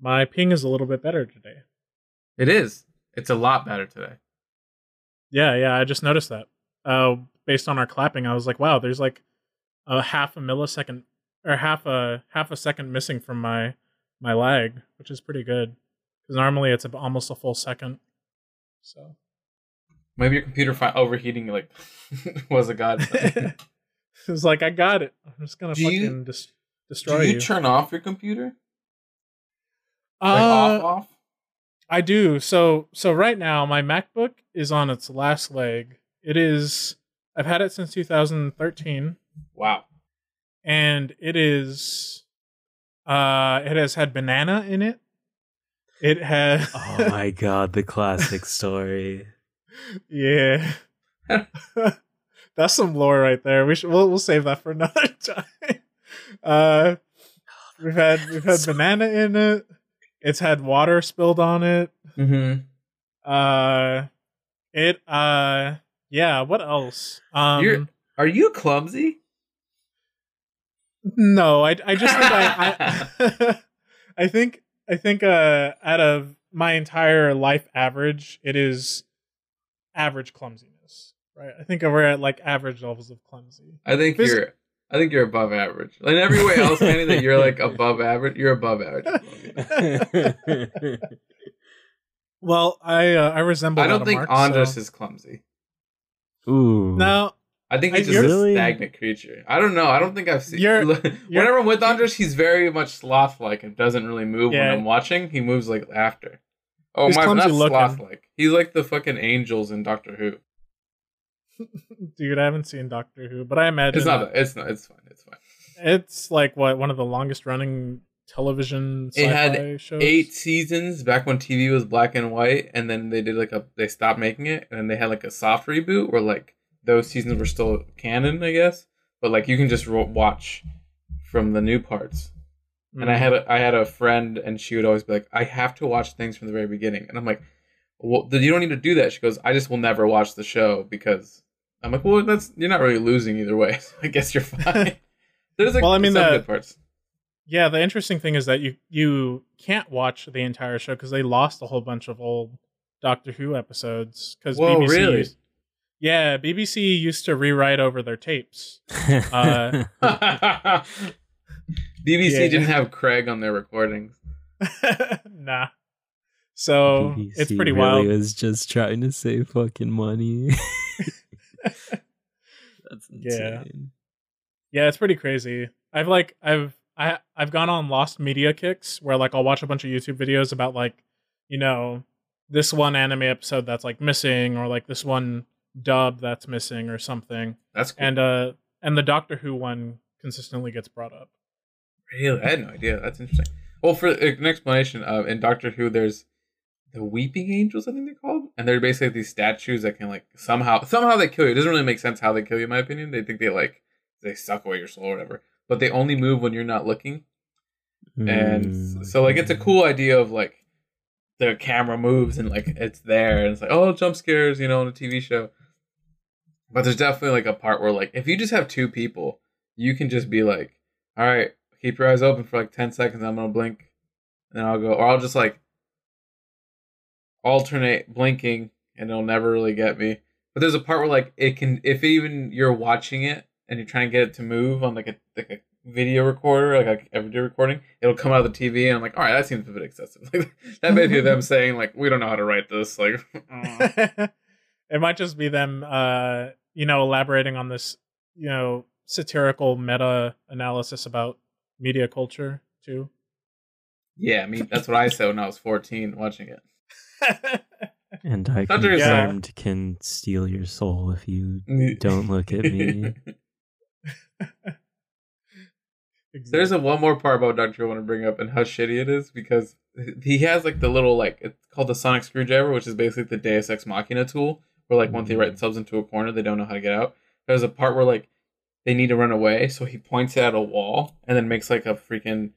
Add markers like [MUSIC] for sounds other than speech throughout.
my ping is a little bit better today. It is. It's a lot better today. Yeah, yeah, I just noticed that. Uh, based on our clapping, I was like, wow, there's like a half a millisecond or half a half a second missing from my my lag, which is pretty good because normally it's almost a full second. So maybe your computer fi- overheating like [LAUGHS] was a god. [LAUGHS] it's like I got it. I'm just gonna do fucking you, destroy do you. you turn off your computer? Like uh, off off. I do. So so right now my MacBook is on its last leg. It is I've had it since 2013. Wow. And it is uh it has had banana in it. It has Oh my god, the classic story. [LAUGHS] yeah. [LAUGHS] That's some lore right there. We should we'll we'll save that for [LAUGHS] another time. Uh we've had we've had banana in it. It's had water spilled on it. Mm-hmm. Uh, it. Uh, yeah. What else? Um, You're, are you clumsy? No, I. I just think I. I, [LAUGHS] [LAUGHS] I think. I think. Uh, out of my entire life average, it is average clumsiness. Right. I think we're at like average levels of clumsy. I think Phys- you're I think you're above average. In every way else, Manny, that you're like above average. You're above average. [LAUGHS] well, I uh, I resemble. I don't think Mark, Andres so. is clumsy. Ooh. No. I think he's I, just really? a stagnant creature. I don't know. I don't think I've seen. You're, [LAUGHS] whenever you're, I'm with Andres, he's very much sloth-like and doesn't really move yeah. when I'm watching. He moves like after. Oh he's my, not sloth-like. He's like the fucking angels in Doctor Who. [LAUGHS] Dude, I haven't seen Doctor Who, but I imagine it's not. It's not. It's fine. It's fine. It's like what one of the longest running television. It had shows? eight seasons back when TV was black and white, and then they did like a. They stopped making it, and then they had like a soft reboot where like those seasons were still canon, I guess. But like you can just watch from the new parts. Mm-hmm. And I mm. had a, I had a friend, and she would always be like, "I have to watch things from the very beginning," and I'm like, "Well, you don't need to do that." She goes, "I just will never watch the show because I'm like, well, that's you're not really losing either way. So [LAUGHS] I guess you're [LAUGHS] fine. There's like well, I mean, some the, good parts. Yeah, the interesting thing is that you you can't watch the entire show because they lost a whole bunch of old Doctor Who episodes. Because BBC really? Used, yeah, BBC used to rewrite over their tapes. [LAUGHS] Uh, BBC yeah. didn't have Craig on their recordings. nah. So BBC it's pretty really wild. Was just trying to save fucking money. That's [LAUGHS] insane. Yeah. Yeah, it's pretty crazy. I've like I've I I've gone on lost media kicks where like I'll watch a bunch of YouTube videos about like, you know, this one anime episode that's like missing or like this one dub that's missing or something. That's cool. And uh and the Doctor Who one consistently gets brought up. Really? I had no idea. That's interesting. Well, for an explanation, uh, in Doctor Who, there's the weeping angels i think they're called and they're basically these statues that can like somehow somehow they kill you. It doesn't really make sense how they kill you in my opinion. They think they like they suck away your soul or whatever. But they only move when you're not looking. Mm. and so like it's a cool idea of like the camera moves and like it's there and it's like oh jump scares you know on a tv show. But there's definitely like a part where like if you just have two people you can just be like all right keep your eyes open for like 10 seconds i'm gonna blink and then i'll go or i'll just like alternate blinking and it'll never really get me. But there's a part where like it can if even you're watching it and you're trying to get it to move on like a like a video recorder, like a video recording, it'll come out of the TV and I'm like, all right, that seems a bit excessive. [LAUGHS] Like that may be [LAUGHS] them saying like we don't know how to write this. Like [LAUGHS] it might just be them uh you know elaborating on this, you know, satirical meta analysis about media culture too. Yeah, I mean that's what I said when I was 14 watching it [LAUGHS] and I confirmed can steal your soul if you [LAUGHS] don't look at me. Exactly. There's a one more part about Doctor I want to bring up and how shitty it is because he has like the little like it's called the sonic screwdriver, which is basically the Deus Ex Machina tool, where like once they write mm-hmm. themselves into a corner, they don't know how to get out. There's a part where like they need to run away, so he points it at a wall and then makes like a freaking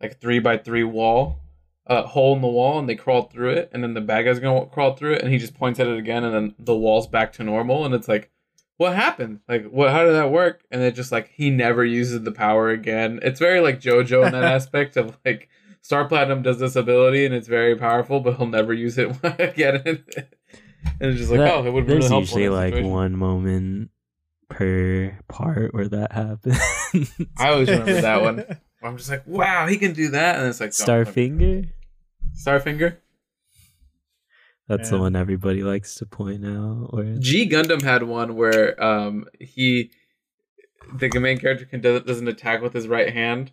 like three by three wall, a hole in the wall and they crawl through it, and then the bad guy's gonna crawl through it, and he just points at it again, and then the wall's back to normal, and it's like, what happened? Like, what? How did that work? And it just like he never uses the power again. It's very like JoJo in that [LAUGHS] aspect of like Star Platinum does this ability and it's very powerful, but he'll never use it [LAUGHS] again. and it's just like, that, oh, it would There's really usually like one moment per part where that happens. I always remember that one. [LAUGHS] I'm just like, wow, he can do that, and it's like Starfinger. Starfinger. That's yeah. the one everybody likes to point out. Or G Gundam had one where um he the main character can doesn't attack with his right hand,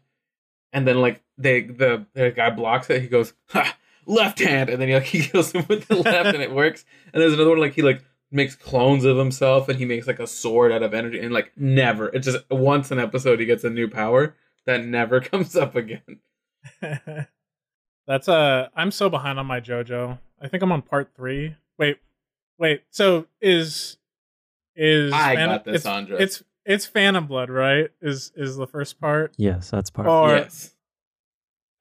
and then like they the the guy blocks it. He goes ha, left hand, and then he like [LAUGHS] he kills him with the left, and it works. And there's another one like he like makes clones of himself, and he makes like a sword out of energy, and like never. It's just once an episode he gets a new power that never [LAUGHS] comes up again. [LAUGHS] That's uh I'm so behind on my JoJo. I think I'm on part three. Wait, wait. So is is I Phantom, got this, it's, Andres. It's it's Phantom Blood, right? Is is the first part? Yes, that's part. Or, yes.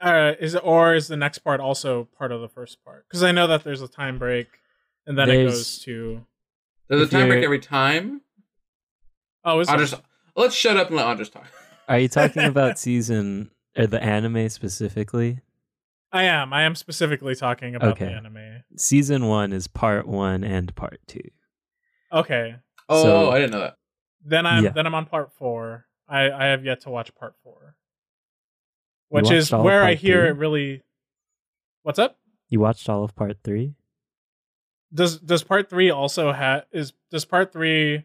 Uh, is it or is the next part also part of the first part? Because I know that there's a time break, and then there's, it goes to. There's a time break every time. Oh, is Andres, let's shut up and let Andres talk. Are you talking about [LAUGHS] season or the anime specifically? I am. I am specifically talking about okay. the anime. Season one is part one and part two. Okay. Oh, so, I didn't know that. Then I'm yeah. then I'm on part four. I I have yet to watch part four, which is where I hear three? it really. What's up? You watched all of part three. Does does part three also have is does part three?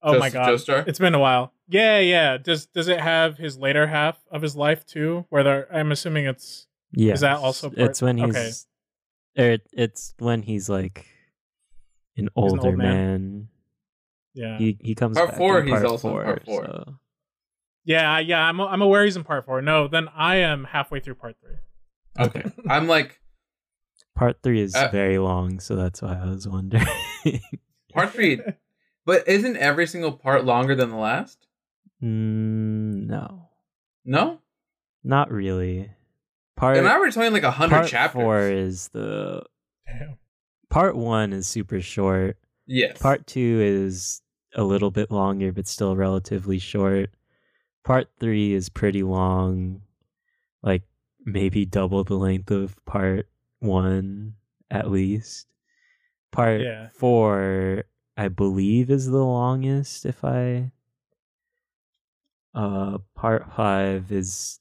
Oh Just, my god, Joestar? it's been a while. Yeah, yeah. Does does it have his later half of his life too? Where there, I'm assuming it's yeah. Is that also? Part? It's when he's. Okay. It, it's when he's like an older an man. man. Yeah. He he comes part four. he's also four, part four. So. Yeah, yeah. I'm I'm aware he's in part four. No, then I am halfway through part three. Okay, [LAUGHS] I'm like. Part three is uh, very long, so that's why I was wondering. part three, [LAUGHS] but isn't every single part longer than the last? Mm, no. No. Not really. Part and I were talking like a hundred chapters. Four is the Damn. part one is super short. Yes. Part two is a little bit longer, but still relatively short. Part three is pretty long, like maybe double the length of part one at least. Part yeah. four, I believe, is the longest. If I, uh, part five is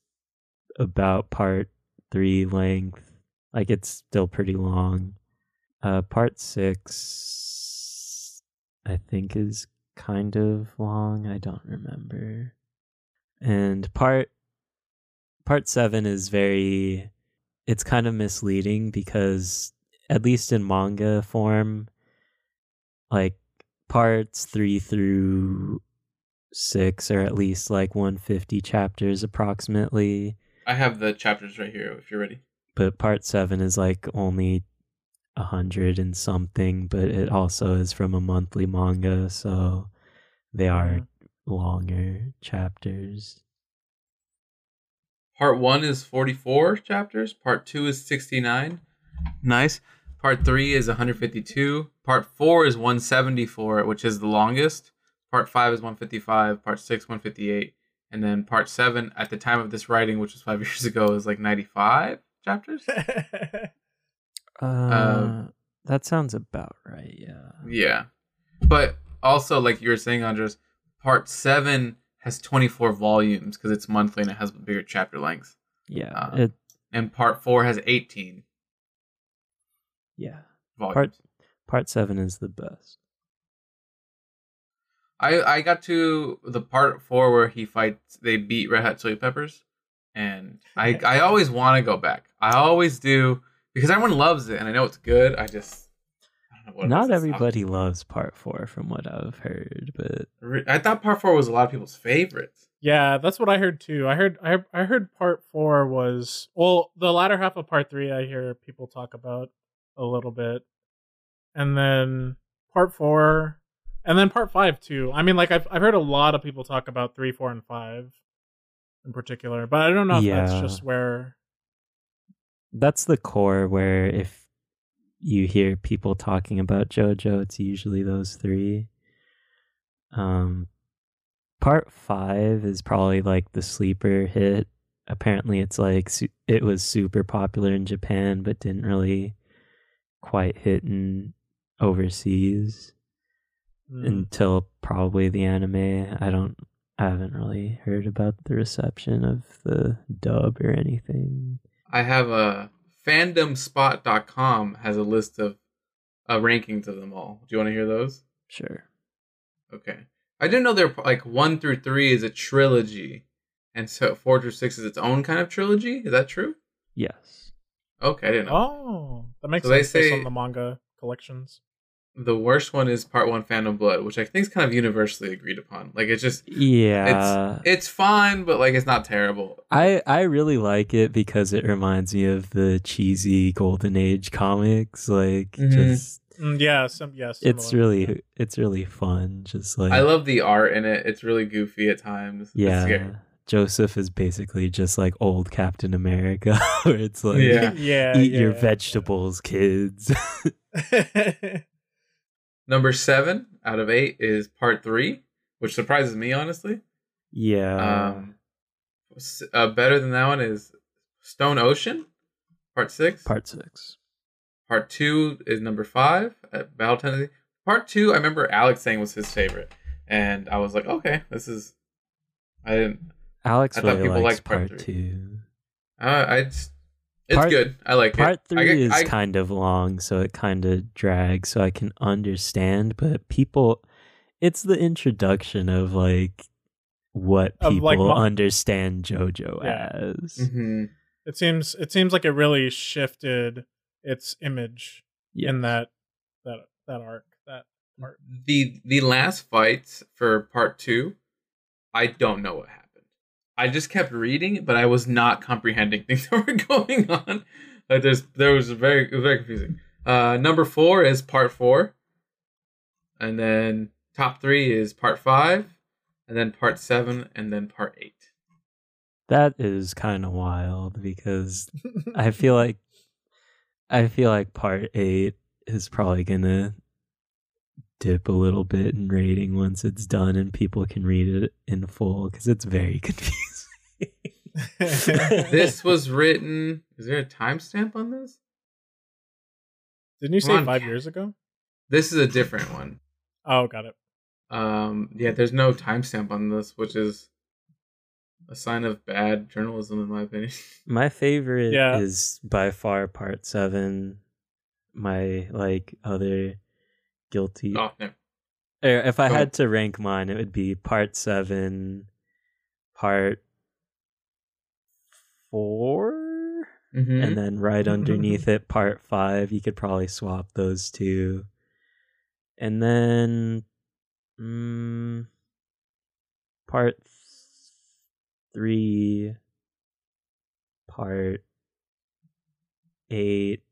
about part three length. Like it's still pretty long. Uh, part six, I think, is kind of long. I don't remember. And part part seven is very. It's kind of misleading because, at least in manga form, like parts three through six or at least like 150 chapters approximately I have the chapters right here if you're ready. But part seven is like only a hundred and something, but it also is from a monthly manga, so they are longer chapters. Part one is 44 chapters, part two is 69. Nice. Part three is 152. Part four is 174, which is the longest. Part five is 155. Part six, 158 and then part seven at the time of this writing, which was five [LAUGHS] years ago, is like ninety five chapters. [LAUGHS] uh, um, that sounds about right. Yeah. Yeah, but also like you were saying, Andres, part seven has twenty four volumes because it's monthly and it has bigger chapter length. Yeah. Um, it, and part four has eighteen. Yeah. Volumes. Part part seven is the best. I I got to the part four where he fights. They beat Red Hot Chili Peppers, and I I always want to go back. I always do because everyone loves it, and I know it's good. I just not everybody loves part four, from what I've heard. But I thought part four was a lot of people's favorites. Yeah, that's what I heard too. I heard I I heard part four was well, the latter half of part three. I hear people talk about a little bit, and then part four and then part five too. I mean, like I've I've heard a lot of people talk about three, four, and five in particular, but I don't know if yeah. that's just where. That's the core where if you hear people talking about JoJo, it's usually those three. Um, part five is probably like the sleeper hit apparently it's like su- it was super popular in Japan, but didn't really quite hit in overseas Mm. until probably the anime. I don't. I haven't really heard about the reception of the dub or anything. I have a fandomspot.com has a list of uh, rankings of them all. Do you want to hear those? Sure. Okay. I didn't know they're like one through three is a trilogy, and so four through six is its own kind of trilogy. Is that true? Yes. Okay, I didn't know. Oh, that makes So they sense based say- on the manga collections. The worst one is part one, Phantom Blood, which I think is kind of universally agreed upon. Like it's just Yeah. it's it's fine, but like it's not terrible. I I really like it because it reminds me of the cheesy golden age comics. Like Mhm. just Mm, yeah, some yes. it's really it's really fun. Just like I love the art in it. It's really goofy at times. Yeah. Joseph is basically just like old Captain America, [LAUGHS] where it's like Yeah. [LAUGHS] yeah. eat your yeah. vegetables, kids. [LAUGHS] Number seven out of eight is part three, which surprises me honestly. yeah. Um, uh, better than that one is Stone Ocean, part six. Part six. Part two is number five at Battle Tendency. Part two, I remember Alex saying was his favorite, and I was like, okay, this is. I didn't. Alex I thought really people likes liked part part three. two. Uh, I just. It's Part- good. I like Part it. I three get- is I- kind of long, so it kind of drags. So I can understand, but people, it's the introduction of like what people like, understand JoJo Yeah. as. Mhm. It seems it seems like it really shifted its image Yeah. in that that that arc. That part. the the last fights for part two, I don't know what happened. I just kept reading, but I was not comprehending [LAUGHS] things that were going on. Like there's there was very very confusing. Uh, number four is part four, and then top three is part five, and then part seven, and then part eight. That is kind of wild because [LAUGHS] I feel like I feel like part eight is probably gonna dip a little bit in rating once it's done and people can read it in full because it's very [LAUGHS] confusing. This [LAUGHS] was written. Is there a timestamp on this? Didn't you Come say on, five Kat. years ago? This is a different one. Oh, got it. Um, yeah, there's no timestamp on this, which is a sign of bad journalism, in my opinion. [LAUGHS] My favorite Yeah. is by far part seven. My like other guilty. oh no, if I had to rank mine, it would be part seven, part 4 mm-hmm. and then right underneath it, part five. You could probably swap those two, and then mm, part three, part eight,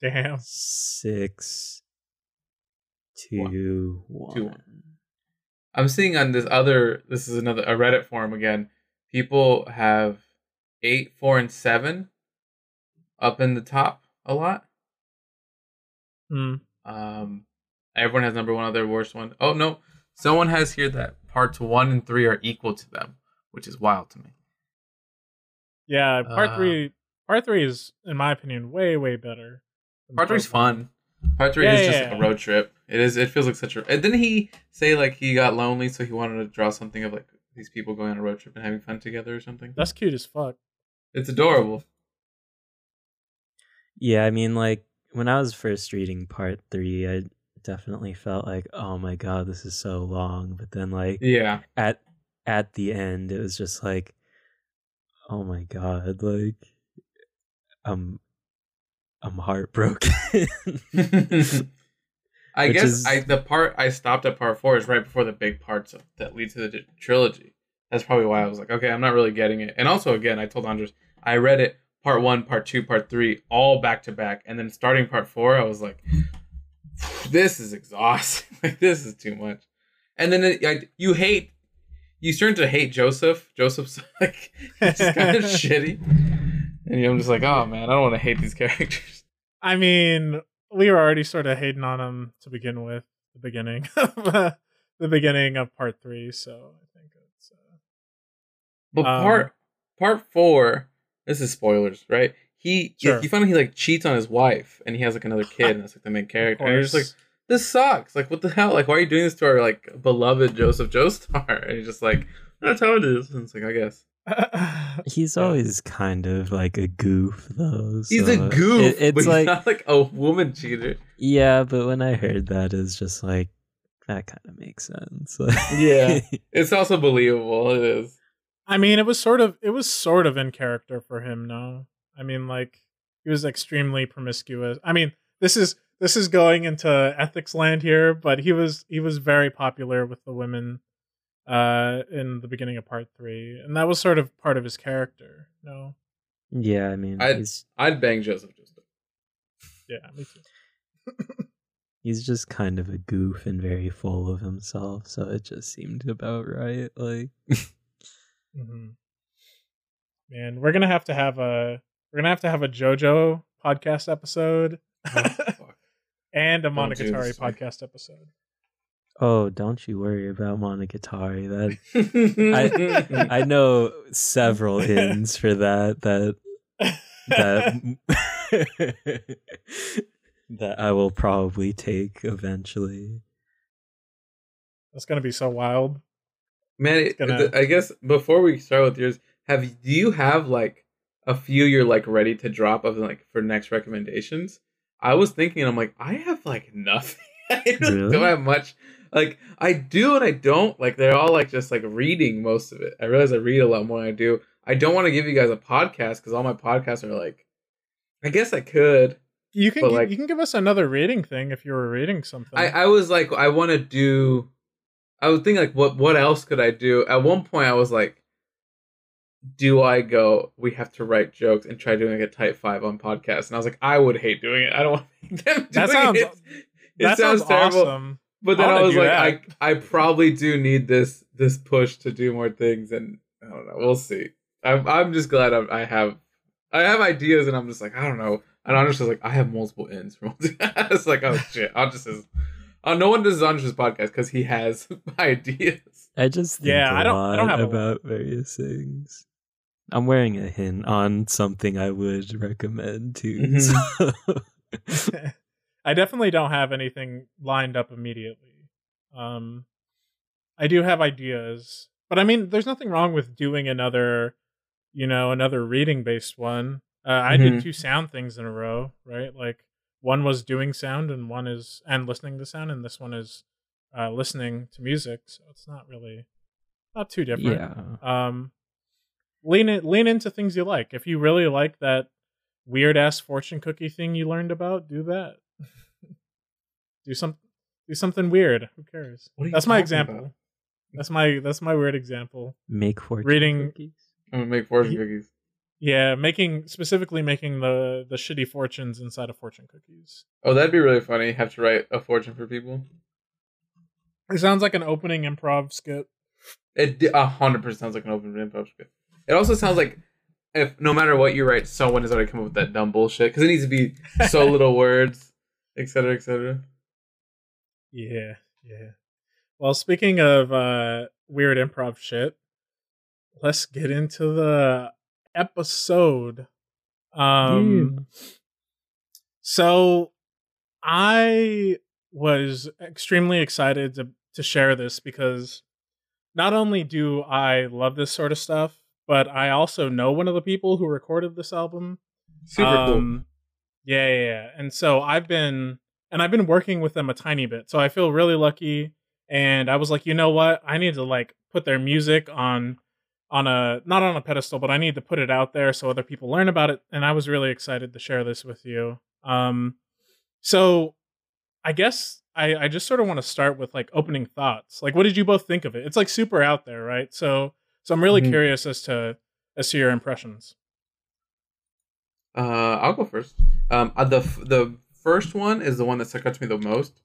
Damn. six, two, Two, one. one. I'm seeing on this other. This is another a Reddit forum again. People have eight, four, and seven up in the top a lot. Hmm. Um, everyone has number one of their worst one. Oh no, someone has here that parts one and three are equal to them, which is wild to me. Yeah, part Uh, three. Part three is, in my opinion, way way better. Part three's one. fun. Part three Yeah, is yeah, just like a road trip. It is. It feels like such a. And didn't he say like he got lonely, so he wanted to draw something of like these people going on a road trip and having fun together or something? That's cute as fuck. It's adorable. Yeah, I mean, like when I was first reading part three, I definitely felt like, oh my god, this is so long. But then, like Yeah. at at the end, it was just like, oh my god, like I'm I'm heartbroken. [LAUGHS] I Which guess is- I the part I stopped at part four is right before the big parts of, that lead to the trilogy. That's probably why I was like, okay, I'm not really getting it. And also, again, I told Andres I read it part one, part two, part three, all back to back, and then starting part four, I was like, [SIGHS] this is exhausting. [LAUGHS] like this is too much. And then it, I, you hate, you start to hate Joseph. Joseph's [LAUGHS] like he's kind of shitty, and I'm just like, oh man, I don't want to hate these [LAUGHS] characters. I mean, we were already sort of hating on him to begin with. The beginning, [LAUGHS] the beginning of part three. So I think it's. Uh, But Um, part part four. This is spoilers, right? He Sure. you find out he like cheats on his wife, and he has like another kid, and that's like the main [LAUGHS] Of character. And you're just like, this sucks. Like, what the hell? Like, why are you doing this to our like beloved Joseph Joestar? And he's just like, that's how it is. And it's like, I guess [LAUGHS] He's Yeah. always kind of like a goof, though. he's a goof, it- it's but like he's not like a woman cheater. yeah, but when I heard that, it's just like that kind of makes sense. Yeah. [LAUGHS] It's also believable. It is. I mean, it was sort of it was sort of in character for him. No, I mean, like he was extremely promiscuous. I mean, this is this is going into ethics land here, but he was he was very popular with the women uh in the beginning of part three, and that was sort of part of his character. No, yeah, I mean, I'd- he's I'd bang Joseph Joestar. yeah, me too. [LAUGHS] he's just kind of a goof and very full of himself, so it just seemed about right. Like, [LAUGHS] mm-hmm. Man, we're gonna have to have a we're gonna have to have a JoJo podcast episode Oh, [LAUGHS] and a Don't Monogatari this to me. podcast episode. Oh, don't you worry about Monogatari. That I [LAUGHS] I know several ins for that. That that [LAUGHS] that I will probably take eventually. That's gonna be so wild. Man, gonna- th- I guess before we start with yours, have do you have like a few you're like ready to drop of like for next recommendations? I was thinking, I'm like, I have like nothing. [LAUGHS] I really Really? don't have much. Like I do and I don't. Like they're all like just like reading most of it. I realize I read a lot more than I do. I don't want to give you guys a podcast because all my podcasts are like. I guess I could. You can But, like- you can give us another rating thing if you were reading something. I, I was like, I want to do. I was thinking like, what what else could I do? At one point, I was like, do I go? We have to write jokes and try doing like a type five on podcast, and I was like, I would hate doing it. I don't [LAUGHS] want them doing That sounds- it. It that sounds, sounds terrible. awesome. But then I I, was like, that. I I probably do need this this push to do more things, and I don't know. We'll see. I'm I'm just glad I'm, I have I have ideas, and I'm just like I don't know. And I'm just like I have multiple ends for [LAUGHS] it's like oh shit. I'll just uh, no one does Andres podcast because he has [LAUGHS] ideas. I just think Yeah, a I don't- I don't have a about various things. I'm wearing a hint on something I would recommend too. Mhm. so- [LAUGHS] I definitely don't have anything lined up immediately. Um, I do have ideas, but I mean, there's nothing wrong with doing another, you know, another reading based one. Uh, I did Mhm. two sound things in a row, right? Like one was doing sound, and one is and listening to sound, and this one is uh, listening to music. So it's not really not too different. yeah. um lean it lean into things you like if you really like that weird ass fortune cookie thing you learned about do that [LAUGHS] do some do something weird who cares What are you that's my example about? that's my that's my weird example Make fortune Reading- cookies. I'm gonna make fortune Ye- cookies. yeah making specifically making the the shitty fortunes inside of fortune cookies Oh, that'd be really funny. Have to write a fortune for people. it sounds like an opening improv skit It a hundred percent sounds like an opening improv skit. It also sounds like if no matter what you write, someone has already come up with that dumb bullshit because it needs to be so [LAUGHS] little words, etc., etc. Yeah, yeah. Well, speaking of uh weird improv shit, let's get into the episode. Um so I was extremely excited to to share this because not only do I love this sort of stuff, but I also know one of the people who recorded this album. Super Um, Yeah, yeah, yeah. And so I've been and I've been working with them a tiny bit. So I feel really lucky. And I was like, you know what? I need to like put their music on on a not on a pedestal, but I need to put it out there so other people learn about it. And I was really excited to share this with you. Um so I guess I, I just sort of want to start with like opening thoughts. Like what did you both think of it? It's like super out there, right? So so I'm really Mhm. curious as to as to your impressions. Uh, I'll go first. Um, uh, the the first one is the one that stuck out to me the most.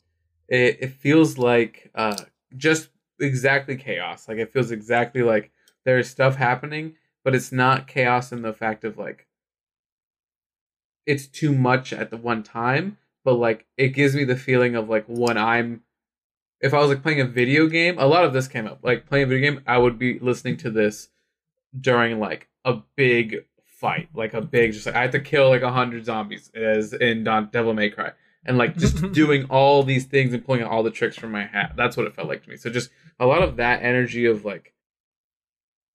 It it feels like uh just exactly chaos. Like it feels exactly like there's stuff happening, but it's not chaos in the fact of like it's too much at the one time, but like it gives me the feeling of like when I'm if I was like playing a video game, a lot of this came up. Like playing a video game, I would be listening to this during like a big fight, like a big just like I had to kill like a hundred zombies as in Don Devil May Cry. And like just [LAUGHS] doing all these things and pulling out all the tricks from my hat. That's what it felt like to me. So just a lot of that energy of like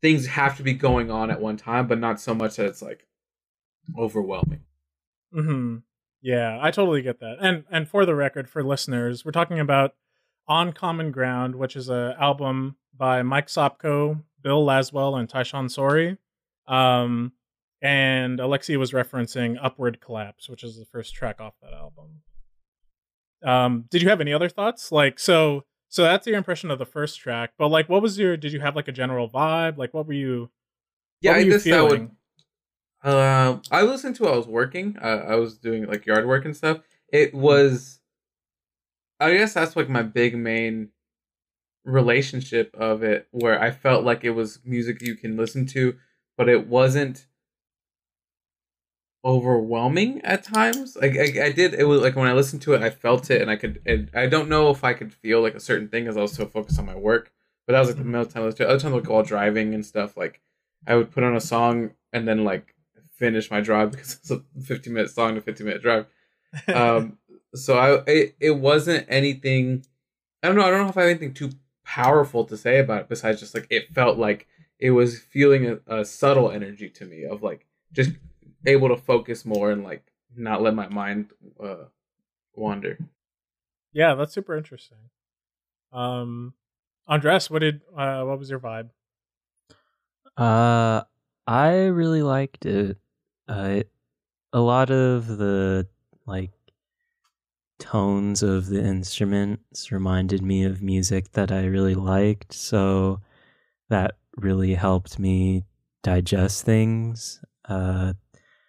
things have to be going on at one time, but not so much that it's like overwhelming. Hmm. Yeah, I totally get that. And and for the record, for listeners, we're talking about On Common Ground, which is an album by Mike Sopko, Bill Laswell, and Tyshawn Sorey. Um, and Alexi was referencing Upward Collapse, which is the first track off that album. Um, did you have any other thoughts? Like, so so that's your impression of the first track, but like, what was your? Did you have like a general vibe? Like, what were you? Yeah, were I you guess that would. Uh, I listened to. it while I was working. Uh, I was doing like yard work and stuff. It was. I guess that's like my big main relationship of it, where I felt like it was music you can listen to, but it wasn't overwhelming at times. Like I, I did, it was like when I listened to it, I felt it, and I could. And I don't know if I could feel like a certain thing as I was so focused on my work. But that was like the middle time I listened to. it. Other times, like while driving and stuff, like I would put on a song and then like finish my drive [LAUGHS] because it's a 15 minute song to 15 minute drive. Um, [LAUGHS] so I it, it wasn't anything. I don't know. I don't know if I have anything too powerful to say about it besides just like it felt like it was feeling a, a subtle energy to me of like just able to focus more and like not let my mind uh wander. Yeah, that's super interesting. Um, Andres, what did uh, what was your vibe? Uh, I really liked it. Uh, a lot of the like tones of the instruments reminded me of music that I really liked, so that really helped me digest things. Uh,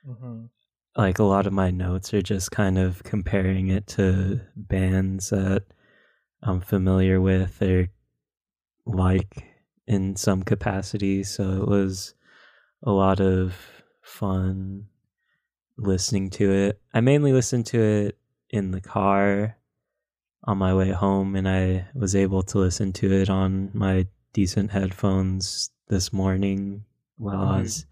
Mm-hmm. like a lot of my notes are just kind of comparing it to bands that I'm familiar with or like in some capacity. So it was a lot of fun listening to it. I mainly listened to it in the car on my way home, and I was able to listen to it on my decent headphones this morning while I Mhm. was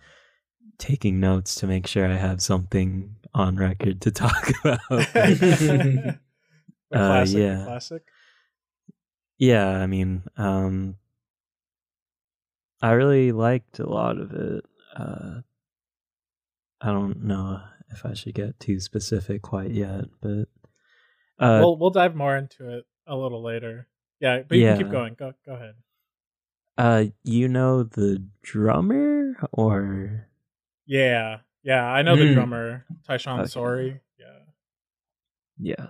taking notes to make sure I have something on record to [LAUGHS] talk about. [LAUGHS] the [LAUGHS] Uh, yeah. classic. yeah, I mean, um, I really liked a lot of it. Uh, I don't know if I should get too specific quite yet, but uh, we'll we'll dive more into it a little later. Yeah, but you can keep going. Go go ahead. uh, you know the drummer or Yeah, yeah, I know the Hmm. drummer Tyshawn Okay. Sorey. Yeah, Yeah.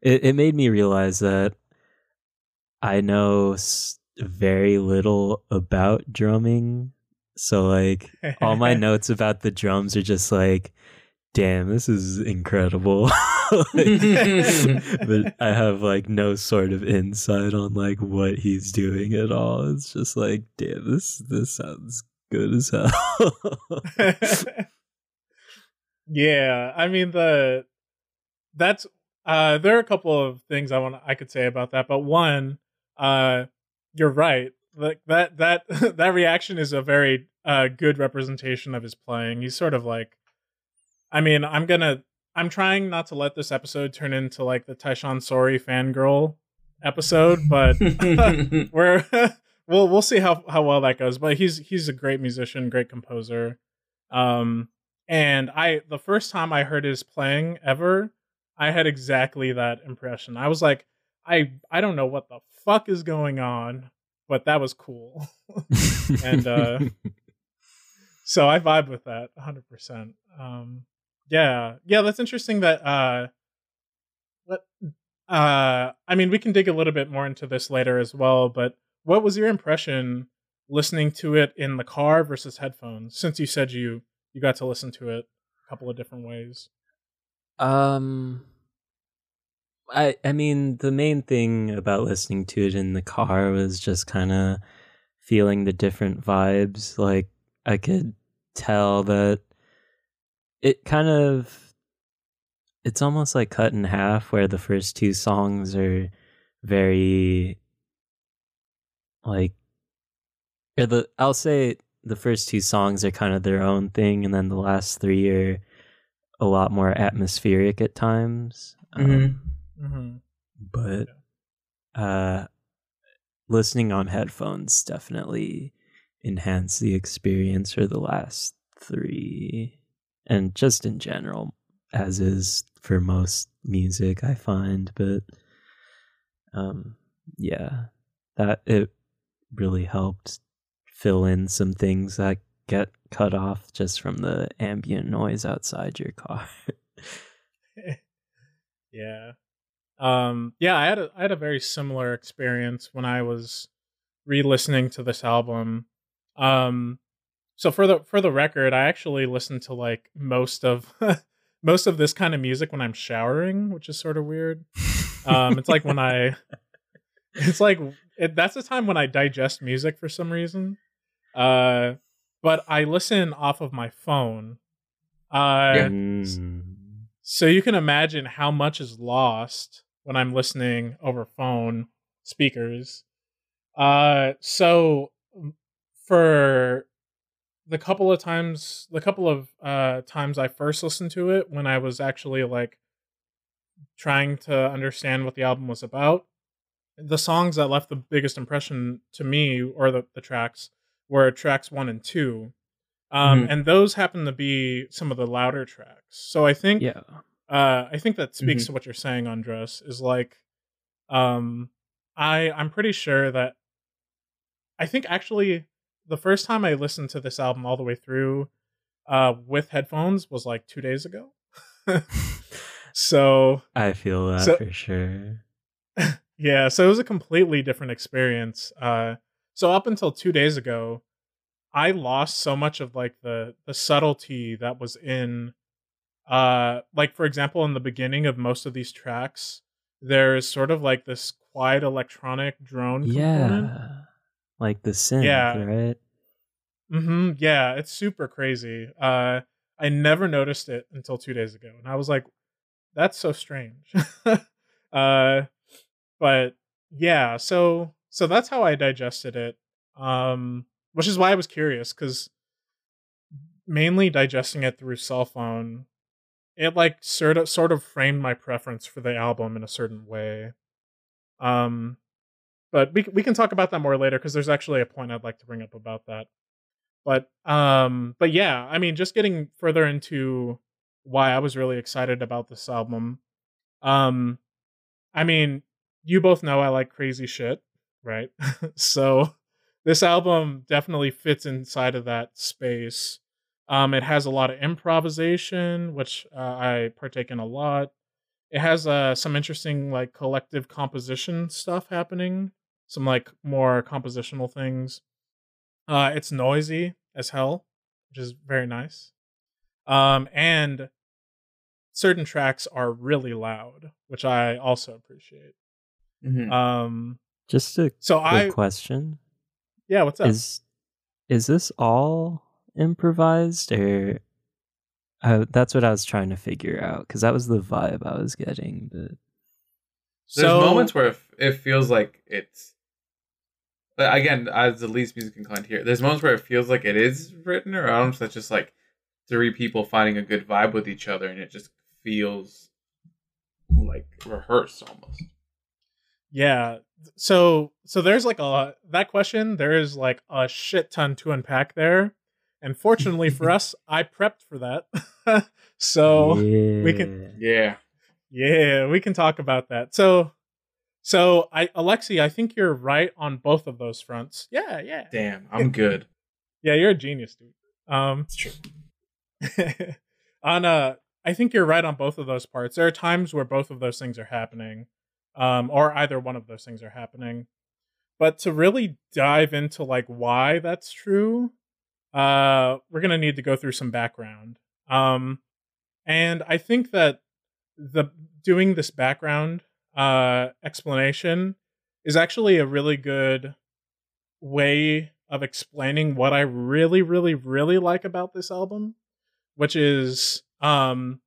It it made me realize that I know very little about drumming. So like all my [LAUGHS] notes about the drums are just like damn, this is incredible. [LAUGHS] Like, but [LAUGHS] I have like no sort of insight on like what he's doing at all. It's just like, damn, this this sounds good as hell. [LAUGHS] yeah. I mean the that's uh there are a couple of things I want I could say about that, but one, uh, you're right. Like that that [LAUGHS] that reaction is a very uh good representation of his playing. He's sort of like, I mean, I'm gonna I'm trying not to let this episode turn into like the Tyshawn Sorey fangirl episode, but [LAUGHS] we're we'll we'll see how how well that goes. But he's he's a great musician, great composer. Um, and I the first time I heard his playing ever, I had exactly that impression. I was like, I I don't know what the fuck is going on, but that was cool. [LAUGHS] And, uh, so I vibe with that 100%. Um, yeah, yeah, that's interesting. That uh, what uh, I mean, we can dig a little bit more into this later as well. But what was your impression listening to it in the car versus headphones? Since you said you you got to listen to it a couple of different ways. Um I I mean the main thing about listening to it in the car was just kind of feeling the different vibes like I could tell that it kind of it's almost like cut in half where the first two songs are very like or the I'll say the first two songs are kind of their own thing, and then the last three are a lot more atmospheric at times. Um, hmm but uh, listening on headphones definitely enhanced the experience for the last three, and just in general, as is for most music, I find. But um, yeah, that it really helped fill in some things that get cut off just from the ambient noise outside your car. [LAUGHS] yeah. Um yeah, I had a I had a very similar experience when I was re-listening to this album. Um so for the for the record, I actually listen to like most of [LAUGHS] most of this kind of music when I'm showering, which is sort of weird. Um it's like when I [LAUGHS] it's like it, that's the time when I digest music for some reason. Uh but I listen off of my phone. Uh Yeah. Mm. so you can imagine how much is lost when I'm listening over phone speakers. Uh so for the couple of times the couple of uh times I first listened to it when I was actually like trying to understand what the album was about, the songs that left the biggest impression to me or the, the tracks were tracks 1 and 2. Um Mhm. and those happen to be some of the louder tracks. So I think Yeah. uh, I think that speaks Mhm. to what you're saying, Andres. Is like, um, I I'm pretty sure that I think actually the first time I listened to this album all the way through, uh, with headphones was like two days ago. [LAUGHS] [LAUGHS] so I feel that So- for sure. [LAUGHS] yeah, so it was a completely different experience. Uh, so up until two days ago, I lost so much of like the the subtlety that was in, uh, like for example, in the beginning of most of these tracks, there's sort of like this quiet electronic drone component. Yeah. Like the synth, Yeah. right? hmm Yeah, it's super crazy. Uh, I never noticed it until two days ago, and I was like, "That's so strange." [LAUGHS] uh, but yeah, so so that's how I digested it. Um, which is why I was curious because mainly digesting it through cell phone, it like sort of sort of framed my preference for the album in a certain way. Um, but we we can talk about that more later because there's actually a point I'd like to bring up about that. But um, but yeah, I mean, just getting further into why I was really excited about this album. Um, I mean, you both know I like crazy shit, right? [LAUGHS] so this album definitely fits inside of that space. Um, it has a lot of improvisation, which uh, I partake in a lot. It has uh, some interesting like collective composition stuff happening, some like more compositional things. Uh, it's noisy as hell, which is very nice. Um, and certain tracks are really loud, which I also appreciate. Mhm. Um, Just a so quick I question. yeah, what's up? Is is this all improvised or uh, that's what I was trying to figure out because that was the vibe I was getting. But There's moments where it, it feels like it's. Again, as the least music inclined here, there's moments where it feels like it is written or albums that's just like three people finding a good vibe with each other, and it just feels like rehearsed almost. Yeah. So so there's like a that question, there is like a shit ton to unpack there. And fortunately for [LAUGHS] us, I prepped for that. [LAUGHS] so we can- Yeah. yeah, we can talk about that. So so I Alexi, I think you're right on both of those fronts. Yeah, yeah. Damn, I'm good. Yeah, you're a genius, dude. Um It's true. [LAUGHS] on uh I think you're right on both of those parts. There are times where both of those things are happening. Um or either one of those things are happening. But to really dive into like why that's true, uh we're to need to go through some background. Um and I think that the doing this background uh explanation is actually a really good way of explaining what I really, really, really like about this album, which is um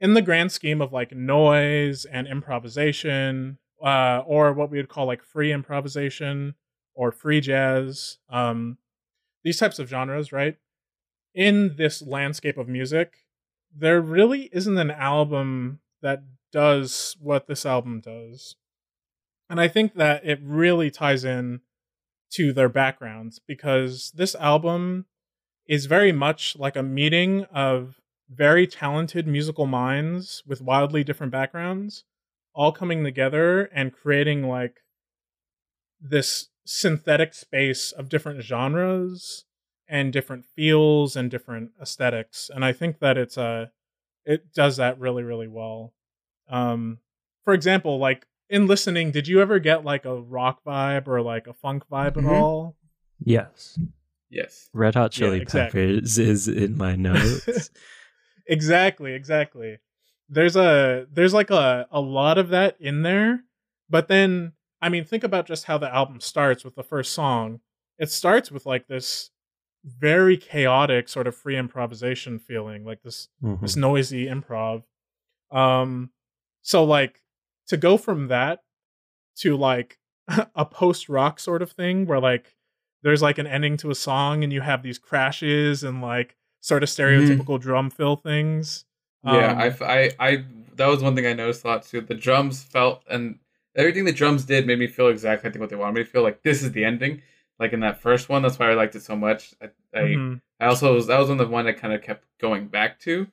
in the grand scheme of like noise and improvisation, uh, or what we would call like free improvisation or free jazz. Um these types of genres, right? In this landscape of music, there really isn't an album that does what this album does. And I think that it really ties in to their backgrounds because this album is very much like a meeting of very talented musical minds with wildly different backgrounds all coming together and creating like this synthetic space of different genres and different feels and different aesthetics and i think that it's a it does that really really well um for example like in listening did you ever get like a rock vibe or like a funk vibe Mhm. at all Yes. Yes. Red Hot Yeah, Chili exactly. Peppers is in my [LAUGHS] notes. Exactly exactly. There's a there's like a a lot of that in there but then i mean think about just how the album starts with the first song. It starts with like this very chaotic sort of free improvisation feeling like this Mhm. this noisy improv. Um so like to go from that to like [LAUGHS] a post rock sort of thing where like there's like an ending to a song and you have these crashes and like sort of stereotypical drum fill things Yeah, Um, I, I, I- that was one thing I noticed a lot too. The drums felt, and everything the drums did made me feel exactly I think what they wanted me to feel. Like this is the ending, like in that first one. That's why I liked it so much. I, I, mhm. I also was that was one of the one I kind of kept going back to.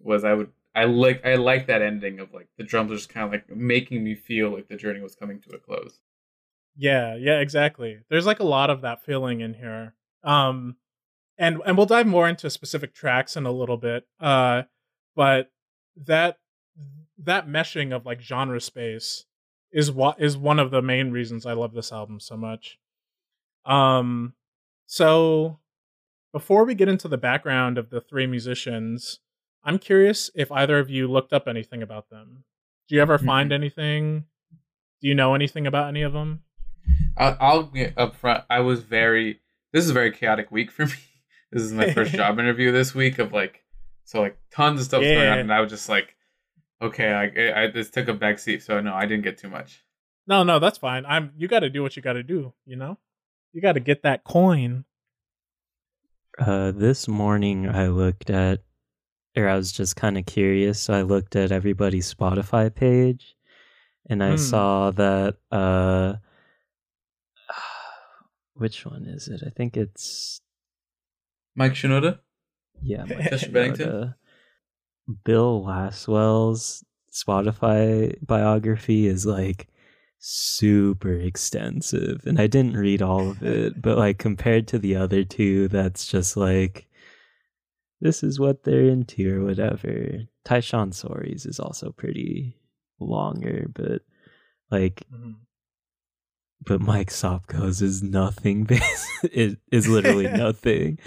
Was I would I like I like that ending of like the drums are just kind of like making me feel like the journey was coming to a close. Yeah, yeah, exactly. There's like a lot of that feeling in here. Um and and we'll dive more into specific tracks in a little bit. Uh but that that meshing of like genre space is what is one of the main reasons I love this album so much. Um so before we get into the background of the three musicians, I'm curious if either of you looked up anything about them. Do you ever find anything? Do you know anything about any of them? I'll, I'll get up front. I was very. This is a very chaotic week for [LAUGHS] me. This is my first [LAUGHS] job interview this week of like, so like tons of stuff going on, and I was just like, okay, I, I this took a back seat, so no, I didn't get too much. No, no, that's fine. I'm you got to do what you got to do, you know? You got to get that coin. Uh, this morning I looked at, or I was just kind of curious. So I looked at everybody's Spotify page, and I Hmm. saw that. Uh, [SIGHS] which one is it? I think it's Mike Shinoda. yeah. Mike Chester Bennington? Shinoda. Bill Laswell's Spotify biography is like super extensive, and I didn't read all of it, [LAUGHS] but like compared to the other two, that's just like this is what they're into or whatever. Tyshawn Sorey's is also pretty longer, but like Mhm. but Mike Sopko's is nothing. [LAUGHS] it is literally [LAUGHS] nothing.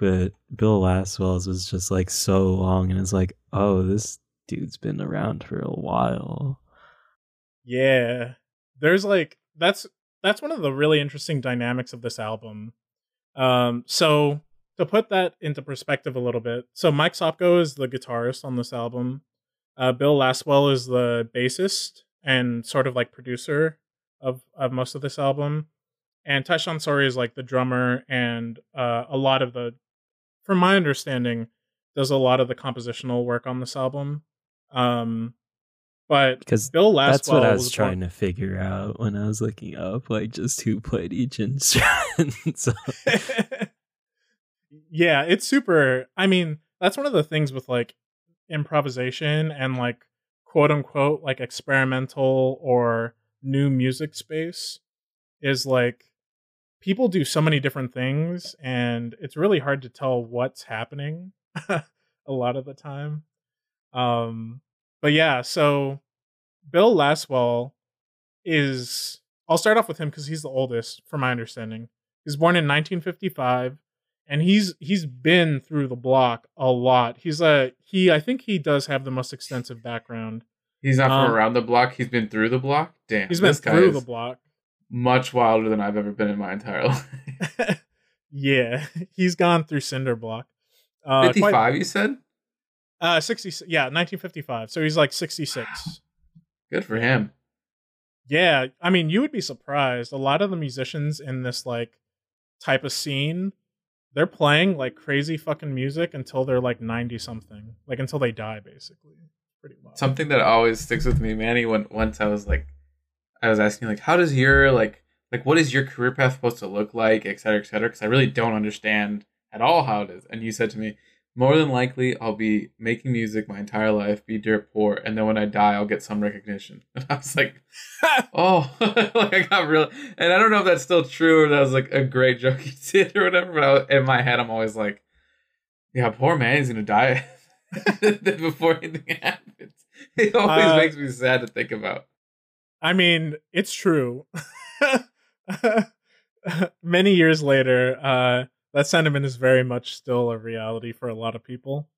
But Bill Laswell's was just like so long, and it's like, oh, this dude's been around for a while. Yeah. There's like that's that's one of the really interesting dynamics of this album. Um so to put that into perspective a little bit. So Mike Sopko is the guitarist on this album. Uh Bill Laswell is the bassist and sort of like producer of of most of this album. And Tyshawn Sorey is like the drummer and uh a lot of the from my understanding does a lot of the compositional work on this album. Um but Because Bill Laswell that's what I was one- trying to figure out when I was looking up, like just who played each [LAUGHS] instrument. so, [LAUGHS] yeah, it's super. I mean, that's one of the things with like improvisation and like quote unquote like experimental or new music space is like people do so many different things and it's really hard to tell what's happening [LAUGHS] a lot of the time. Um but yeah, so Bill Laswell is I'll start off with him cuz he's the oldest from my understanding. He was born in 1955 and he's he's been through the block a lot. He's a he I think he does have the most extensive background. He's not Um, from around the block. He's been through the block. Damn, He's been through is the block. Much wilder than I've ever been in my entire [LAUGHS] life. [LAUGHS] yeah, [LAUGHS] he's gone through cinder block. Uh, quite- Fifty-five, you said. uh, sixty. Yeah, nineteen fifty-five. So he's like sixty-six. [SIGHS] Good for him. Yeah, I mean, you would be surprised. A lot of the musicians in this like type of scene they're playing like crazy fucking music until they're like 90 something. Like until they die basically. Pretty wild. Something that always sticks with me, Manny, when once I was like I was asking like how does your like like what is your career path supposed to look like, et cetera, et cetera, because I really don't understand at all how it is. And you said to me, more than likely I'll be making music my entire life, be dirt poor, and then when I die I'll get some recognition. [LAUGHS] And I was like, [LAUGHS] oh, [LAUGHS] like I got real, and I don't know if that's still true or that was like a great joke you did or whatever. But I was, in my head, I'm always like, yeah, poor man, he's gonna die before anything happens. It always Uh, makes me sad to think about. I mean, it's true. [LAUGHS] Many years later, uh, that sentiment is very much still a reality for a lot of people.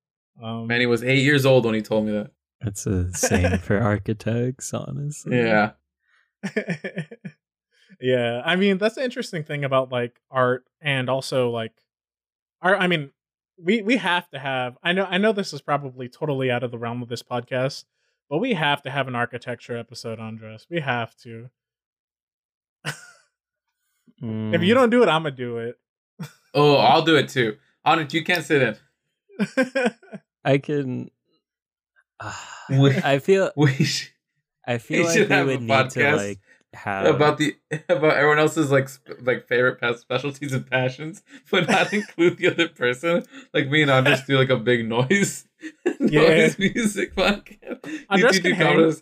Um, Manny was eight years old when he told me that. That's the same for architects, honestly. Yeah, [LAUGHS] yeah, I mean that's the interesting thing about like art and also like art. I mean, we we have to have. I know I know this is probably totally out of the realm of this podcast, but we have to have an architecture episode, Andres. We have to. Mm, If you don't do it, I'm gonna do it. Oh, [LAUGHS] I'll do it too. Honest, you can't sit in. I can. ah, [SIGHS] We- I feel. [LAUGHS] We should, I feel like should we would need to like have about the [LAUGHS] about everyone else's like sp- like favorite past specialties and passions, [LAUGHS] but not [LAUGHS] include the other person. Like me and Andres do like a big noise, noise music podcast. You Andres two do can hang.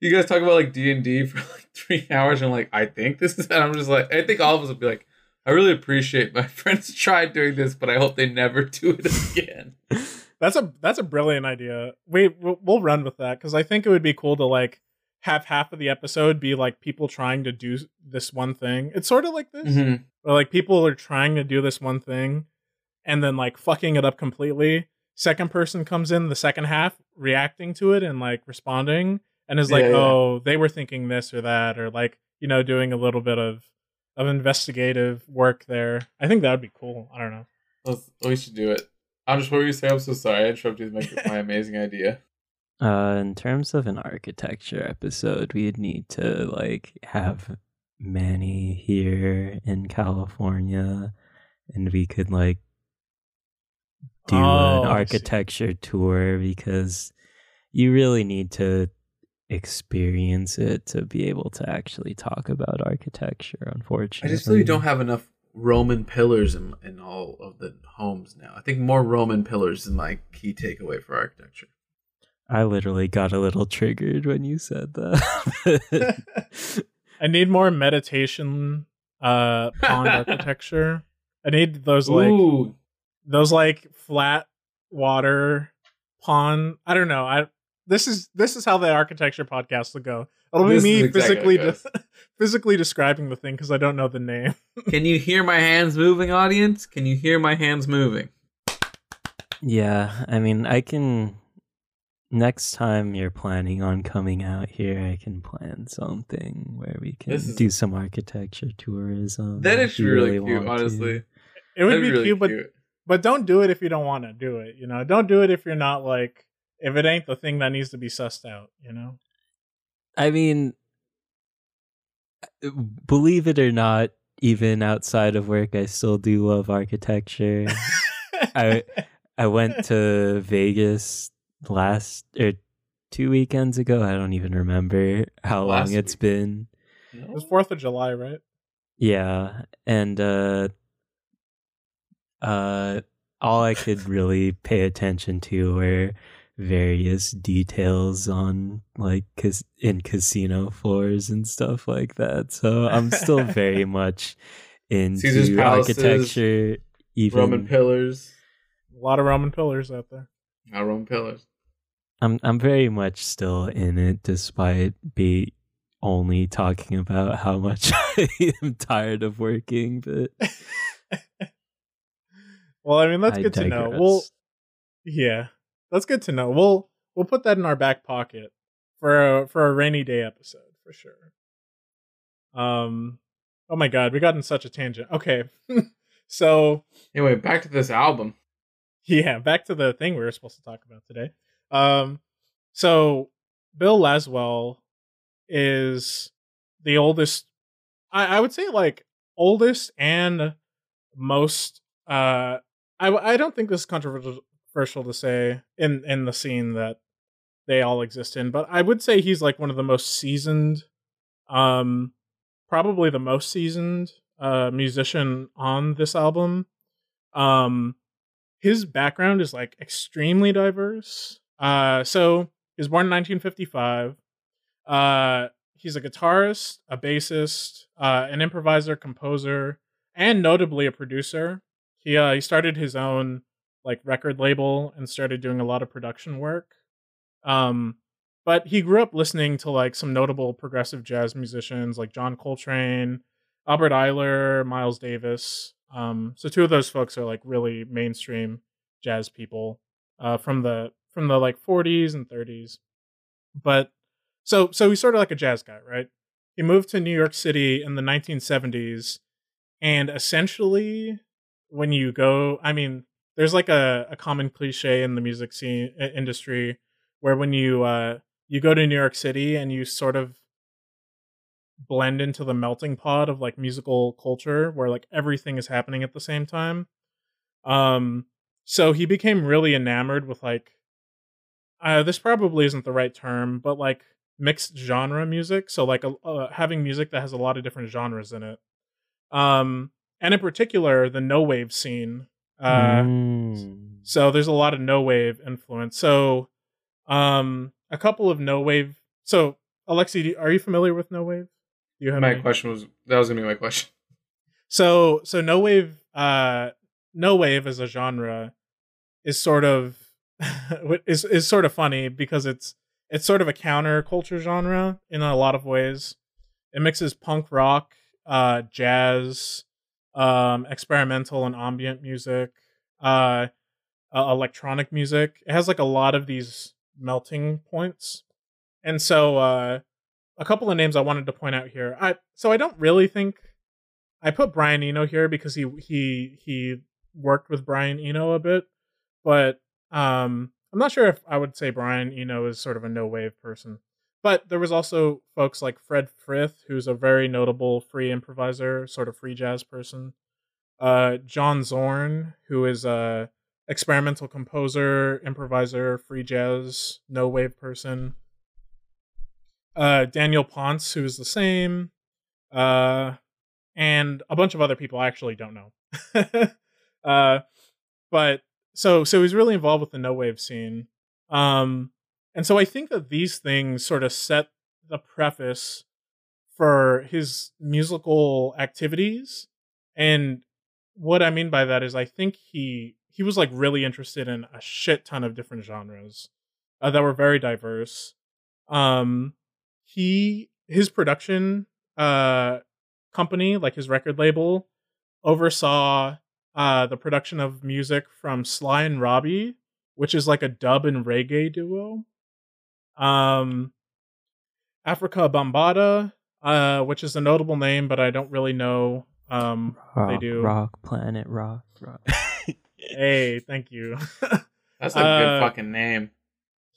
You guys talk about like D and D for like three hours, and like I think this is. And I'm just like I think all of us would be like. I really appreciate my friends tried doing this, but I hope they never do it again. That's a that's a brilliant idea. We we'll, we'll run with that because I think it would be cool to like have half of the episode be like people trying to do this one thing. It's sort of like this, Mhm. where like people are trying to do this one thing, and then like fucking it up completely. Second person comes in the second half, reacting to it and like responding, and is like, Yeah, yeah. "Oh, they were thinking this or that," or like you know doing a little bit of of investigative work there. I think that would be cool. I don't know. Let's, we should do it. I'm just what were you saying? I'm so sorry. I interrupted my, my [LAUGHS] amazing idea. Uh, in terms of an architecture episode, we'd need to like have Manny here in California, and we could like do Oh, an architecture tour because you really need to experience it to be able to actually talk about architecture. Unfortunately, I just we don't have enough Roman pillars in, in all of the homes now. I think more Roman pillars is my key takeaway for architecture. I literally got a little triggered when you said that. [LAUGHS] I need more meditation uh pond [LAUGHS] architecture. I need those like Ooh, those like flat water pond. I don't know. I this is this is how the architecture podcast will go. It'll be This is me exactly physically de- [LAUGHS] physically describing the thing because I don't know the name. can you hear my hands moving, audience? Can you hear my hands moving? Yeah, I mean, I can. Next time you're planning on coming out here, I can plan something where we can is- do some architecture tourism. That if is you really, want cute, to. honestly. It would That'd be really cute, but cute. but don't do it if you don't want to do it. You know, don't do it if you're not like if it ain't the thing that needs to be sussed out. You know. I mean, uh, believe it or not, even outside of work, I still do love architecture. [LAUGHS] I- I went to Vegas last or two weekends ago. I don't even remember how Last long it's week. been. It was Fourth of July, right? Yeah, and uh uh all I could really pay attention to were various details on like cas- in casino floors and stuff like that. So I'm still very [LAUGHS] much into palaces, architecture even Roman pillars. A lot of Roman pillars out there. Not Roman pillars. I'm I'm very much still in it despite be only talking about how much [LAUGHS] I am tired of working, but [LAUGHS] well, I mean that's I good to know. Well yeah, that's good to know. We'll we'll put that in our back pocket for a for a rainy day episode for sure. Um, oh my god, we got in such a tangent. Okay, [LAUGHS] so Anyway, back to this album. yeah, back to the thing we were supposed to talk about today. Um, so Bill Laswell is the oldest. I, I would say like oldest and most uh, I I don't think this is controversial to say in in the scene that they all exist in, but I would say he's like one of the most seasoned, um, probably the most seasoned uh musician on this album. Um, his background is like extremely diverse. Uh, so he was born in 1955. Uh, he's a guitarist, a bassist, uh, an improviser, composer, and notably a producer. He uh, he started his own like record label and started doing a lot of production work. Um, but he grew up listening to like some notable progressive jazz musicians like John Coltrane, Albert Ayler, Miles Davis. Um, so two of those folks are like really mainstream jazz people uh, from the from the like 40s and 30s. But so so he's sort of like a jazz guy, right? He moved to New York City in the 1970s, and essentially, when you go, I mean, there's like a, a common cliche in the music scene industry where when you uh, you go to New York City and you sort of blend into the melting pot of like musical culture where like everything is happening at the same time. Um, so he became really enamored with like uh, this probably isn't the right term, but like mixed genre music. So like uh, having music that has a lot of different genres in it. Um, and in particular, the no wave scene. Uh, mm. So there's a lot of no wave influence. So um, a couple of no wave. So Alexi, are you familiar with no wave? Do you have my any? question was that was gonna be my question. [LAUGHS] So so no wave uh no wave as a genre is sort of [LAUGHS] is is sort of funny because it's it's sort of a counterculture genre in a lot of ways. It mixes punk rock, uh, jazz, um, experimental and ambient music, uh, uh, electronic music. It has like a lot of these melting points, and so uh, a couple of names I wanted to point out here. I so I don't really think I put Brian Eno here because he he he worked with Brian Eno a bit, but um I'm not sure if I would say Brian Eno is sort of a no wave person. But there was also folks like Fred Frith, who's a very notable free improviser, sort of free jazz person. Uh, John Zorn, who is a experimental composer, improviser, free jazz, no wave person. Uh, Daniel Ponce, who is the same. Uh, and a bunch of other people I actually don't know. [LAUGHS] uh, but so so he's really involved with the no wave scene. Um and so i think that these things sort of set the preface for his musical activities. And what i mean by that is i think he he was like really interested in a shit ton of different genres uh, that were very diverse. Um he his production uh company like his record label oversaw uh, the production of music from Sly and Robbie, which is like a dub and reggae duo. Um, Afrika Bambaataa, uh, which is a notable name, but I don't really know. Um, rock, they do rock planet rock rock. [LAUGHS] hey, thank you. [LAUGHS] that's a uh, good fucking name.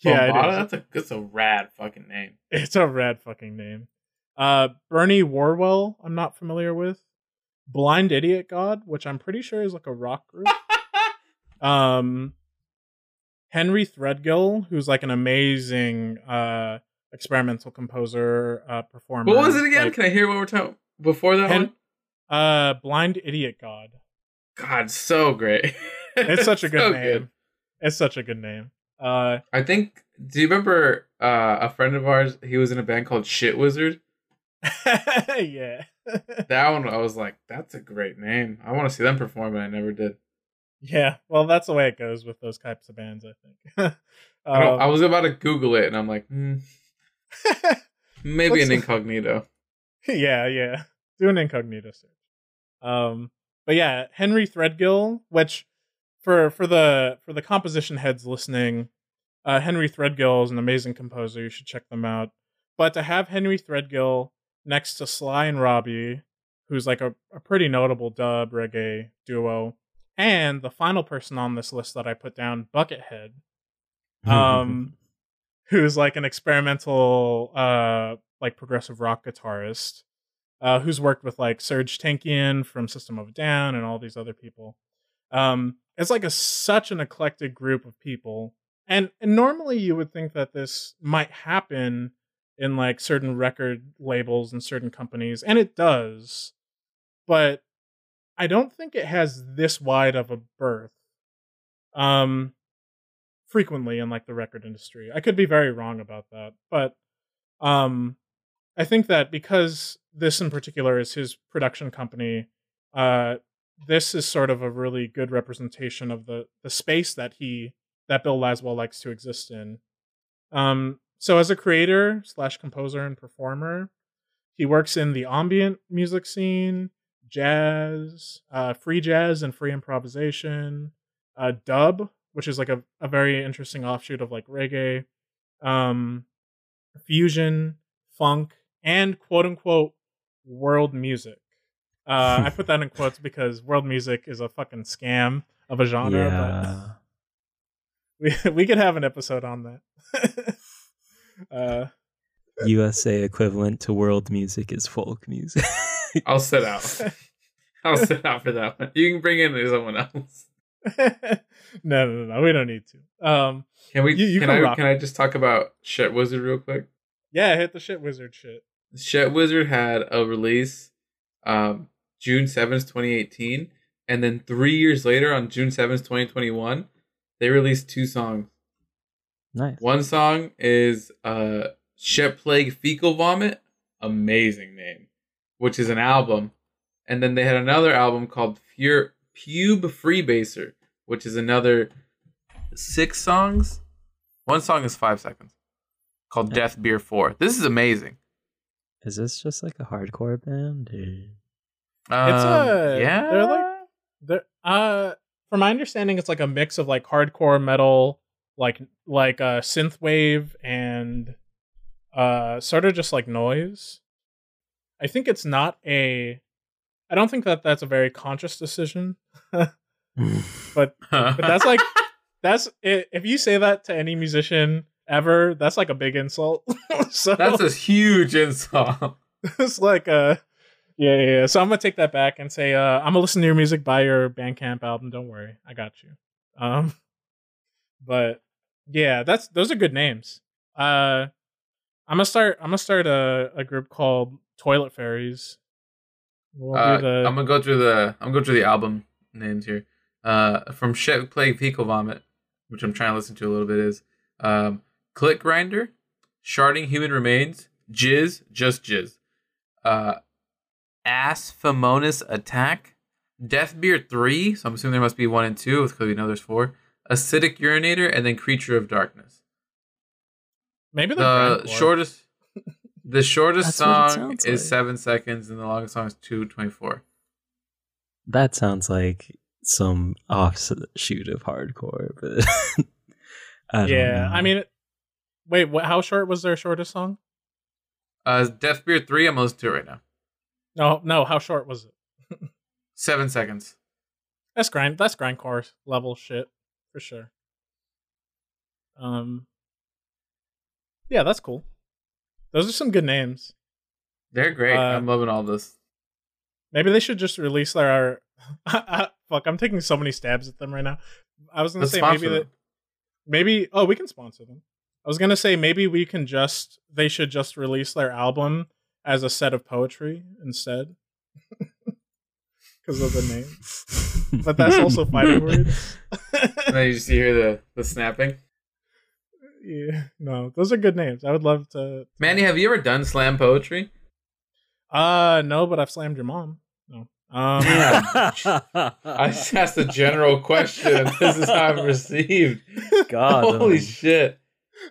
Yeah, that's a that's a rad fucking name. It's a rad fucking name. Uh, Bernie Worrell, I'm not familiar with. Blind Idiot God, which I'm pretty sure is like a rock group. [LAUGHS] um, Henry Threadgill, who's like an amazing uh experimental composer, uh performer. What was it again? Like, Can I hear what we're talking before that Hen- one? Uh, Blind Idiot God. God, so great. it's such a [LAUGHS] good so name. Good. It's such a good name. Uh, I think. Do you remember uh, a friend of ours? He was in a band called Shit Wizard. [LAUGHS] yeah. That one, I was like, that's a great name. I want to see them perform, and I never did. Yeah, well, that's the way it goes with those types of bands, I think. [LAUGHS] um, I, I, was about to Google it, and I'm like, hmm, [LAUGHS] maybe an incognito. [LAUGHS] yeah, yeah. Do an incognito search. Um, but yeah, Henry Threadgill, which for for the for the composition heads listening, uh, Henry Threadgill is an amazing composer. You should check them out. But to have Henry Threadgill next to Sly and Robbie, who's like a, a pretty notable dub reggae duo, and the final person on this list that I put down, Buckethead, um, [LAUGHS] who's like an experimental, uh, like progressive rock guitarist, uh, who's worked with like Serj Tankian from System of a Down and all these other people. Um, it's like a such an eclectic group of people, and and normally you would think that this might happen in like certain record labels and certain companies, and it does, but I don't think it has this wide of a berth. Um, frequently in like the record industry. I could be very wrong about that, but um I think that because this in particular is his production company, uh this is sort of a really good representation of the the space that he that Bill Laswell likes to exist in. Um so as a creator slash composer and performer, he works in the ambient music scene, jazz, uh, free jazz and free improvisation, uh, dub, which is like a, a very interesting offshoot of like reggae, um, fusion, funk, and quote unquote world music. Uh, I put that in [LAUGHS] quotes because world music is a fucking scam of a genre. yeah. But [LAUGHS] we we could have an episode on that. [LAUGHS] uh, USA equivalent to world music is folk music. [LAUGHS] I'll sit out. [LAUGHS] I'll sit out for that one. You can bring in someone else. [LAUGHS] no, no, no, no, we don't need to. Um, Can we? You- you can, can I? rock Can I just talk about Shit Wizard real quick? yeah, hit the shit wizard shit. Shit Wizard had a release um, June seventh, twenty eighteen, and then three years later, on June seventh, twenty twenty one, they released two songs. Nice. One song is uh, Shit Plague Fecal Vomit, amazing name, which is an album, and then they had another album called Pure Pube Freebaser, which is another six songs. One song is five seconds, called Yeah. Death Beer Four. This is amazing. Is this just like a hardcore band? Or... It's Um, a- yeah. they're like- There, uh, from my understanding, it's like a mix of like hardcore metal, like like uh, synthwave, and uh, sort of just like noise. I think it's not a. I don't think that that's a very conscious decision, [LAUGHS] but but that's like [LAUGHS] that's if you say that to any musician ever, that's like a big insult. [LAUGHS] so That's a huge insult. it's like uh yeah, yeah, yeah. So I'm gonna take that back and say uh I'm gonna listen to your music, buy your Bandcamp album. Don't worry, I got you. Um, but yeah, that's those are good names. Uh, I'm gonna start. I'm gonna start a, a group called Toilet Fairies. We'll Uh, the I'm gonna go through the I'm gonna go through the album names here. Uh, from Shit Plague Fecal Vomit, which I'm trying to listen to a little bit, is um, Click Grinder, Sharding Human Remains, Jizz, Just Jizz, uh, Asphomonas Attack, Death Beer Three. So I'm assuming there must be one and two, because we know there's four. Acidic Urinator, and then Creature of Darkness. maybe the The shortest, the [LAUGHS] shortest That's what it song is like. seven seconds, and the longest song is two twenty four. that sounds like some offshoot of hardcore, but [LAUGHS] I don't Yeah, know. I mean, wait, what, how short was their shortest song? Uh, Death Beer three. I'm listening to it right now. No, no, how short was it? [LAUGHS] Seven seconds. That's grind. That's grindcore level shit for sure. Um, yeah, that's cool. Those are some good names. They're great. Uh, I'm loving all this. Maybe they should just release their. [LAUGHS] fuck, I'm taking so many stabs at them right now. I was gonna Let's say maybe that maybe oh we can sponsor them. I was gonna say maybe we can just they should just release their album as a set of poetry instead [LAUGHS] because of the name. [LAUGHS] But that's also fighting [LAUGHS] words. And then you just hear the the snapping. yeah, no, those are good names. I would love to. Manny, have you ever done slam poetry? Uh no, but I've slammed your mom. No. Um, [LAUGHS] I just asked a general question. This is how I've received. God, Holy um, shit!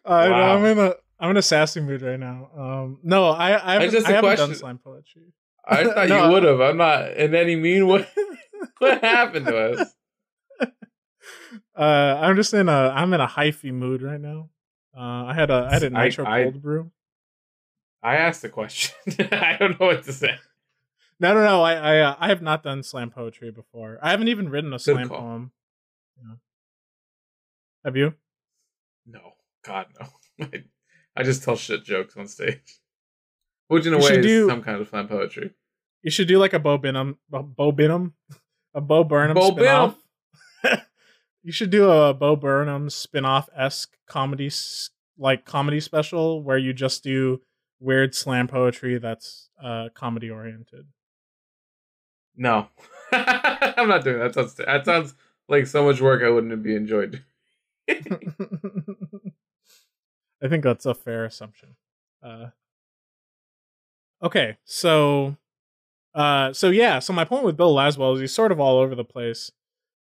I, Wow. I'm in a I'm in a sassy mood right now. Um, no, I I haven't, just I a haven't question. done slam poetry. I [LAUGHS] thought No, you would have. I'm not in any mean way. [LAUGHS] What happened to us? [LAUGHS] Uh, I'm just in a I'm in a hyphy mood right now. Uh, I had a I had a nitro I- cold brew. I asked the question. I don't know what to say. No, no, no. I I uh, I have not done slam poetry before. I haven't even written a slam call. poem. Have you? No, God no. I, I just tell shit jokes on stage, which in a You way is do- some kind of slam poetry. You should do like a Bo Binham, a Bo Binham, a Bo Burnham Bo spin-off. [LAUGHS] you should do a Bo Burnham spin-off esque comedy like comedy special where you just do weird slam poetry that's uh comedy oriented. No, [LAUGHS] I'm not doing that. That sounds, that sounds like so much work I wouldn't be enjoyed. [LAUGHS] I think that's a fair assumption. Uh, okay, so, uh, so yeah, so my point with Bill Laswell is he's sort of all over the place,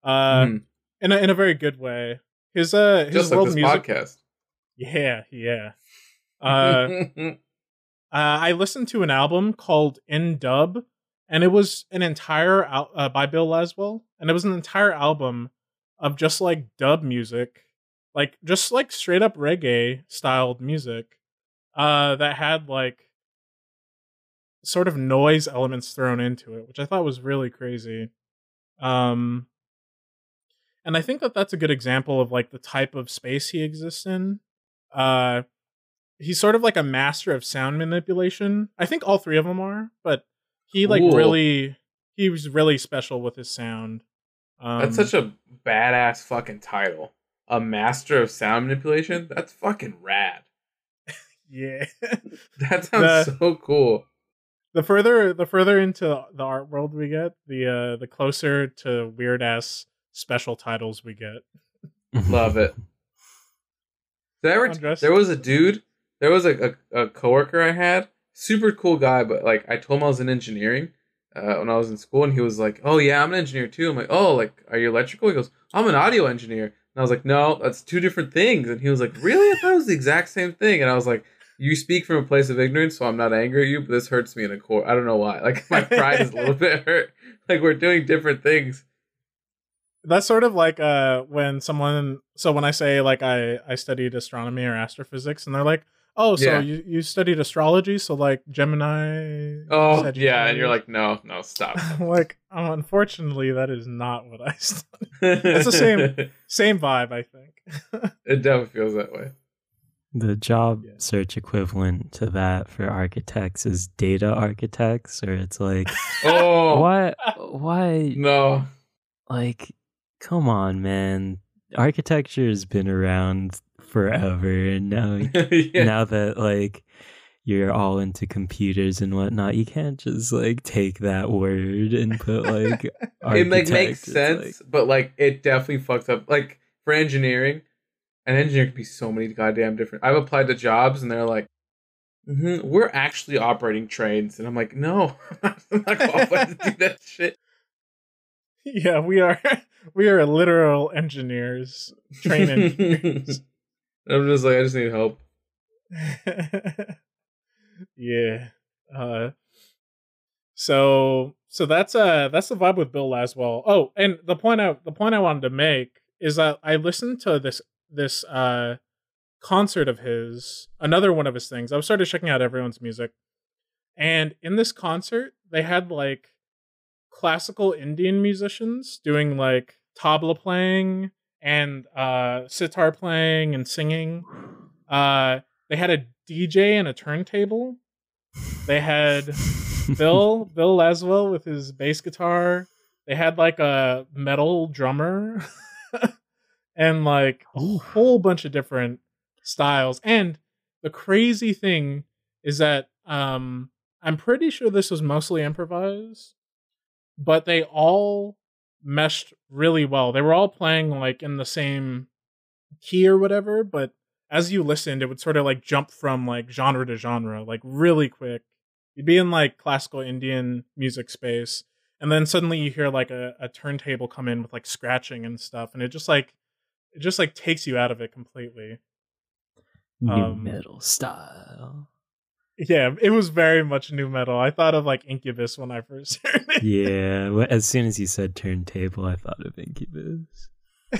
uh, Mhm. in a, in a very good way. His uh, his Just like world this music, podcast. yeah, yeah. [LAUGHS] Uh, uh, I listened to an album called In Dub, and it was an entire al- uh, by Bill Laswell, and it was an entire album of just like dub music, like just like straight up reggae styled music, uh, that had like sort of noise elements thrown into it, which I thought was really crazy. Um, and I think that that's a good example of like the type of space he exists in. Uh, he's sort of like a master of sound manipulation. I think all three of them are, but he like really he was really special with his sound. Um, That's such a badass fucking title. A master of sound manipulation? That's fucking rad. [LAUGHS] yeah. [LAUGHS] That sounds The- so cool. The further the further into the art world we get, the uh the closer to weird ass special titles we get. [LAUGHS] Love it. Did I ever Andres? there was a dude, there was a, a, a coworker I had, super cool guy, but like I told him I was in engineering uh, when I was in school, and he was like, "Oh yeah, I'm an engineer too." I'm like, "Oh, like are you electrical?" He goes, "I'm an audio engineer," and I was like, "No, that's two different things." And he was like, "Really? I thought it was the exact same thing." And I was like, "You speak from a place of ignorance, so I'm not angry at you, but this hurts me in a core. I don't know why. Like my [LAUGHS] pride is a little bit hurt. Like we're doing different things." That's sort of like uh when someone so when I say like I I studied astronomy or astrophysics and they're like, "Oh, so Yeah. you you studied astrology, so like Gemini?" Oh yeah, and you're like, "No, no, stop." [LAUGHS] Like, oh, unfortunately, that is not what I [LAUGHS] studied. It's the same. Same vibe, I think. It definitely feels that way. The job Yeah. search equivalent to that for architects is data architects, or it's like, [LAUGHS] Oh why, why, no! like, come on, man. Architecture has been around forever, and now, [LAUGHS] yeah. now that like you're all into computers and whatnot, you can't just like take that word and put like [LAUGHS] it like makes sense, but like it definitely fucked up. Like for engineering, an engineer can be so many goddamn different. I've applied to jobs and they're like, "Mhm, "We're actually operating trains," and I'm like, "No, [LAUGHS] I'm not qualified to do [LAUGHS] that shit." yeah, we are [LAUGHS] we are literal engineers, train engineers. I'm just like, I just need help. yeah. Uh so so that's uh that's the vibe with Bill Laswell. Oh, and the point I the point I wanted to make is that I listened to this this uh concert of his, another one of his things. I started checking out everyone's music. And in this concert, they had like classical Indian musicians doing like tabla playing and uh sitar playing and singing. Uh they had a DJ and a turntable. They had [LAUGHS] Bill Bill Laswell with his bass guitar. They had like a metal drummer [LAUGHS] and like a Ooh. whole bunch of different styles. And the crazy thing is that um I'm pretty sure this was mostly improvised, but they all meshed really well. They were all playing like in the same key or whatever, but as you listened, it would sort of like jump from like genre to genre, like really quick. You'd be in like classical Indian music space, and then suddenly you hear like a, a turntable come in with like scratching and stuff, and it just like it just like takes you out of it completely. New Um, metal style. Yeah, it was very much nu metal. I thought of like Incubus when I first [LAUGHS] heard it. Yeah, as soon as you said turntable, I thought of Incubus. [LAUGHS]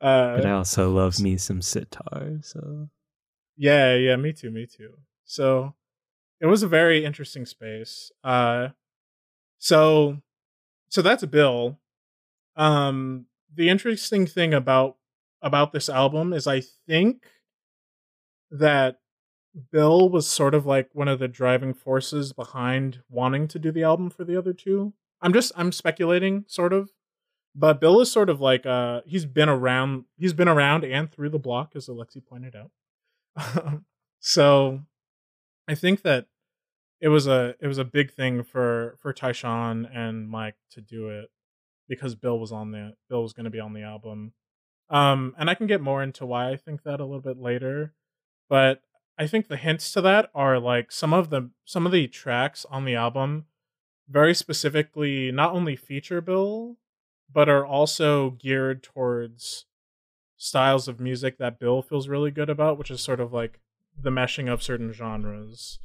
uh, But I also love me some sitar, so Yeah, yeah, me too, me too. So it was a very interesting space. Uh so so that's a Bill. Um the interesting thing about about this album is I think that Bill was sort of like one of the driving forces behind wanting to do the album for the other two. I'm just I'm speculating sort of, but Bill is sort of like uh he's been around he's been around and through the block as Alexi pointed out. [LAUGHS] so I think that it was a it was a big thing for for Tyshawn and Mike to do it because Bill was on the Bill was going to be on the album. Um and I can get more into why I think that a little bit later, but I think the hints to that are like some of the some of the tracks on the album very specifically not only feature Bill but are also geared towards styles of music that Bill feels really good about, which is sort of like the meshing of certain genres.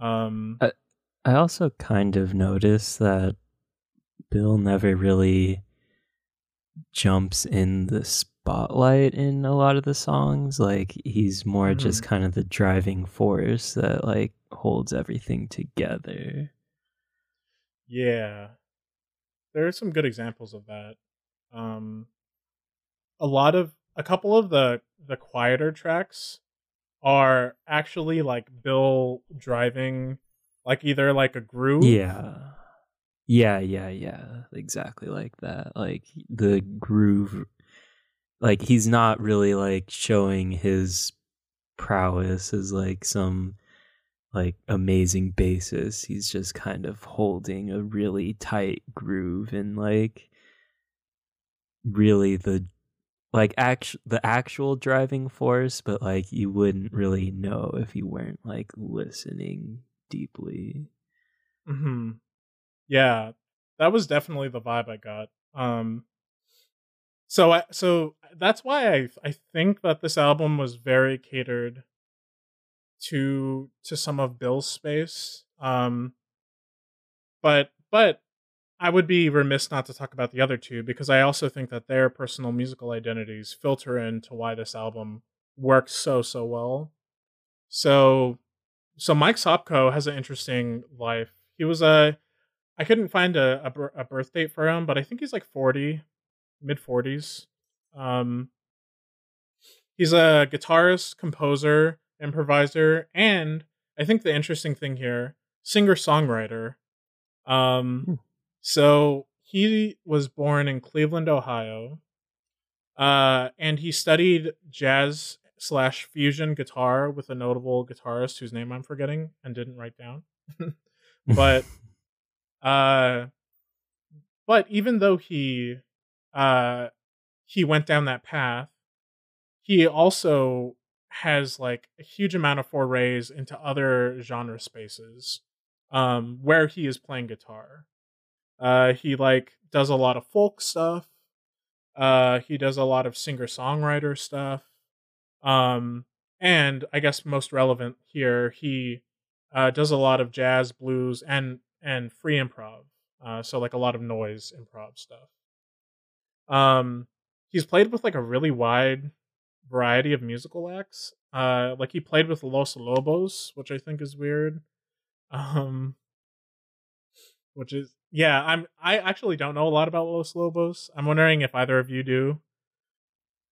Um, I, I also kind of noticed that Bill never really jumps in the spotlight in a lot of the songs. Like he's more mm-hmm. just kind of the driving force that like holds everything together. Yeah. There are some good examples of that. Um a lot of a couple of the the quieter tracks are actually like Bill driving like either like a groove. Yeah. Yeah, yeah, yeah. Exactly like that. Like the groove like he's not really like showing his prowess as like some like amazing basis. He's just kind of holding a really tight groove and like really the like act the actual driving force, but like you wouldn't really know if you weren't like listening deeply. Hmm. Yeah, that was definitely the vibe I got. Um. So I so that's why I I think that this album was very catered to to some of Bill's space. Um. But but I would be remiss not to talk about the other two because I also think that their personal musical identities filter into why this album works so so well. So, so Mike Sopko has an interesting life. He was a, I couldn't find a, a, a birth date for him, but I think he's like forty, mid forties. Um, he's a guitarist, composer, improviser, and I think the interesting thing here, singer songwriter. Um, hmm. So he was born in Cleveland, Ohio, uh, and he studied jazz slash fusion guitar with a notable guitarist whose name I'm forgetting and didn't write down. [LAUGHS] but uh, but even though he uh he went down that path, he also has like a huge amount of forays into other genre spaces um where he is playing guitar uh, he like does a lot of folk stuff. Uh, he does a lot of singer songwriter stuff. Um, and I guess most relevant here, he uh, does a lot of jazz, blues, and and free improv. Uh, so like a lot of noise improv stuff. Um, he's played with like a really wide variety of musical acts. Uh, like he played with Los Lobos, which I think is weird. Um, which is yeah, I'm. I actually don't know a lot about Los Lobos. I'm wondering if either of you do.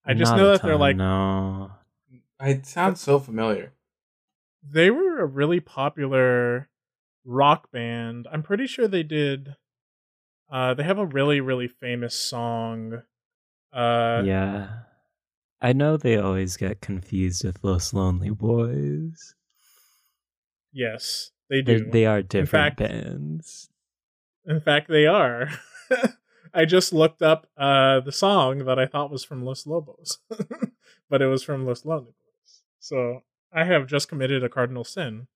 I just Not know a that they're like no. It sounds so familiar. they were a really popular rock band. I'm pretty sure they did. Uh, they have a really really famous song. Uh, yeah. I know they always get confused with Los Lonely Boys. Yes, they They do. they are different fact- bands. In fact, they are. [LAUGHS] I just looked up uh, the song that I thought was from Los Lobos, [LAUGHS] but it was from Los Lonely Boys. So I have just committed a cardinal sin.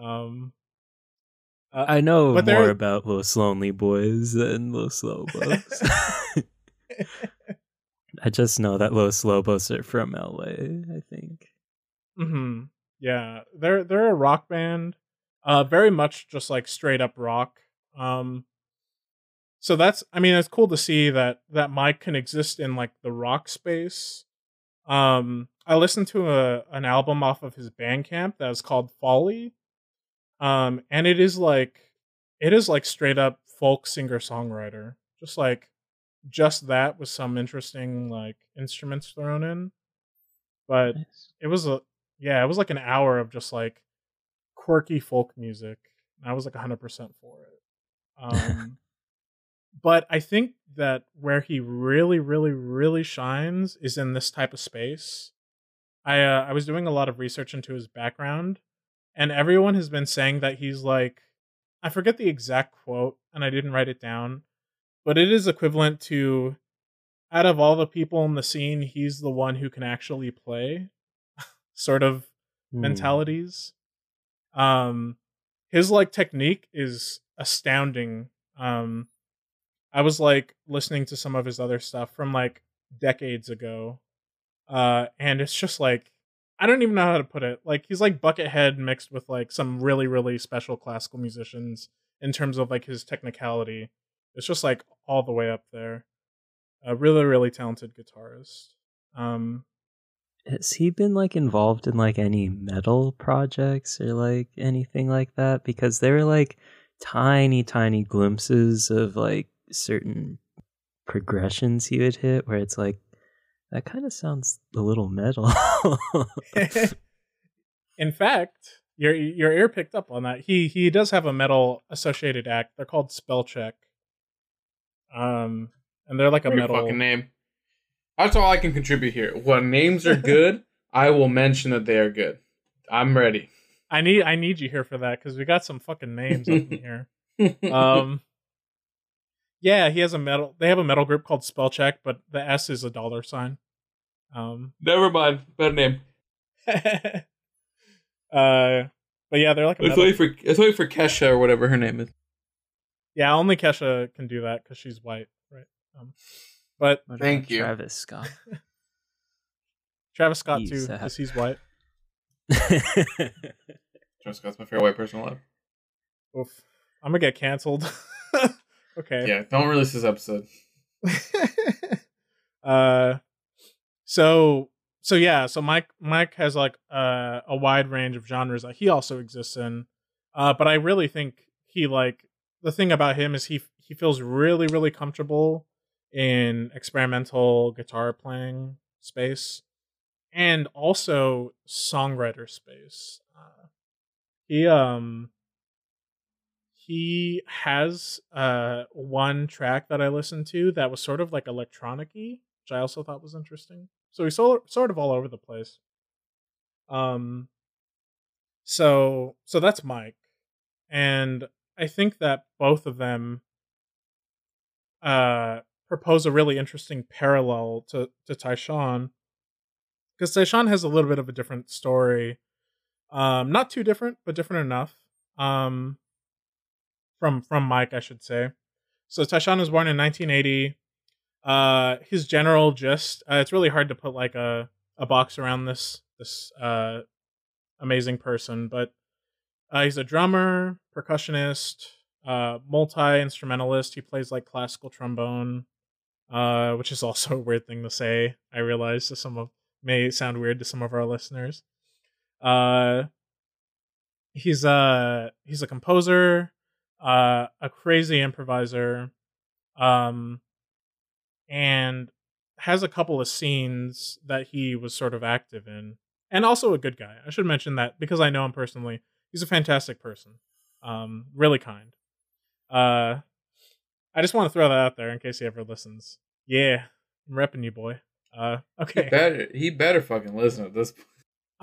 Um, uh, I know more there- about Los Lonely Boys than Los Lobos. [LAUGHS] I just know that Los Lobos are from LA, I think. hmm Yeah, they're they're a rock band, uh, very much just like straight up rock. Um, so that's I mean it's cool to see that that Mike can exist in like the rock space. Um, I listened to a an album off of his Bandcamp that was called Folly, um, and it is like it is like straight up folk singer songwriter, just like just that with some interesting like instruments thrown in. But Nice. it was a yeah, it was like an hour of just like quirky folk music. I was like 100% for it. Um, [LAUGHS] but I think that where he really, really, really shines is in this type of space. I uh, I was doing a lot of research into his background, and everyone has been saying that he's like I forget the exact quote, and I didn't write it down, but it is equivalent to out of all the people in the scene, he's the one who can actually play, [LAUGHS] sort of Hmm. mentalities. Um, his like technique is astounding. Um, I was like listening to some of his other stuff from like decades ago, uh, and it's just like I don't even know how to put it. Like he's like Buckethead mixed with like some really really special classical musicians in terms of like his technicality. It's just like all the way up there. A really really talented guitarist. Um, Has he been like involved in like any metal projects or like anything like that? Because there were like tiny, tiny glimpses of like certain progressions he would hit where it's like that kind of sounds a little metal. [LAUGHS] [LAUGHS] in fact, your your ear picked up on that. He he does have a metal associated act. They're called Spellcheck. Um, and they're like a Great metal. fucking name. That's all I can contribute here. When names are good, [LAUGHS] I will mention that they are good. I'm ready. I need I need you here for that because we got some fucking names up in here. Um, yeah, he has a metal. They have a metal group called Spellcheck, but the S is a dollar sign. Um, Never mind. Better name. [LAUGHS] uh, but yeah, they're like a Let's metal. wait for let's wait for Kesha or whatever her name is. Yeah, only Kesha can do that because she's white, right? Um, but Thank you. Travis Scott. [LAUGHS] Travis Scott He's too, because he's white. [LAUGHS] Travis Scott's my favorite white person alive. Oof, I'm gonna get canceled. Okay. Yeah, don't release this episode. [LAUGHS] uh, so so yeah, so Mike Mike has like uh, a wide range of genres that he also exists in. Uh, but I really think he like the thing about him is he he feels really really comfortable in experimental guitar playing space and also songwriter space. Uh, he um he has uh one track that I listened to that was sort of like electronic-y, which I also thought was interesting. So he's so, sort of all over the place. Um so so that's Mike. And I think that both of them uh propose a really interesting parallel to to Tyshawn. Because Tyshawn has a little bit of a different story. Um not too different, but different enough. Um from from Mike, I should say. So Tyshawn was born in 1980. Uh, his general gist. Uh, it's really hard to put like a a box around this this uh amazing person, but uh, he's a drummer, percussionist, uh, multi instrumentalist. He plays like classical trombone, uh, which is also a weird thing to say. I realize to some of may sound weird to some of our listeners. Uh, he's a he's a composer uh, a crazy improviser, um, and has a couple of scenes that he was sort of active in, and also a good guy. I should mention that because I know him personally. He's a fantastic person, um, really kind. Uh, I just want to throw that out there in case he ever listens. Yeah, I'm repping you, boy. Uh, He okay. better he better fucking listen at this point.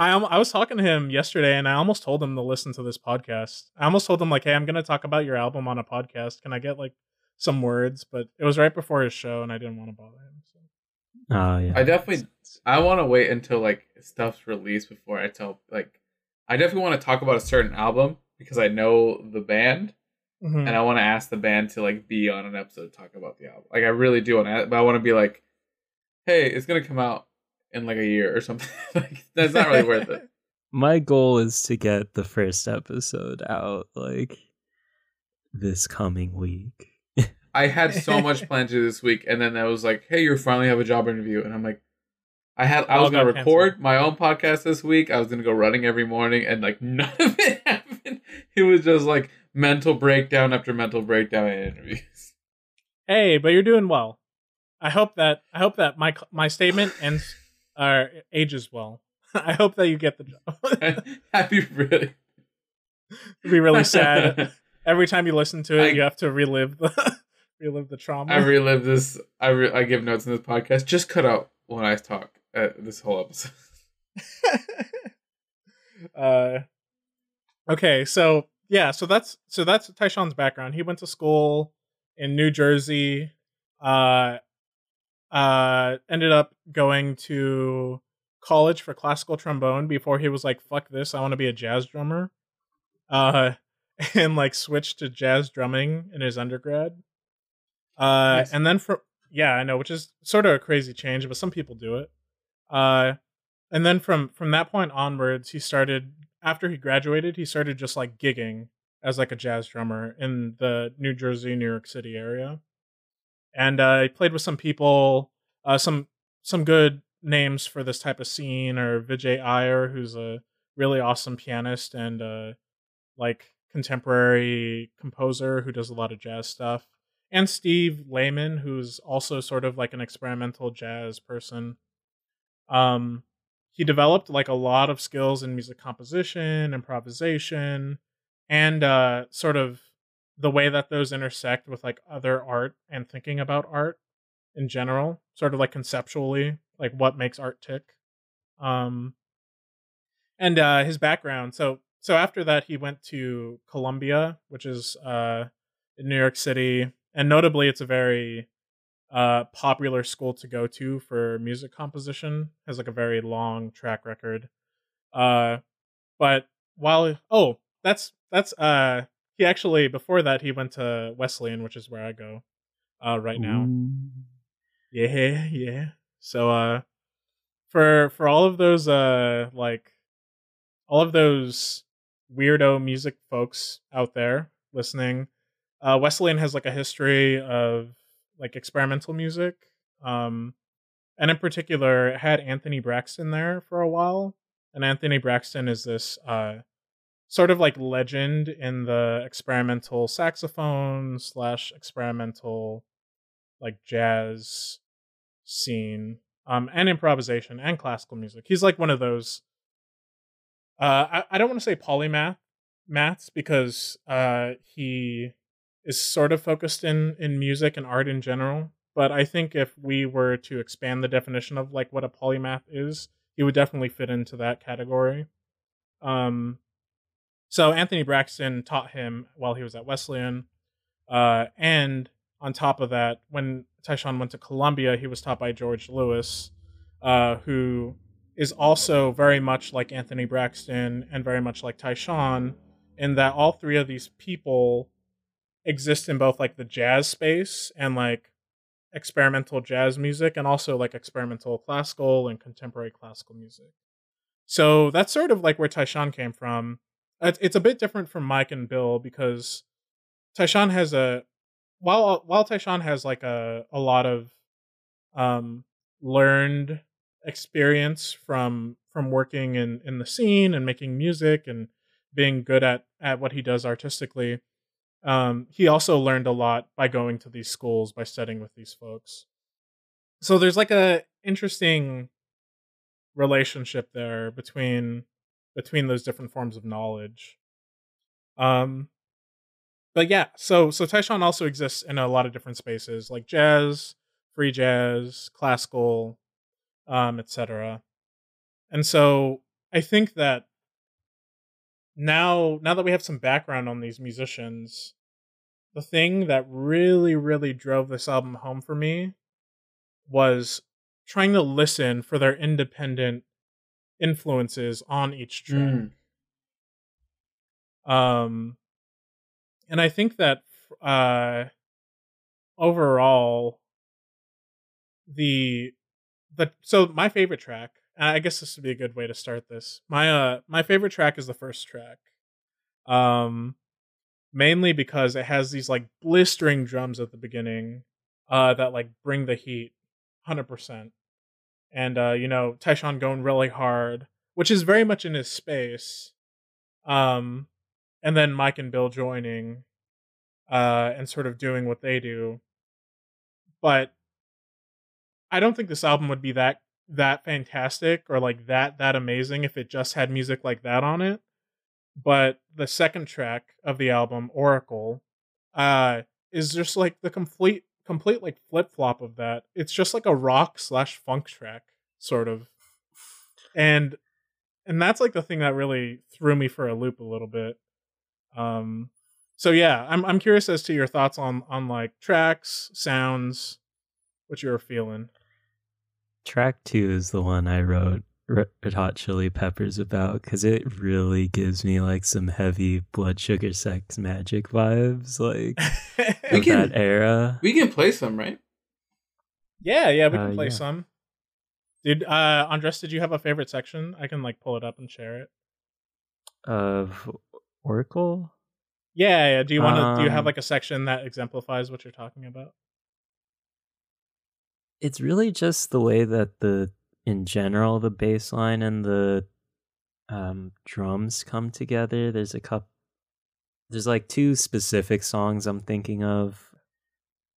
I I was talking to him yesterday, and I almost told him to listen to this podcast. I almost told him like, "Hey, I'm going to talk about your album on a podcast. Can I get like some words?" But it was right before his show, and I didn't want to bother him. So. oh yeah. I definitely I want to wait until like stuff's released before I tell like I definitely want to talk about a certain album because I know the band Mhm. and I want to ask the band to like be on an episode to talk about the album. Like I really do want to, but I want to be like, hey, it's gonna come out in like a year or something. [LAUGHS] like that's not really worth it. [LAUGHS] My goal is to get the first episode out like this coming week. I had so much [LAUGHS] planned to this week, and then I was like, "Hey, you finally have a job interview," and I'm like, "I had I All was gonna record canceled. my own podcast this week. I was gonna go running every morning, and like none of it happened. It was just like mental breakdown after mental breakdown and interviews. Hey, but you're doing well. I hope that I hope that my my statement ends uh, ages well. [LAUGHS] I hope that you get the job. [LAUGHS] Happy really [LAUGHS] It'd be really sad every time you listen to it. I- you have to relive the relive the trauma. I relive this. I re- I give notes in this podcast. Just cut out when I talk uh, this whole episode. uh, okay, so yeah, so that's so that's Tyshawn's background. He went to school in New Jersey. Uh, uh, ended up going to college for classical trombone before he was like, "Fuck this, I want to be a jazz drummer." Uh, [LAUGHS] and like switched to jazz drumming in his undergrad. Uh, Nice. and then for yeah, I know, which is sort of a crazy change, but some people do it. Uh, and then from from that point onwards, he started after he graduated, he started just like gigging as like a jazz drummer in the New Jersey, New York City area, and uh, he played with some people, uh, some some good names for this type of scene, or Vijay Iyer, who's a really awesome pianist and uh, like contemporary composer who does a lot of jazz stuff, and Steve Lehman, who's also sort of like an experimental jazz person. Um, he developed like a lot of skills in music composition, improvisation, and uh, sort of the way that those intersect with like other art and thinking about art in general, sort of like conceptually, like what makes art tick. Um, and uh, his background. So so after that, he went to Columbia, which is uh, in New York City, and notably, it's a very uh, popular school to go to for music composition. Has like a very long track record. Uh, but while oh, that's that's uh, he actually before that he went to Wesleyan, which is where I go uh, right now. Ooh. Yeah, yeah. So uh for for all of those uh like all of those weirdo music folks out there listening, uh Wesleyan has like a history of like experimental music. Um and in particular it had Anthony Braxton there for a while. And Anthony Braxton is this uh sort of like legend in the experimental saxophone slash experimental like jazz scene um and improvisation and classical music. He's like one of those uh i, I don't want to say polymath maths because uh he is sort of focused in in music and art in general but i think if we were to expand the definition of like what a polymath is he would definitely fit into that category. Um so anthony braxton taught him while he was at wesleyan uh and on top of that, when Tyshawn went to Columbia, he was taught by George Lewis, uh, who is also very much like Anthony Braxton and very much like Tyshawn, in that all three of these people exist in both like the jazz space and like experimental jazz music and also like experimental classical and contemporary classical music. So that's sort of like where Tyshawn came from. It's a bit different from Mike and Bill because Tyshawn has a while while Tyshawn has like a a lot of um learned experience from from working in in the scene and making music and being good at at what he does artistically um he also learned a lot by going to these schools by studying with these folks. So there's like a interesting relationship there between between those different forms of knowledge um but yeah, so so Tyshawn also exists in a lot of different spaces, like jazz, free jazz, classical, um, etc. And so I think that now now that we have some background on these musicians, the thing that really really drove this album home for me was trying to listen for their independent influences on each track. Mm. Um, and I think that uh, overall, the the so my favorite track. I guess this would be a good way to start this. My uh my favorite track is the first track. Um, mainly because it has these like blistering drums at the beginning, uh, that like bring the heat, hundred percent. And uh, you know, Tyshawn going really hard, which is very much in his space. Um, and then Mike and Bill joining uh and sort of doing what they do. But I don't think this album would be that that fantastic or like that that amazing if it just had music like that on it. But the second track of the album, Oracle, uh is just like the complete complete like flip flop of that. It's just like a rock slash funk track, sort of. And and that's like the thing that really threw me for a loop a little bit. Um so yeah, I'm I'm curious as to your thoughts on on like tracks, sounds, what you were feeling. Track two is the one I wrote Red Hot Chili Peppers about because it really gives me like some heavy Blood Sugar Sex Magik vibes, like [LAUGHS] We can- that era. We can play some, right? yeah, yeah, we Uh, can play yeah. some. Did uh Andres, did you have a favorite section? I can like pull it up and share it. Of Oracle, Yeah, yeah. Do you want to? do you have Um, like a section that exemplifies what you're talking about? it's really just the way that the in general the bass line and the um drums come together. There's a couple there's like two specific songs i'm thinking of.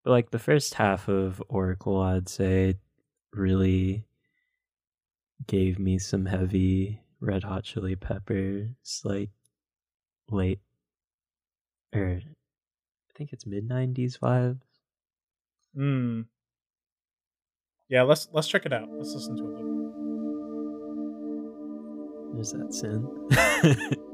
But like the first half of oracle i'd say really gave me some heavy red hot chili peppers like late or i think it's mid 90s vibes. Hmm. Yeah, let's let's check it out. Let's listen to it. There's that sin. [LAUGHS]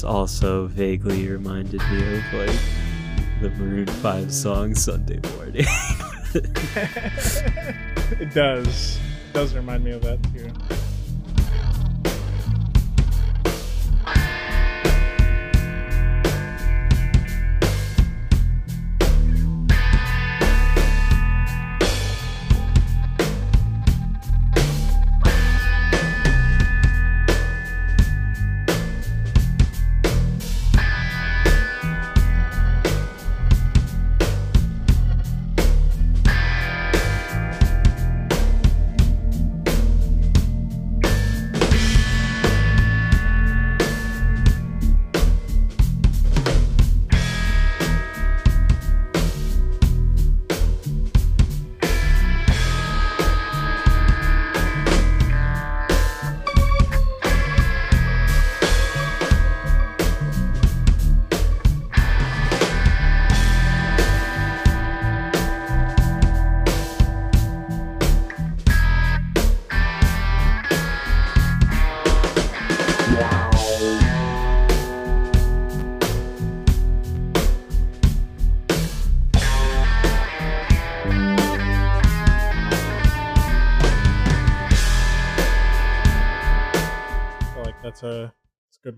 drums also vaguely reminded me of like the Maroon 5 song Sunday morning. [LAUGHS] it does. It does remind me of that too.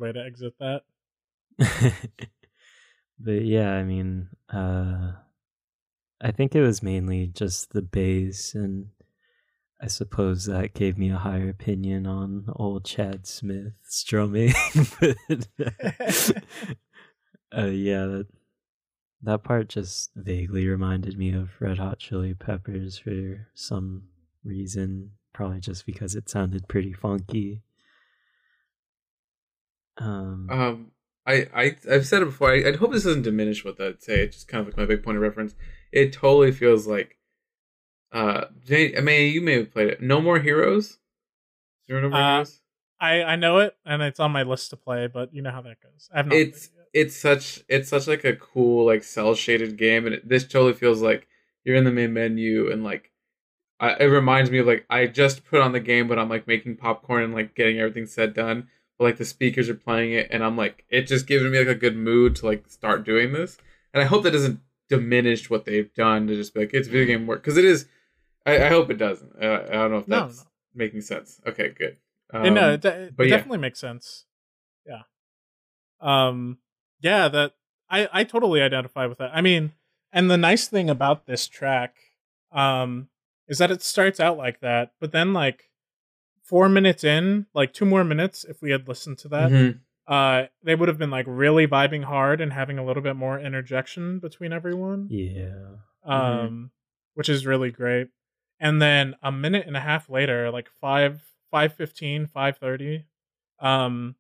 Way to exit that. [LAUGHS] but yeah, I mean, uh I think it was mainly just the bass and I suppose that gave me a higher opinion on old Chad Smith strumming. [LAUGHS] but [LAUGHS] uh, yeah, that that part just vaguely reminded me of Red Hot Chili Peppers for some reason, probably just because it sounded pretty funky. Um, Um, I, I I've said it before. I, I hope this doesn't diminish what I'd say. It's just kind of like my big point of reference. It totally feels like, uh, I mean, you may have played it. No More Heroes. Do you remember No More Uh, Heroes? I I know it and it's on my list to play, but you know how that goes. I have not. played It's it yet. it's such it's such like a cool like cel shaded game, and it, this totally feels like you're in the main menu and like. I, it reminds me of like I just put on the game, but I'm like making popcorn and like getting everything said done. But like the speakers are playing it, and I'm like it just gives me like a good mood to like start doing this. And I hope that doesn't diminish what they've done to just be like it's video game work because it is. I, I hope it doesn't. Uh, I don't know if that's no. making sense. Okay, good. And no, Um, it, de- it yeah. definitely makes sense. Yeah. Um. Yeah. That I I totally identify with that. I mean, and the nice thing about this track, um, is that it starts out like that, but then like four minutes in, like two more minutes, if we had listened to that, mhm. uh, they would have been like really vibing hard and having a little bit more interjection between everyone. yeah. Um, which is really great. and then a minute and a half later, like five five fifteen, five thirty, um,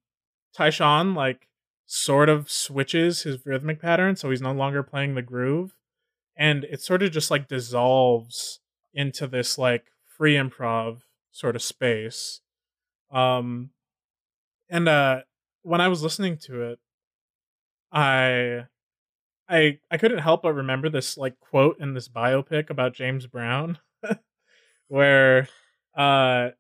Tyshawn like sort of switches his rhythmic pattern, so he's no longer playing the groove, and it sort of just like dissolves into this like free improv sort of space. Um, and uh, when I was listening to it, I I I couldn't help but remember this like quote in this biopic about James Brown [LAUGHS] where uh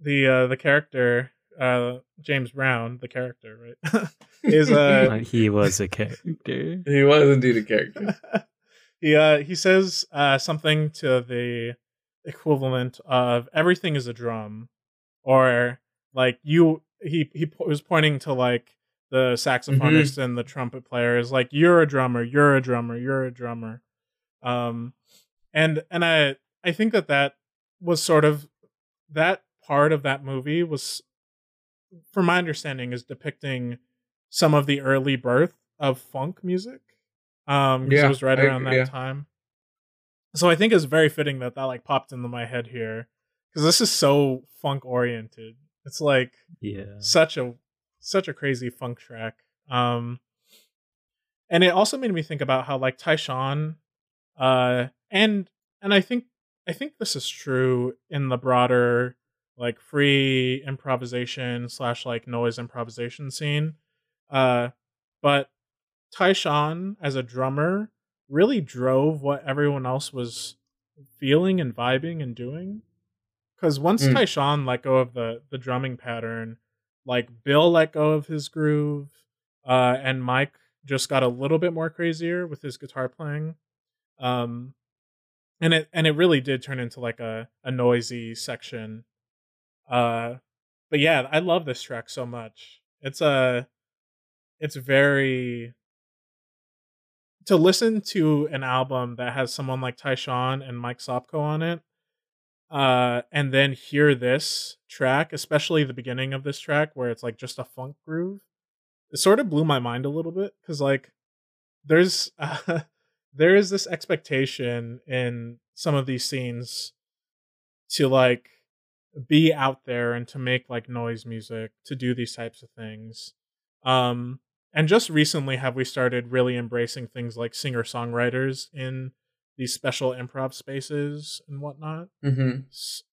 the uh the character uh James Brown, the character, right? [LAUGHS] is uh [LAUGHS] he was a character. He was indeed a character. he uh he says uh something to the equivalent of everything is a drum or like you he he was pointing to like the saxophonist mm-hmm. and the trumpet player is like you're a drummer you're a drummer you're a drummer um and and i i think that that was sort of that part of that movie was from my understanding is depicting some of the early birth of funk music um because yeah, it was right around I, that yeah. time so i think it's very fitting that that like popped into my head here because this is so funk oriented it's like yeah such a such a crazy funk track. Um, and it also made me think about how like Tyshawn, uh, and and I think I think this is true in the broader like free improvisation slash like noise improvisation scene. Uh, but Tyshawn as a drummer really drove what everyone else was feeling and vibing and doing. Because once mm. Tyshawn let go of the the drumming pattern, like Bill let go of his groove, uh, and Mike just got a little bit more crazier with his guitar playing. Um, and it and it really did turn into like a a noisy section. Uh, but yeah, I love this track so much. It's a, it's very to listen to an album that has someone like Tyshawn and Mike Sopko on it uh and then hear this track especially the beginning of this track where it's like just a funk groove it sort of blew my mind a little bit because like there's uh, [LAUGHS] there is this expectation in some of these scenes to like be out there and to make like noise music to do these types of things. Um and just recently have we started really embracing things like singer songwriters in these special improv spaces and whatnot. Mm-hmm.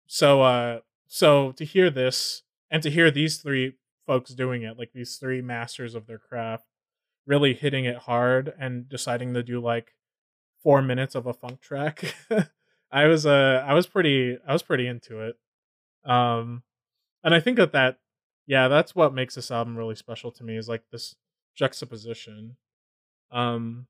So, uh, so to hear this and to hear these three folks doing it, like these three masters of their craft, really hitting it hard and deciding to do like four minutes of a funk track, [LAUGHS] I was uh, I was pretty, I was pretty into it. Um, and I think that that, yeah, that's what makes this album really special to me is like this juxtaposition. Um,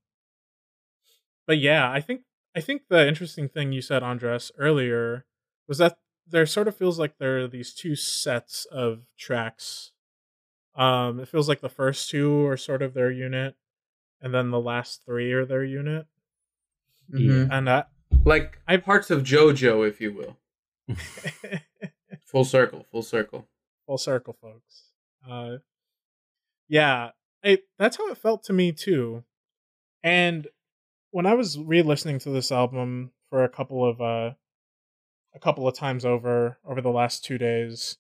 but yeah, I think I think the interesting thing you said, Andres, earlier was that there sort of feels like there are these two sets of tracks. Um, it feels like the first two are sort of their unit, and then the last three are their unit. Mm-hmm. And that, like I parts of JoJo, if you will. [LAUGHS] full circle, full circle, full circle, folks. Uh, yeah, it, that's how it felt to me too. And when I was re-listening to this album for a couple of uh a couple of times over over the last 2 days,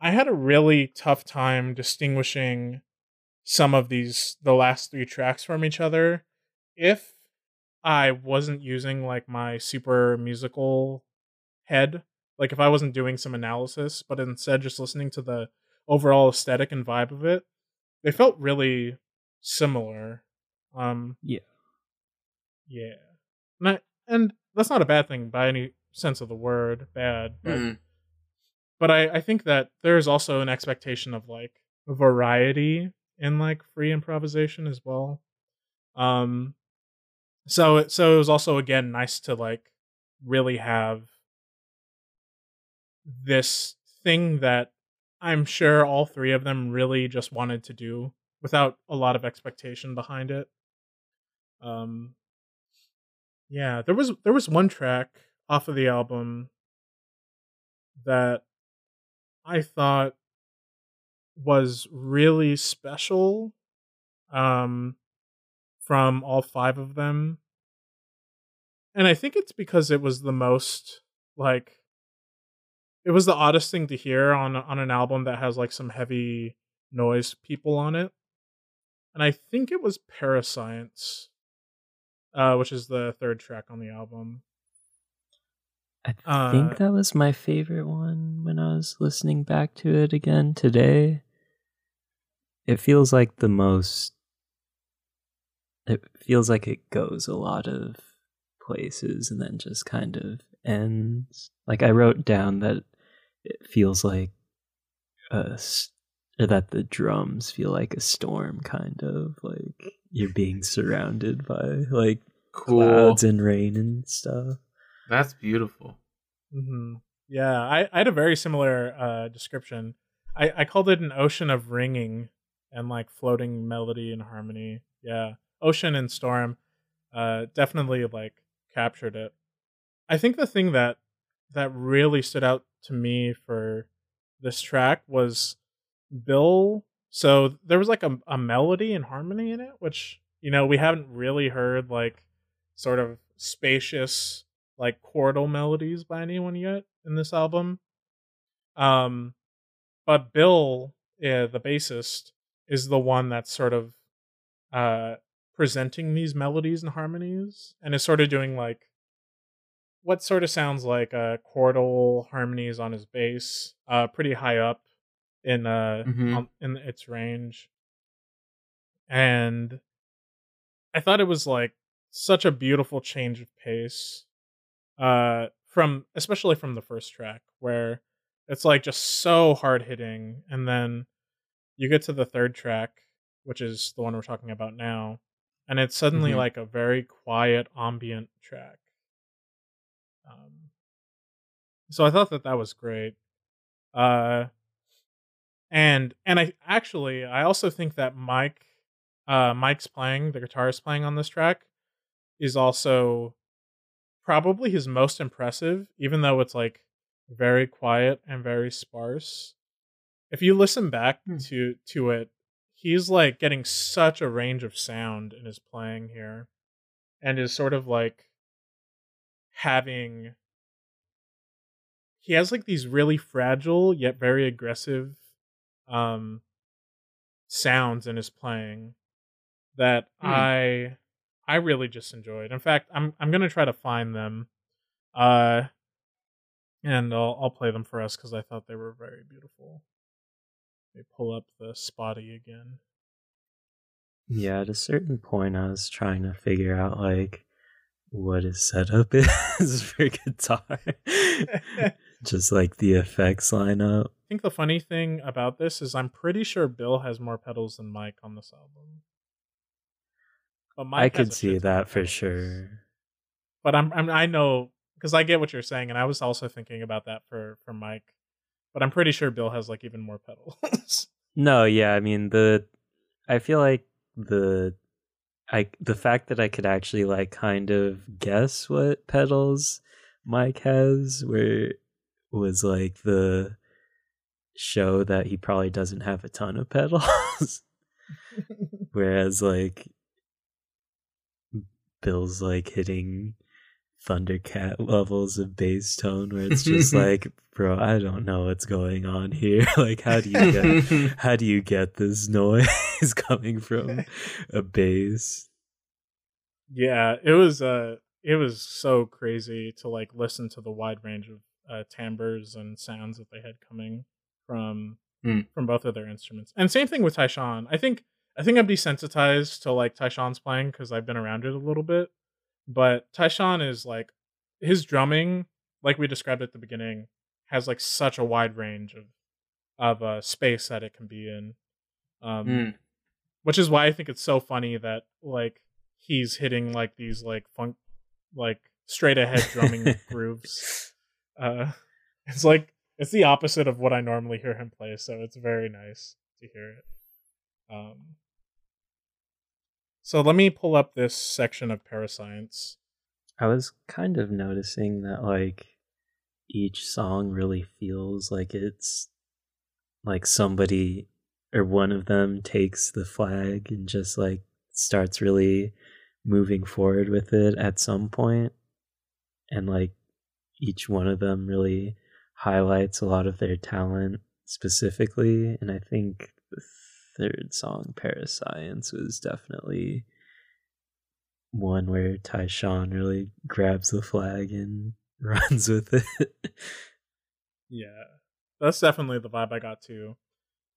I had a really tough time distinguishing some of these the last 3 tracks from each other if I wasn't using like my super musical head, like if I wasn't doing some analysis, but instead just listening to the overall aesthetic and vibe of it, they felt really similar. Um yeah. Yeah, and, I, and that's not a bad thing by any sense of the word, bad. But, mm. but I, I think that there's also an expectation of like variety in like free improvisation as well. Um, so so it was also again nice to like really have this thing that I'm sure all three of them really just wanted to do without a lot of expectation behind it. Um, yeah, there was there was one track off of the album that I thought was really special um from all five of them. And I think it's because it was the most like it was the oddest thing to hear on on an album that has like some heavy noise people on it. And I think it was Parascience, uh, which is the third track on the album. I Uh, think that was my favorite one when I was listening back to it again today. It feels like the most. It feels like it goes a lot of places and then just kind of ends. Like I wrote down that it feels like a s- or that the drums feel like a storm, kind of like you're being surrounded by like Cool. clouds and rain and stuff. That's beautiful. hmm Yeah, I, I had a very similar uh, description. I, I called it an ocean of ringing and like floating melody and harmony. Yeah, ocean and storm, uh, definitely like captured it. I think the thing that that really stood out to me for this track was Bill. So there was like a, a melody and harmony in it, which you know we haven't really heard like sort of spacious like chordal melodies by anyone yet in this album. Um, but Bill, yeah, the bassist, is the one that's sort of uh presenting these melodies and harmonies, and is sort of doing like what sort of sounds like uh chordal harmonies on his bass, uh, pretty high up in uh Mhm. on, in its range, and I thought it was like such a beautiful change of pace uh from especially from the first track where it's like just so hard hitting and then you get to the third track which is the one we're talking about now and it's suddenly Mhm. like a very quiet ambient track um so i thought that that was great uh and and i actually i also think that mike uh mike's playing the guitarist playing on this track is also probably his most impressive, even though it's like very quiet and very sparse. If you listen back Hmm. to to it, he's like getting such a range of sound in his playing here, and is sort of like having. He has like these really fragile yet very aggressive, um, sounds in his playing that Hmm. I I really just enjoyed. In fact, I'm I'm gonna try to find them, uh, and I'll I'll play them for us because I thought they were very beautiful. They pull up the spotty again. Yeah, at a certain point, I was trying to figure out like what his setup [LAUGHS] is for guitar, [LAUGHS] just like the effects line up. I think the funny thing about this is I'm pretty sure Bill has more pedals than Mike on this album. But Mike I could see shit ton of that for pedals. sure. But I'm, I'm I know because I get what you're saying, and I was also thinking about that for for Mike. But I'm pretty sure Bill has like even more pedals. No, yeah, I mean the I feel like the I the fact that I could actually like kind of guess what pedals Mike has where was like the show that he probably doesn't have a ton of pedals. [LAUGHS] [LAUGHS] Whereas like Bill's like hitting Thundercat [LAUGHS] levels of bass tone where it's just [LAUGHS] like, bro, I don't know what's going on here. [LAUGHS] like how do you get how do you get this noise coming from a bass? Yeah, it was uh it was so crazy to like listen to the wide range of uh timbres and sounds that they had coming from Hmm. from both of their instruments. And same thing with Tyshawn. I think I think I'm desensitized to like Tyshawn's playing because I've been around it a little bit. But Tyshawn is like his drumming, like we described at the beginning, has like such a wide range of of uh space that it can be in. Um Mm. which is why I think it's so funny that like he's hitting like these like funk like straight ahead drumming [LAUGHS] grooves. Uh [LAUGHS] it's like it's the opposite of what I normally hear him play, so it's very nice to hear it. Um so let me pull up this section of Parascience. I was kind of noticing that like each song really feels like it's like somebody or one of them takes the flag and just like starts really moving forward with it at some point and like each one of them really highlights a lot of their talent specifically. And I think third song, Parascience, was definitely one where Tyshawn really grabs the flag and [LAUGHS] runs with it. yeah, that's definitely the vibe I got too,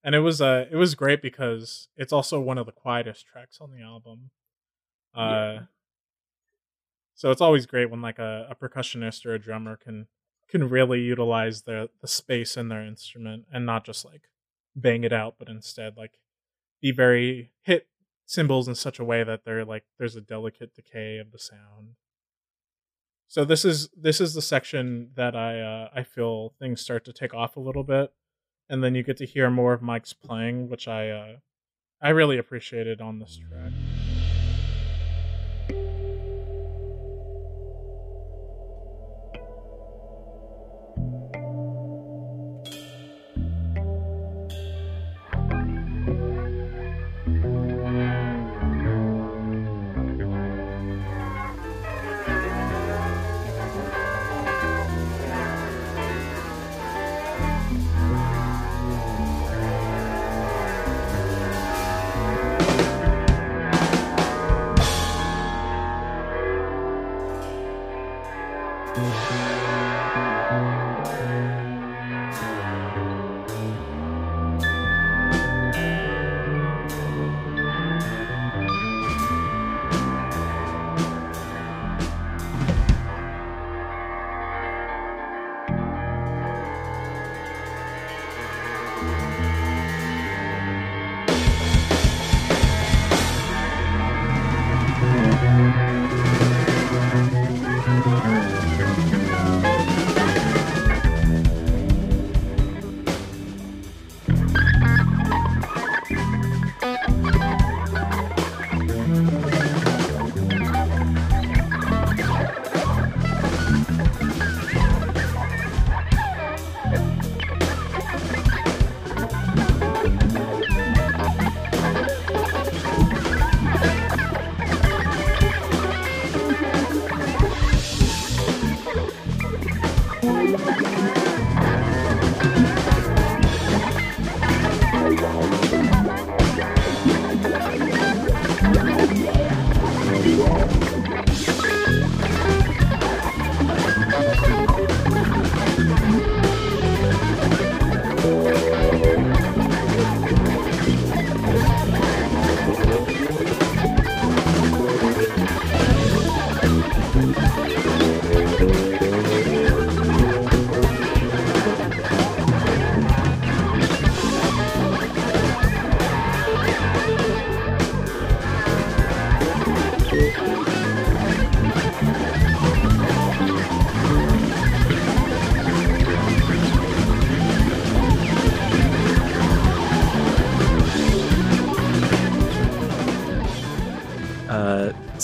and it was uh it was great because it's also one of the quietest tracks on the album. Uh, yeah. so it's always great when like a, a percussionist or a drummer can can really utilize the the space in their instrument and not just like bang it out, but instead like be very hit cymbals in such a way that they're like there's a delicate decay of the sound. So this is this is the section that I uh, I feel things start to take off a little bit, and then you get to hear more of Mike's playing, which I uh, I really appreciated on this track.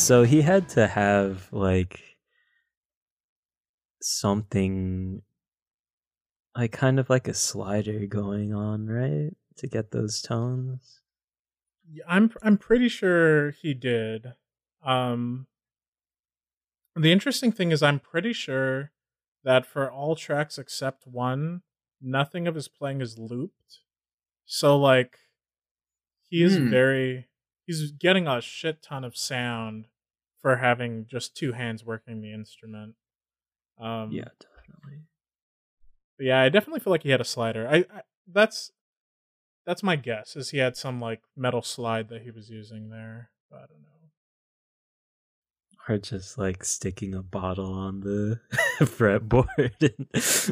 So he had to have like something like kind of like a slider going on, right? To get those tones. I'm I'm pretty sure he did. Um the interesting thing is I'm pretty sure that for all tracks except one, nothing of his playing is looped. So like he is hmm. very he's getting a shit ton of sound for having just two hands working the instrument. Um, yeah, definitely. yeah, I definitely feel like he had a slider. I, I that's that's my guess. Is he had some like metal slide that he was using there? I don't know. Or just like sticking a bottle on the [LAUGHS] fretboard.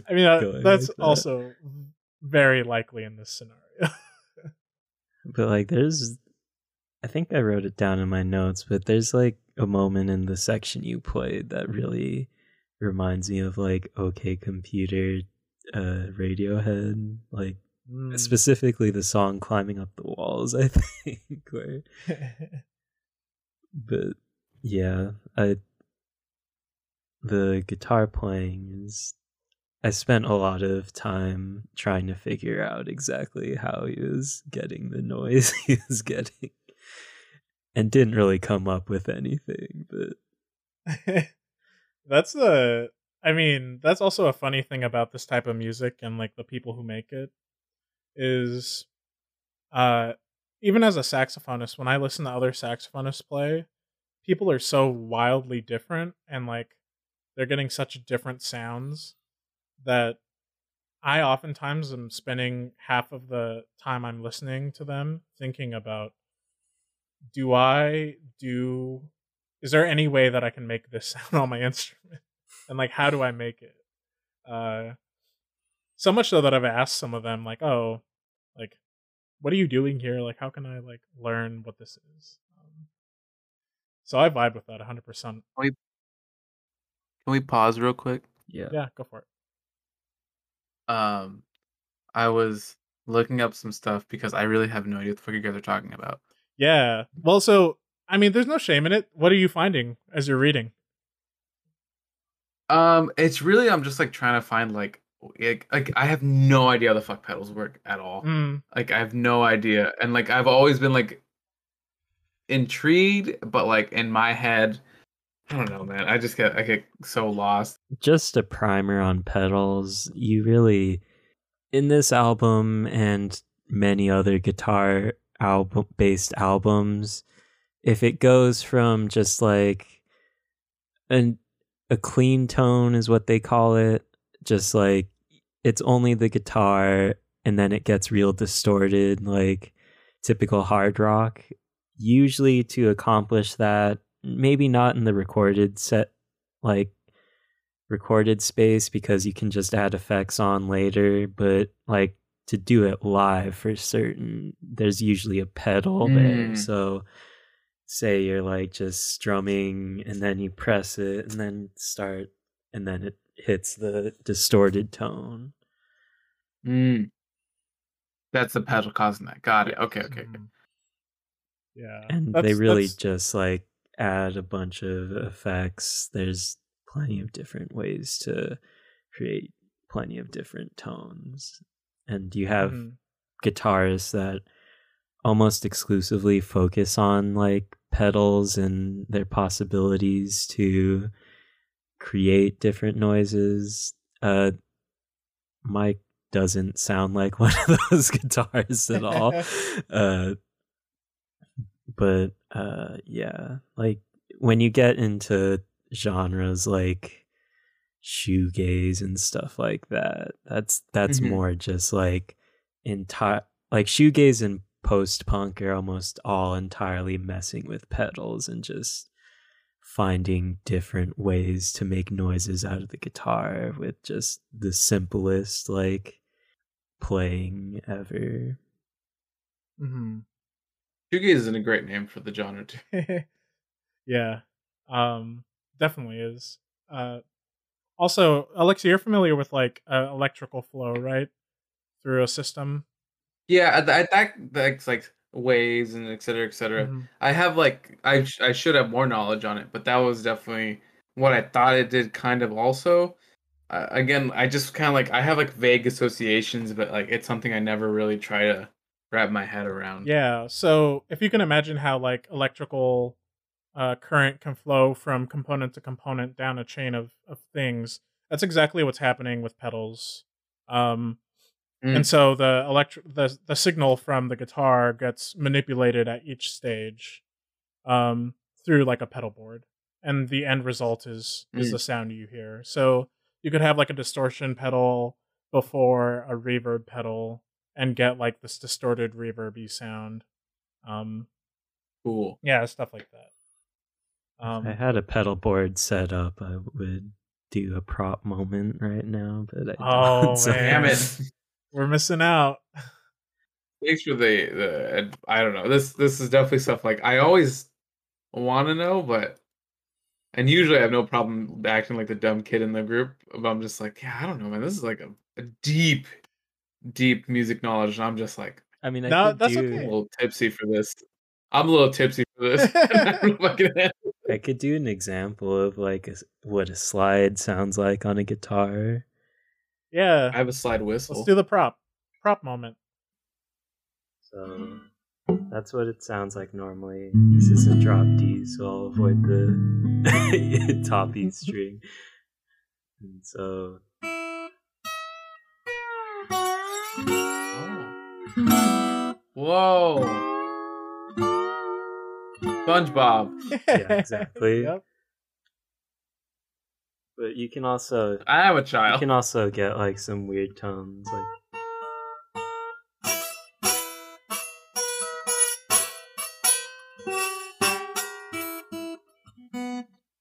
I mean, that, that's like that. also very likely in this scenario. [LAUGHS] but like, there's I think I wrote it down in my notes, but there's like a moment in the section you played that really reminds me of like OK Computer uh Radiohead, like mm. specifically the song Climbing Up the Walls, [LAUGHS] I think. Where... [LAUGHS] but yeah, I the guitar playing is I spent a lot of time trying to figure out exactly how he was getting the noise [LAUGHS] he was getting and didn't really come up with anything but [LAUGHS] that's the I mean, that's also a funny thing about this type of music and like the people who make it is uh even as a saxophonist when I listen to other saxophonists play, people are so wildly different and like they're getting such different sounds that I oftentimes am spending half of the time I'm listening to them thinking about do I do is there any way that I can make this [LAUGHS] sound on my instrument? And like how do I make it? Uh so much so that I've asked some of them like, "Oh, like what are you doing here? Like how can I like learn what this is?" Um, so I vibe with that 100%. Can we pause real quick? Yeah. Yeah, go for it. Um, I was looking up some stuff because I really have no idea what the fuck you guys are talking about. Yeah. Well, so I mean, there's no shame in it. What are you finding as you're reading? Um, it's really I'm just like trying to find like like, like I have no idea how the fuck pedals work at all. Mm, Like I have no idea, and like I've always been like intrigued, but like in my head, I don't know, man. I just get I get so lost. Just a primer on pedals. You really, in this album and many other guitar album based albums, if it goes from just like an a clean tone is what they call it, just like it's only the guitar and then it gets real distorted like typical hard rock. Usually to accomplish that, maybe not in the recorded set like recorded space because you can just add effects on later, but like to do it live for certain, there's usually a pedal there. Mm. So say you're like just strumming and then you press it and then start and then it hits the distorted tone. Mm. That's the pedal causing that. Got it. Okay, okay, okay. mhm. Yeah. And they really that's- just like add a bunch of effects. There's plenty of different ways to create plenty of different tones. And you have mhm. guitarists that almost exclusively focus on like pedals and their possibilities to create different noises. Uh Mike doesn't sound like [LAUGHS] one of those guitars at all. [LAUGHS] uh but uh yeah, like when you get into genres like shoegaze and stuff like that, that's that's Mhm. more just like entire like shoegaze and post punk are almost all entirely messing with pedals and just finding different ways to make noises out of the guitar with just the simplest like playing ever. Mhm. Shoegaze isn't a great name for the genre too. [LAUGHS] [LAUGHS] yeah. Um definitely is. Uh also, Alexa, you're familiar with like uh, electrical flow, right? Through a system. Yeah, at that, that that's like waves and et cetera, et cetera. Mhm. I have like I sh- I should have more knowledge on it, but that was definitely what I thought it did. Kind of also. Uh, again, I just kind of like I have like vague associations, but like it's something I never really try to wrap my head around. Yeah. So if you can imagine how like electrical uh, current can flow from component to component down a chain of, of things, that's exactly what's happening with pedals. Um, Mm. And so the electric the the signal from the guitar gets manipulated at each stage um, through like a pedal board, and the end result is is Mm. the sound you hear. So you could have like a distortion pedal before a reverb pedal and get like this distorted reverby sound. Um, Cool. yeah, stuff like that. If Um, I had a pedal board set up, I would do a prop moment right now, but I [LAUGHS] Oh, so- Damn man. it. we're missing out. Thanks for the the. I don't know. This this is definitely stuff like I always want to know, but and usually I have no problem acting like the dumb kid in the group. But I'm just like, yeah, I don't know, man. This is like a, a deep, deep music knowledge, and I'm just like I mean, I No, that's do, a little tipsy for this. I'm a little tipsy for this. I don't know if I can handle it. I could do an example of like a s what a slide sounds like on a guitar. Yeah, I have a slide whistle. let's do the prop prop moment. So that's what it sounds like normally. This is a drop D, so I'll avoid the [LAUGHS] top E string. And so Oh. Whoa. SpongeBob. Yeah, [LAUGHS] exactly. Yep. but you can also I have a child. you can also get like some weird tones like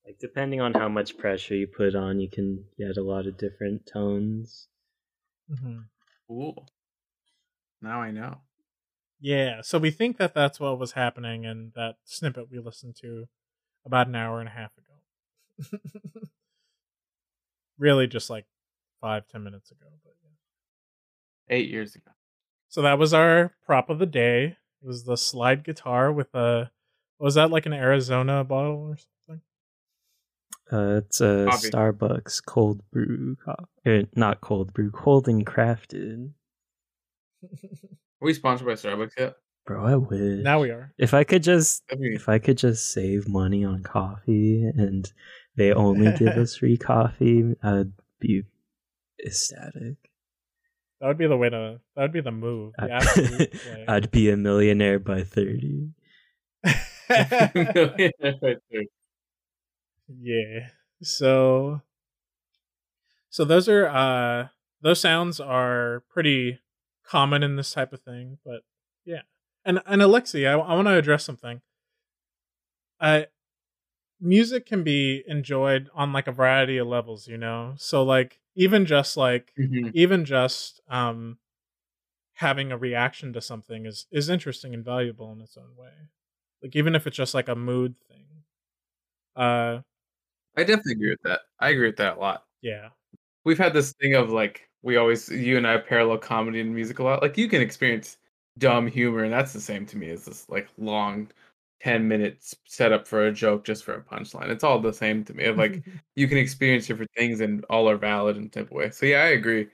like depending on how much pressure you put on you can get a lot of different tones Mhm. Cool. Now I know. Yeah, so we think that that's what was happening in that snippet we listened to about an hour and a half ago. [LAUGHS] really, just like five, ten minutes ago. But yeah. Eight years ago. So that was our prop of the day. It was the slide guitar with a, was that like an Arizona bottle or something? uh, it's a Coffee. starbucks cold brew co- er, not cold brew cold and crafted [LAUGHS] Are we sponsored by Starbucks yet? bro i wish now we are. if i could just That'd be- if I could just save money on coffee and they only give us [LAUGHS] free coffee, I'd be ecstatic. That would be the way to, that would be the move. The I'd, [LAUGHS] way. I'd be a millionaire by 30. [LAUGHS] yeah so so those are uh those sounds are pretty common in this type of thing but yeah and and alexi i, I want to address something I music can be enjoyed on like a variety of levels you know so like even just like Mhm. even just um having a reaction to something is is interesting and valuable in its own way like even if it's just like a mood thing uh I definitely agree with that. I agree with that a lot. yeah We've had this thing of like we always you and I parallel comedy and music a lot. Like you can experience dumb humor, and that's the same to me as this like long ten minutes setup for a joke just for a punchline. It's all the same to me. Like [LAUGHS] you can experience different things and all are valid in type of way. So yeah, I agree.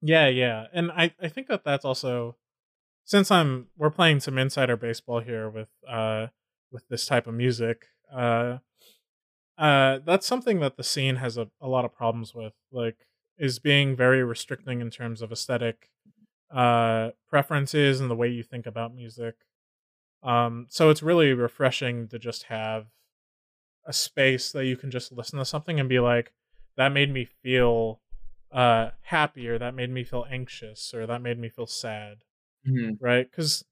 yeah yeah and i i think that that's also since i'm we're playing some insider baseball here with uh with this type of music uh uh that's something that the scene has a, a lot of problems with like is being very restricting in terms of aesthetic uh preferences and the way you think about music. Um so it's really refreshing to just have a space that you can just listen to something and be like that made me feel uh happy or that made me feel anxious or that made me feel sad Mhm. right? Because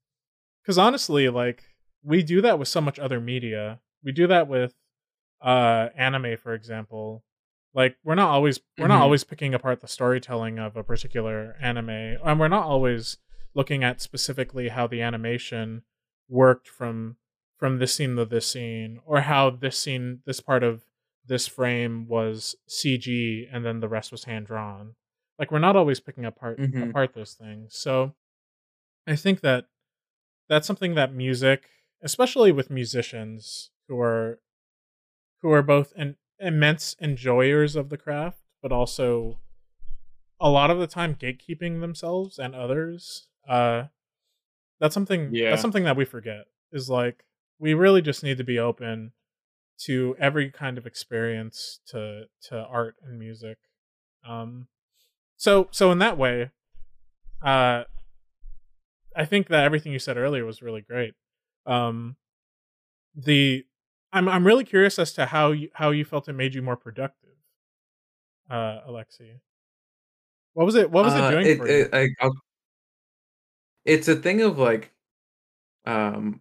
because honestly like we do that with so much other media. We do that with uh anime for example like we're not always we're not Mhm. always picking apart the storytelling of a particular anime and we're not always looking at specifically how the animation worked from from this scene to this scene or how this scene this part of this frame was cg and then the rest was hand drawn like we're not always picking apart Mhm. apart those things so i think that that's something that music especially with musicians who are who are both an immense enjoyers of the craft but also a lot of the time gatekeeping themselves and others uh that's something Yeah. that's something that we forget is like we really just need to be open to every kind of experience to to art and music um so so in that way uh i think that everything you said earlier was really great um the i'm i'm really curious as to how you how you felt it made you more productive uh alexi what was it what was Uh, it doing for you it- I- I'll- it's a thing of like, um,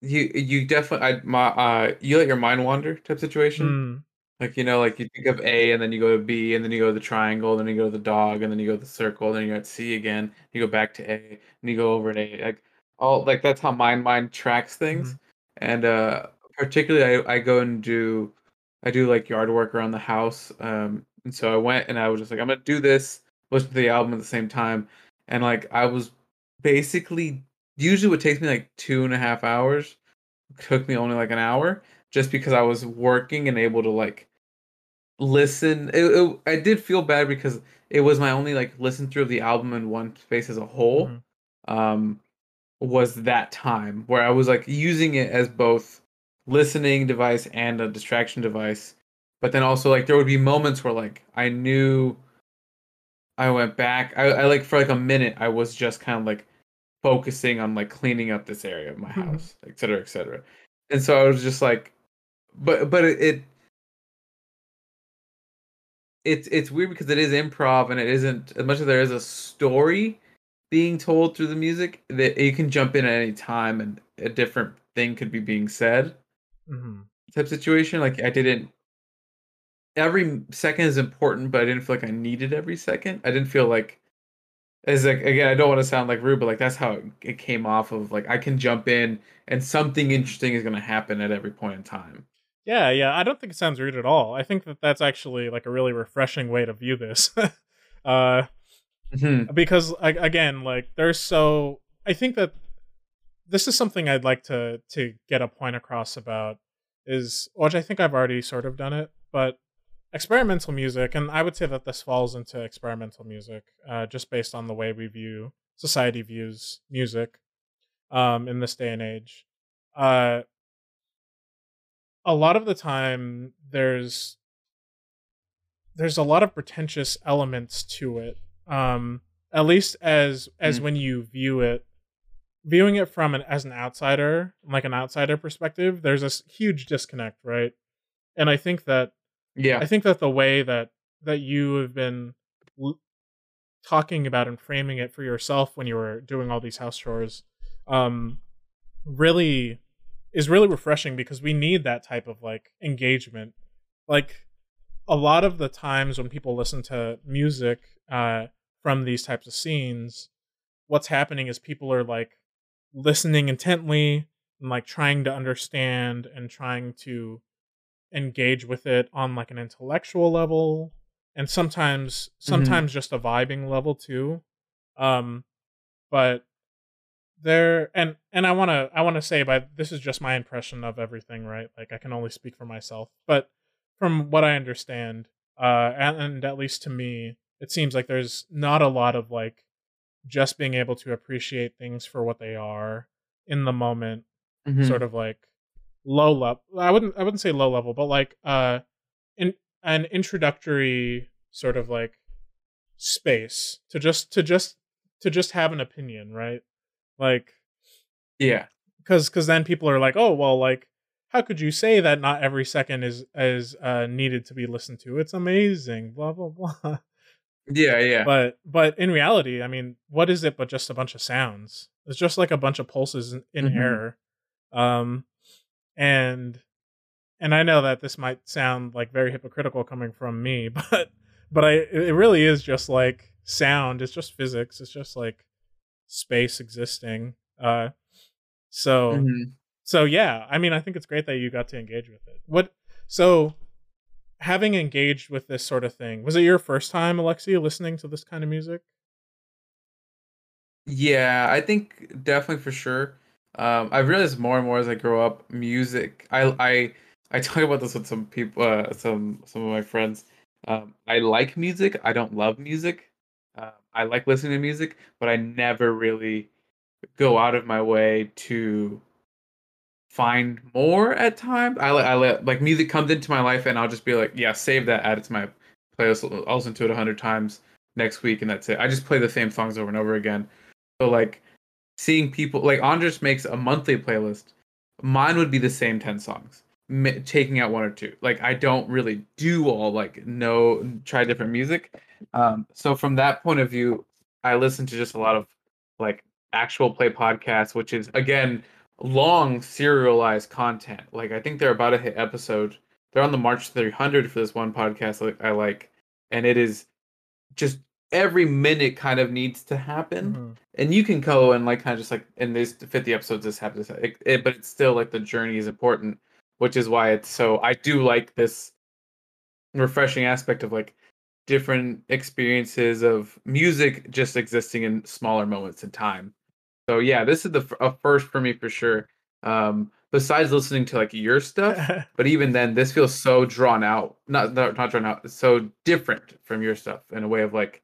you you definitely I my uh you let your mind wander type situation. Mm, Like you know, like you think of A and then you go to B and then you go to the triangle, then you go to the dog, and then you go to the circle, then you're at C again. You go back to A and you go over to A. Like all like that's how mind mind tracks things. And uh particularly I, I go and do I do like yard work around the house. Um and so I went and I was just like, I'm gonna do this, listen to the album at the same time. And like I was basically usually what takes me like two and a half hours took me only like an hour just because I was working and able to like listen. It, it, I did feel bad because it was my only like listen through of the album in one space as a whole. Mhm. Um, was that time where I was like using it as both listening device and a distraction device, but then also like there would be moments where like I knew I went back. I, I like for like a minute I was just kind of like focusing on like cleaning up this area of my Mhm. house, et cetera, et cetera. And so I was just like, but but it, it it's it's weird because it is improv and it isn't as much as there is a story being told through the music that you can jump in at any time and a different thing could be being said hmm type situation. Like I didn't every second is important, but I didn't feel like I needed every second. I didn't feel like as like again, I don't want to sound like rude, but like that's how it, came off of like I can jump in and something interesting is going to happen at every point in time. Yeah, yeah. I don't think it sounds rude at all. I think that that's actually like a really refreshing way to view this. [LAUGHS] uh, Mhm. because again, like there's so I think that this is something I'd like to to get a point across about is which I think I've already sort of done it, but experimental music, and I would say that this falls into experimental music, uh, just based on the way we view society views music, um, in this day and age. Uh, a lot of the time, there's there's a lot of pretentious elements to it. Um, at least as as Mm. when you view it viewing it from an as an outsider, like an outsider perspective, there's this huge disconnect, right? And I think that Yeah. I think that the way that that you have been l- talking about and framing it for yourself when you were doing all these house chores, um, really is really refreshing because we need that type of like engagement. Like a lot of the times when people listen to music uh, from these types of scenes, what's happening is people are like listening intently and like trying to understand and trying to engage with it on like an intellectual level and sometimes sometimes just a vibing level too um but there and and i want to i want to say by this is just my impression of everything right? Like i can only speak for myself but from what i understand uh and, and at least to me it seems like there's not a lot of like just being able to appreciate things for what they are in the moment Mhm. sort of like low level i wouldn't i wouldn't say low level but like uh in an introductory sort of like space to just to just to just have an opinion right like Yeah. because because then people are like oh well like how could you say that not every second is is uh needed to be listened to it's amazing blah blah blah Yeah. Yeah. but but in reality i mean what is it but just a bunch of sounds it's just like a bunch of pulses in, in Mhm. air um and and i know that this might sound like very hypocritical coming from me [LAUGHS] but but i it really is just like sound it's just physics it's just like space existing uh so Mhm. so yeah, I mean, I think it's great that you got to engage with it. What so having engaged with this sort of thing, was it your first time, Alexia, listening to this kind of music? Yeah, I think definitely for sure. Um, I've realized more and more as I grow up, music. I I I talk about this with some people, uh, some some of my friends. Um, I like music. I don't love music. Uh, I like listening to music, but I never really go out of my way to find more at times. I li- I let like music comes into my life, and I'll just be like, yeah, save that, add it to my playlist. I'll listen to it a hundred times next week, and that's it. I just play the same songs over and over again. So like seeing people like Andres makes a monthly playlist. Mine would be the same ten songs, mi- taking out one or two. Like I don't really do all like no try different music. Um, so from that point of view, I listen to just a lot of like actual play podcasts, which is again long serialized content. Like I think they're about to hit episode. They're on the March 300 for this one podcast like I like, and it is just every minute kind of needs to happen Mhm. and you can go and like kind of just like in these 50 episodes this happens it, it, but it's still like the journey is important which is why it's so i do like this refreshing aspect of like different experiences of music just existing in smaller moments in time so yeah this is the a first for me for sure um besides listening to like your stuff [LAUGHS] but even then this feels so drawn out not not, not drawn out so different from your stuff in a way of like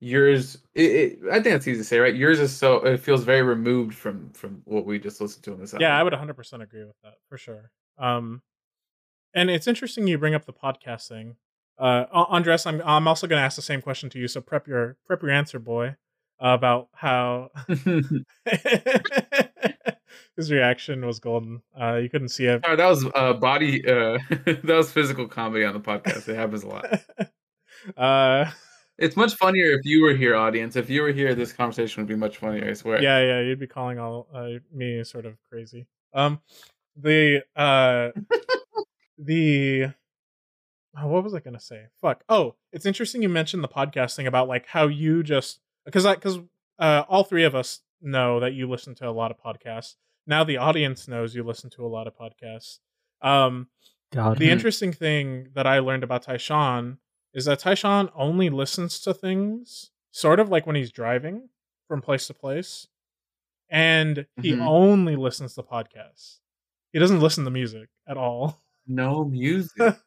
yours it, it, i think that's easy to say right yours is so it feels very removed from from what we just listened to in this yeah, I would 100% agree with that for sure. Um and it's interesting you bring up the podcast thing. Uh, Andres, I'm I'm also going to ask the same question to you. So prep your prep your answer, boy, about how [LAUGHS] [LAUGHS] his reaction was golden. Uh, you couldn't see it. Oh, that was uh, body. Uh, [LAUGHS] that was physical comedy on the podcast. It happens a lot. uh, It's much funnier if you were here, audience. If you were here, this conversation would be much funnier. I swear. yeah, yeah, you'd be calling all uh, me sort of crazy. Um, the uh, the oh, what was I gonna say? Fuck. Oh, it's interesting you mentioned the podcast thing about like how you just because I because uh, all three of us know that you listen to a lot of podcasts. Now the audience knows you listen to a lot of podcasts. Um, God, the Mhm. interesting thing that I learned about Tyshawn is that Tyshawn only listens to things sort of like when he's driving from place to place, and he Mhm. only listens to podcasts. He doesn't listen to music at all. No music. [LAUGHS]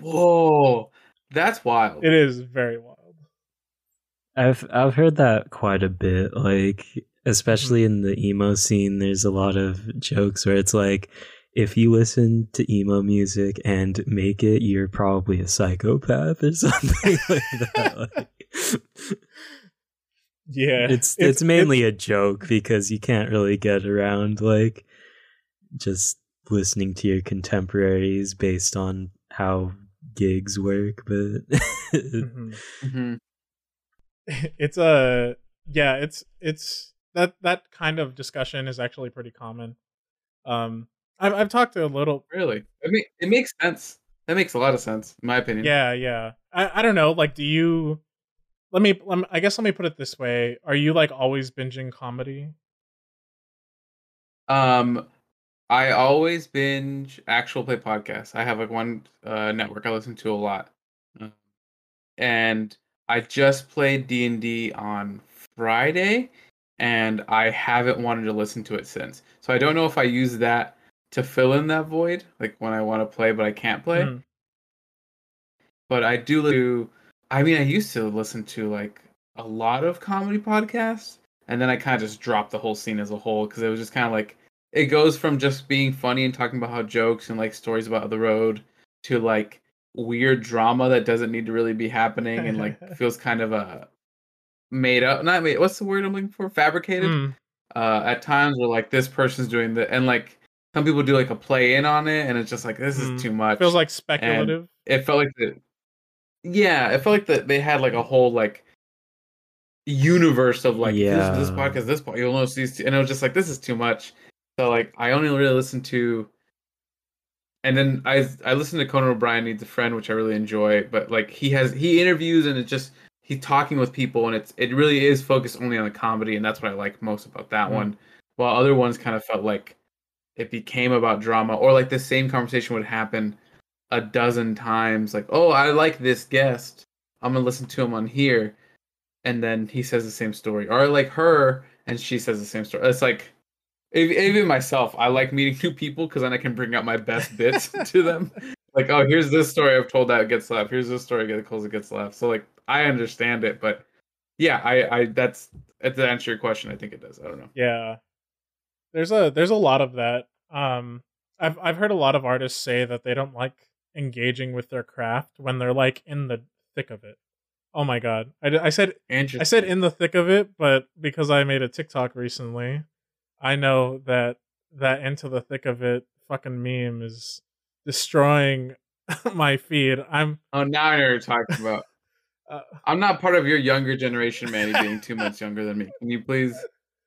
Whoa, that's wild. It is very wild. I've I've heard that quite a bit. Like especially in the emo scene, there's a lot of jokes where it's like, if you listen to emo music and make it, you're probably a psychopath or [LAUGHS] something like that. [LAUGHS] Like, Yeah, it's, it's mainly a joke because you can't really get around like just listening to your contemporaries based on how gigs work, but [LAUGHS] Mhm. Mhm. [LAUGHS] it's a yeah it's it's that that kind of discussion is actually pretty common um i've, I've talked to a little Really, I mean, it makes sense. That makes a lot of sense, in my opinion. yeah yeah i, I don't know like do you let me, let me i guess let me put it this way are you like always binging comedy Um, I always binge actual play podcasts. I have like one uh, network I listen to a lot, Um, and I just played D and D on Friday, and I haven't wanted to listen to it since. So I don't know if I use that to fill in that void, like when I want to play but I can't play. Mm. But I do listen. I mean, I used to listen to like a lot of comedy podcasts, and then I kind of just dropped the whole scene as a whole because it was just kind of like it goes from just being funny and talking about how jokes and like stories about the road to like weird drama that doesn't need to really be happening and like [LAUGHS] feels kind of a made up not made what's the word i'm looking for fabricated Mm. uh at times where like this person's doing the and like some people do like a play in on it and it's just like this Mm. is too much feels like speculative it felt like the yeah it felt like that they had like a whole like universe of like Yeah. this, this podcast this part you'll notice these two, and it was just like this is too much so like i only really listened to and then i i listened to conan o'brien needs a friend which i really enjoy but like he has he interviews and it's just he's talking with people and it's it really is focused only on the comedy and that's what i like most about that Mm. one. While other ones kind of felt like it became about drama or like the same conversation would happen a dozen times like oh i like this guest. I'm gonna listen to him on here. And then he says the same story. Or I like her and she says the same story. It's like even myself i like meeting new people because then i can bring out my best bits [LAUGHS] to them like oh here's this story i've told that gets left here's this story that calls it gets left so like i understand it but yeah i i that's to answer your question i think it does i don't know Yeah. There's a there's a lot of that. Um I've I've heard a lot of artists say that they don't like engaging with their craft when they're like in the thick of it. Oh my god. I, I said I said in the thick of it, but because I made a TikTok recently, I know that that into the thick of it fucking meme is destroying [LAUGHS] my feed. I'm Oh, now I know you're talking about. [LAUGHS] uh, I'm not part of your younger generation, Manny, [LAUGHS] being too much younger than me. Can you please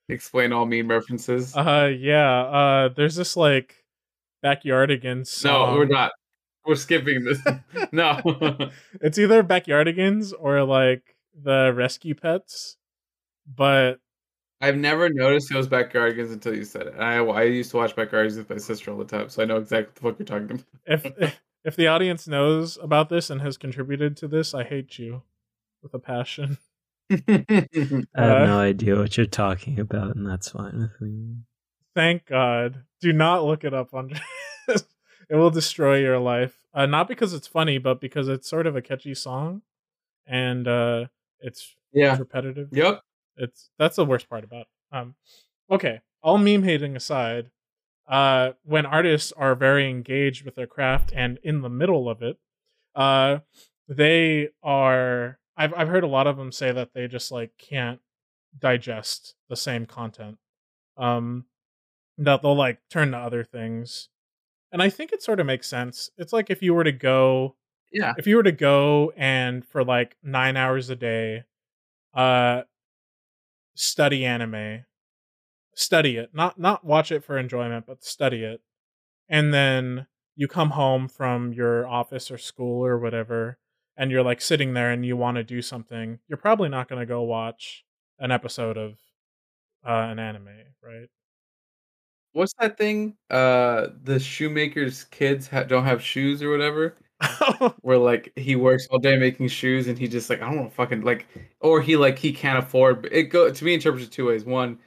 explain all meme references? uh yeah, uh there's this like backyardigans no, we're not. We're skipping this. no. it's either Backyardigans or like the Rescue Pets, but I've never noticed those backyardigans until you said it. I I used to watch backyardigans with my sister all the time, so I know exactly what the fuck you're talking about. if [LAUGHS] if, if the audience knows about this and has contributed to this, I hate you with a passion. [LAUGHS] I have Uh, no idea what you're talking about, and that's fine with me. Thank God. Do not look it up on [LAUGHS] it will destroy your life. Uh, not because it's funny, but because it's sort of a catchy song and uh it's yeah. repetitive. Yep. It's that's the worst part about it. Um okay, all meme hating aside, uh, when artists are very engaged with their craft and in the middle of it, uh, they are. I've I've heard a lot of them say that they just like can't digest the same content. Um, that they'll like turn to other things, and I think it sort of makes sense. It's like if you were to go, Yeah. if you were to go and for like nine hours a day, uh, study anime, study it, not not watch it for enjoyment, but study it, and then you come home from your office or school or whatever, and you're like sitting there and you want to do something, you're probably not going to go watch an episode of uh, an anime, right? What's that thing? Uh, the shoemaker's kids ha- don't have shoes or whatever. [LAUGHS] Where like he works all day making shoes, and he just like I don't want to fucking like, or he like he can't afford. It go to me interpreted two ways. One,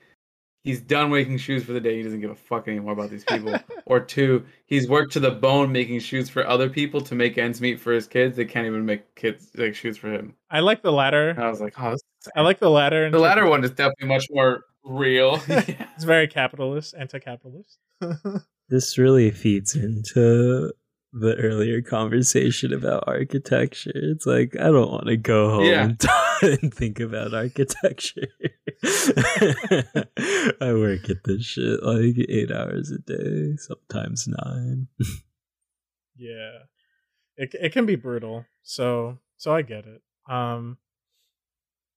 he's done making shoes for the day. He doesn't give a fuck anymore about these people. [LAUGHS] or two, he's worked to the bone making shoes for other people to make ends meet for his kids. They can't even make kids like shoes for him. I like the latter. And I was like, oh, I like the latter. the latter one is definitely much more real. [LAUGHS] Yeah. It's very capitalist, anti-capitalist. This really feeds into the earlier conversation about architecture. It's like I don't want to go home Yeah. and, [LAUGHS] and think about architecture. [LAUGHS] I work at this shit like eight hours a day, sometimes nine. yeah, it it can be brutal. So so I get it. Um,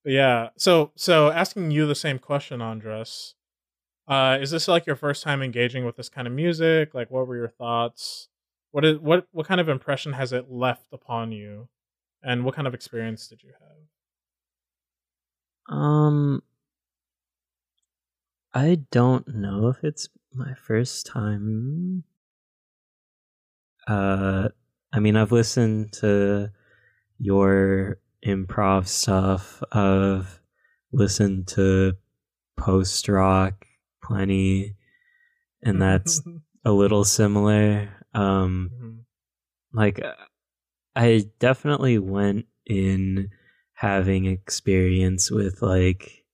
yeah. So so asking you the same question, Andres. Uh, is this like your first time engaging with this kind of music? Like, what were your thoughts? What is what what kind of impression has it left upon you, and what kind of experience did you have? Um, I don't know if it's my first time. Uh, I mean, I've listened to your improv stuff. I've listened to post rock plenty, and that's [LAUGHS] a little similar. Um, Mhm. like uh, I definitely went in having experience with like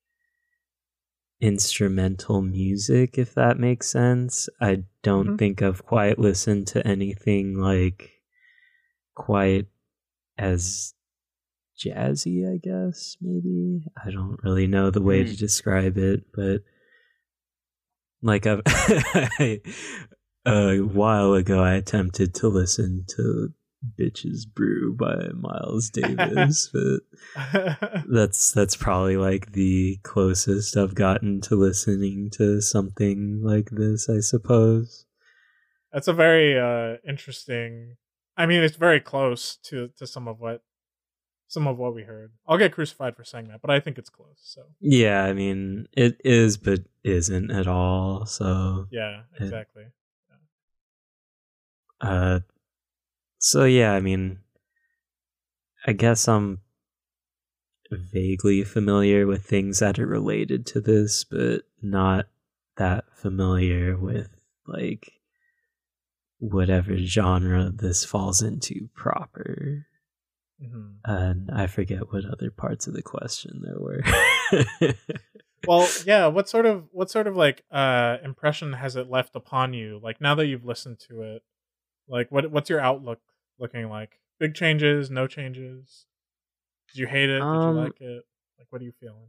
instrumental music if that makes sense. I don't Mhm. think I've quite listened to anything like quite as jazzy, I guess, maybe. I don't really know the way to Mm. describe it, but like I've [LAUGHS] a while ago I attempted to listen to Bitches Brew by Miles Davis, [LAUGHS] but that's that's probably like the closest I've gotten to listening to something like this, I suppose. That's a very uh interesting. I mean, it's very close to to some of what some of what we heard. I'll get crucified for saying that, but I think it's close. So Yeah, I mean it is but isn't at all. So yeah, Yeah. exactly. Uh so yeah, I mean I guess I'm vaguely familiar with things that are related to this, but not that familiar with like whatever genre this falls into proper. hmm And I forget what other parts of the question there were. [LAUGHS] Well, yeah. What sort of what sort of like uh impression has it left upon you? Like now that you've listened to it, like what what's your outlook looking like? Big changes, no changes? Did you hate it? Did Um, you like it? Like, what are you feeling?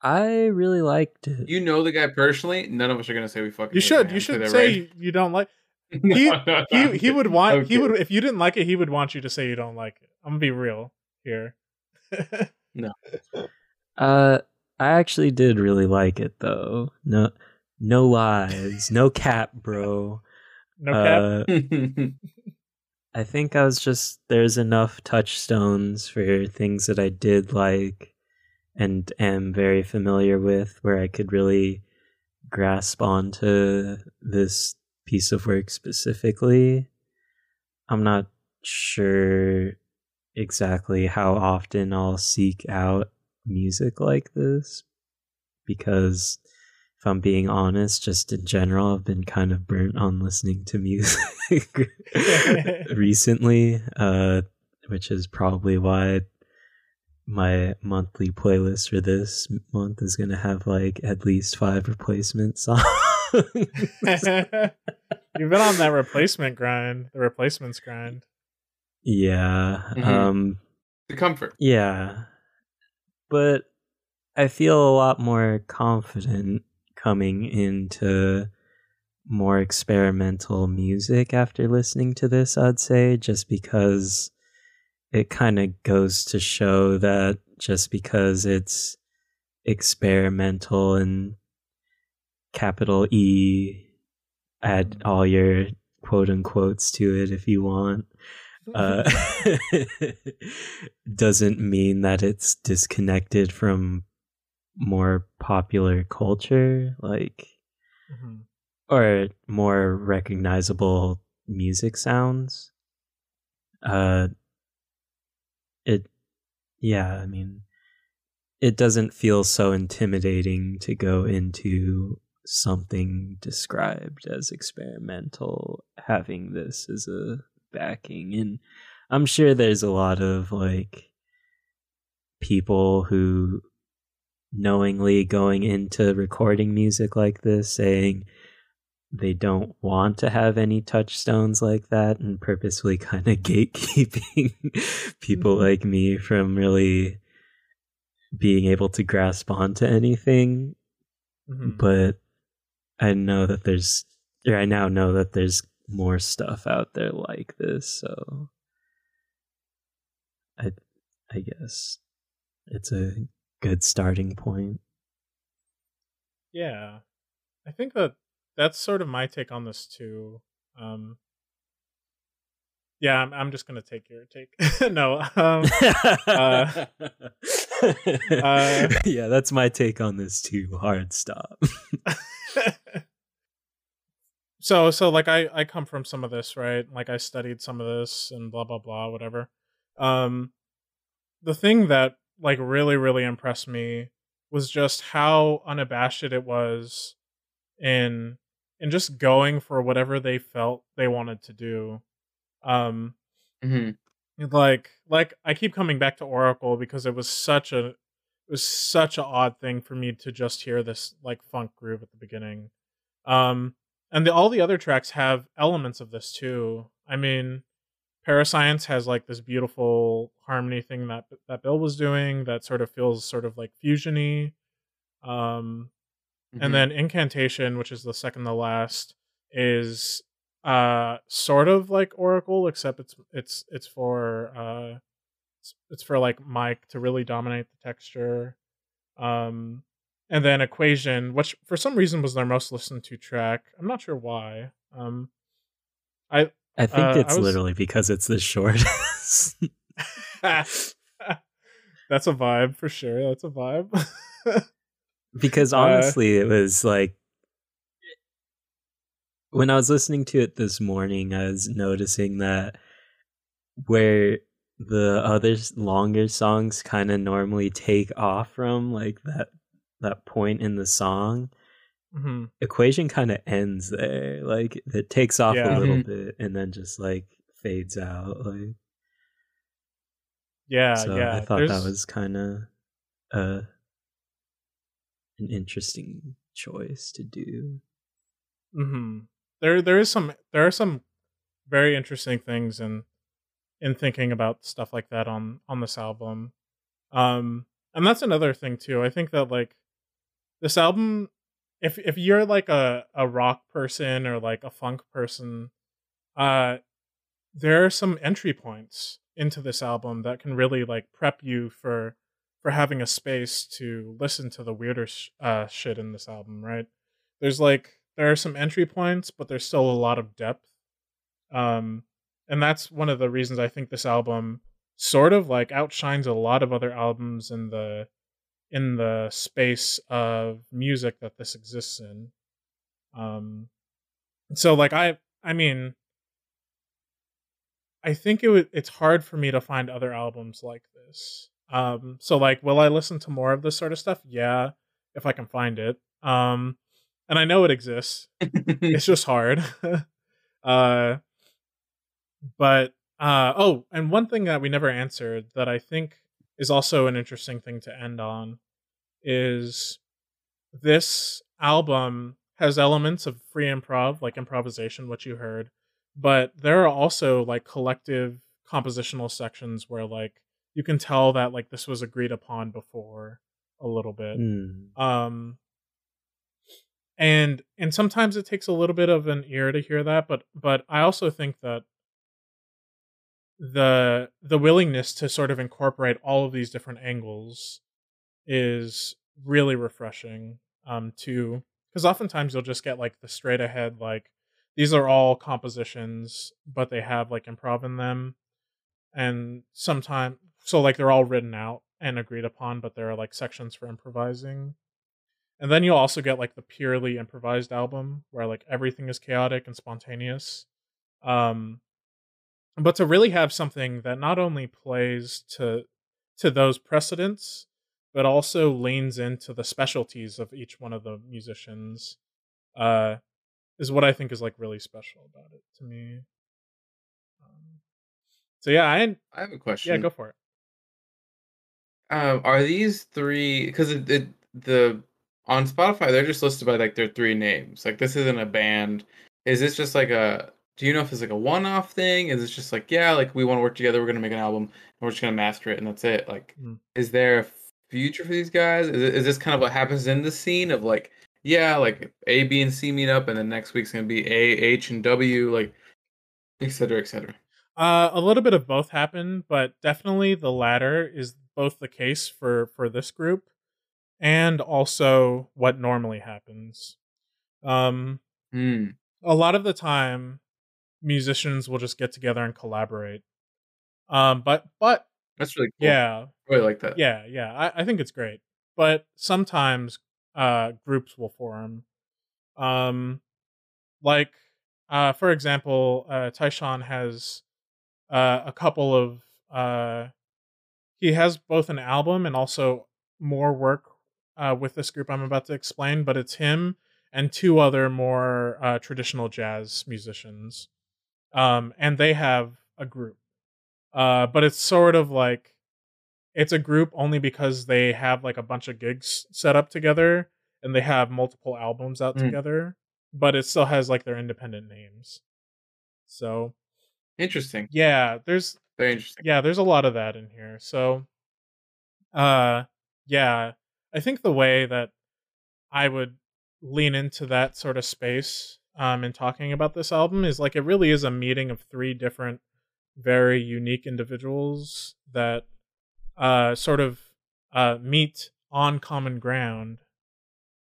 I really liked it. You know the guy personally. None of us are gonna say we fucking. You should. You should say right. you don't like. [LAUGHS] He- no, no, he he would want I'm he would if you didn't like it he would want you to say you don't like it i'm gonna be real here no. [LAUGHS] Uh, I actually did really like it though. No, no lies, no cap, bro. No cap Uh, [LAUGHS] I think I was just there's enough touchstones for things that I did like and am very familiar with where I could really grasp onto this piece of work specifically. I'm not sure exactly how often I'll seek out music like this because if I'm being honest, just in general, I've been kind of burnt on listening to music [LAUGHS] [LAUGHS] recently, uh, which is probably why my monthly playlist for this month is going to have like at least five replacement songs. [LAUGHS] You've been on that replacement grind, the replacements grind. yeah. Mhm. Um The comfort. yeah. But I feel a lot more confident coming into more experimental music after listening to this, I'd say, just because it kind of goes to show that just because it's experimental and capital E, add all your quote unquotes to it if you want, uh, [LAUGHS] doesn't mean that it's disconnected from more popular culture, like Mhm. or more recognizable music sounds. Uh, it, yeah, I mean, it doesn't feel so intimidating to go into something described as experimental, having this as a backing. And I'm sure there's a lot of like people who knowingly going into recording music like this saying they don't want to have any touchstones like that and purposefully kind of [LAUGHS] gatekeeping people Mhm. like me from really being able to grasp onto anything Mhm. but I know that there's or I now know that there's more stuff out there like this, so I I guess it's a good starting point. Yeah, I think that that's sort of my take on this too. Um, yeah, I'm, I'm just gonna take your take. [LAUGHS] no, um, uh, uh, [LAUGHS] yeah, that's my take on this too. Hard stop. [LAUGHS] so so like I I come from some of this right. Like I studied some of this and blah blah blah whatever. Um, the thing that like really really impressed me was just how unabashed it was in in just going for whatever they felt they wanted to do. Um, hmm like like I keep coming back to Oracle because it was such a it was such an odd thing for me to just hear this like funk groove at the beginning. Um and the, all the other tracks have elements of this too. I mean, Parascience has like this beautiful harmony thing that that Bill was doing that sort of feels sort of like fusiony. Um Mm-hmm. and then incantation which is the second to last is uh sort of like oracle except it's it's it's for uh it's, it's for like mike to really dominate the texture um and then equation which for some reason was their most listened to track i'm not sure why um i I think Uh, I it's was- literally because it's the shortest. [LAUGHS] [LAUGHS] that's a vibe for sure that's a vibe [LAUGHS] because Uh, honestly it was like when i was listening to it this morning i was noticing that where the other longer songs kind of normally take off from like that that point in the song Mhm. equation kind of ends there like it takes off Yeah. a little Mhm. bit and then just like fades out like yeah so yeah i thought that was kind of uh an interesting choice to do Mm-hmm. There, there is some, there are some very interesting things in in thinking about stuff like that on on this album, um, and that's another thing too. I think that like this album, if if you're like a a rock person or like a funk person, uh, there are some entry points into this album that can really like prep you for for having a space to listen to the weirder sh- uh, shit in this album, right? There's like there are some entry points, but there's still a lot of depth. Um, and that's one of the reasons I think this album sort of like outshines a lot of other albums in the in the space of music that this exists in. Um, so like I I mean I think it would it's hard for me to find other albums like this. Um so like will I listen to more of this sort of stuff? Yeah, if I can find it. Um and I know it exists. [LAUGHS] It's just hard. [LAUGHS] uh but uh oh, and one thing that we never answered that I think is also an interesting thing to end on is this album has elements of free improv, like improvisation, what you heard, but there are also like collective compositional sections where like you can tell that like this was agreed upon before a little bit. Mm. Um and and sometimes it takes a little bit of an ear to hear that, but but I also think that the the willingness to sort of incorporate all of these different angles is really refreshing um to because oftentimes you'll just get like the straight ahead like these are all compositions but they have like improv in them. And sometimes so like they're all written out and agreed upon but there are like sections for improvising. And then you'll also get like the purely improvised album where like everything is chaotic and spontaneous. Um but to really have something that not only plays to to those precedents but also leans into the specialties of each one of the musicians uh is what i think is like really special about it to me um, so yeah i I have a question. yeah go for it Um, are these three because it, it, the on Spotify they're just listed by like their three names. Like this isn't a band. Is this just like a? Do you know if it's like a one-off thing? Is it just like yeah, like we want to work together, we're gonna make an album, and we're just gonna master it, and that's it? Like, Mm. is there a future for these guys? Is it, is this kind of what happens in the scene of like yeah, like A, B, and C meet up, and then next week's gonna be A, H, and W, like et cetera, et cetera. Uh, a little bit of both happen, but definitely the latter is both the case for for this group, and also what normally happens. Um, Hmm. a lot of the time, musicians will just get together and collaborate. Um, but but That's really cool. yeah, I really like that. yeah, yeah, I, I think it's great. But sometimes uh, groups will form. Um, like uh, for example, uh, Tyshawn has uh, a couple of uh, he has both an album and also more work uh, with this group I'm about to explain. But it's him and two other more uh, traditional jazz musicians, um, and they have a group. Uh, but it's sort of like it's a group only because they have like a bunch of gigs set up together and they have multiple albums out Mm. together, but it still has like their independent names. So Interesting. yeah, there's Very interesting. yeah, there's a lot of that in here. So uh yeah, I think the way that I would lean into that sort of space um in talking about this album is like it really is a meeting of three different very unique individuals that uh sort of uh meet on common ground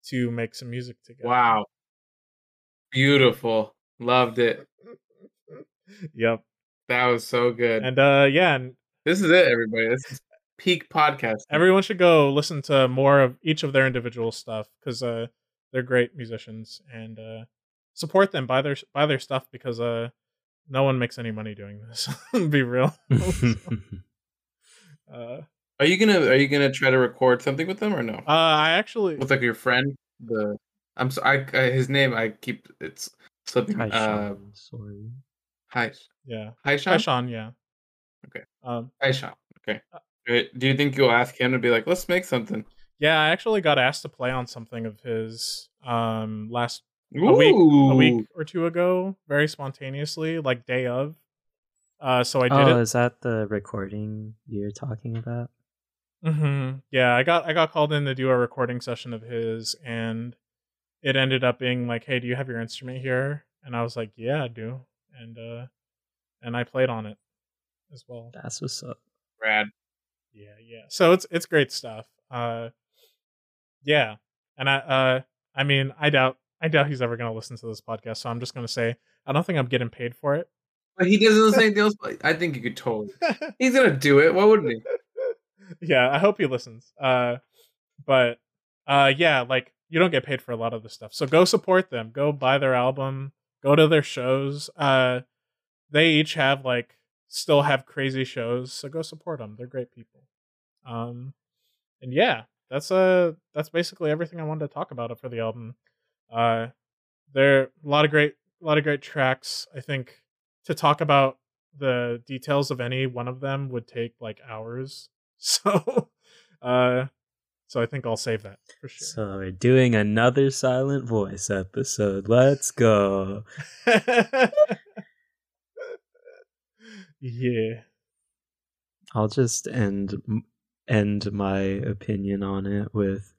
to make some music together. Wow. Beautiful. Loved it. [LAUGHS] Yep. That was so good. And uh yeah, and this is it, everybody. This is peak podcast. everyone should go listen to more of each of their individual stuff because uh they're great musicians and uh support them buy their buy their stuff because uh no one makes any money doing this [LAUGHS] be real [LAUGHS] [LAUGHS] uh Are you gonna Are you gonna try to record something with them or no? uh i actually with like your friend, the I'm so I, I his name I keep it's slipping. Hi, uh, Sean. Sorry. hi, yeah hi, hi Sean. sean yeah Okay. um Hi, Sean. Okay. Uh, Do you think you'll ask him to be like, let's make something? yeah i actually got asked to play on something of his um last a week a week or two ago very spontaneously like day of uh so i did oh, it is that the recording you're talking about? hmm Yeah, I got I got called in to do a recording session of his, and it ended up being like, "Hey, do you have your instrument here?" And I was like, "Yeah, I do," and uh, and I played on it as well. That's what's up. Brad. Yeah, yeah. So it's it's great stuff. Uh, yeah, and I uh, I mean, I doubt I doubt he's ever gonna listen to this podcast, so I'm just gonna say I don't think I'm getting paid for it. But he doesn't listen [LAUGHS] to anything else. but I think you could totally. [LAUGHS] He's gonna do it. Why wouldn't he? yeah, I hope he listens. Uh, but uh, yeah, like you don't get paid for a lot of this stuff, so go support them. Go buy their album. Go to their shows. Uh, they each have like still have crazy shows, so go support them. They're great people. Um, and yeah, that's uh that's basically everything I wanted to talk about for the album. Uh, there a lot of great a lot of great tracks. I think to talk about the details of any one of them would take like hours. [LAUGHS] So, uh, So I think I'll save that for sure. So we're doing another silent voice episode. Let's go. [LAUGHS] yeah. I'll just end end my opinion on it with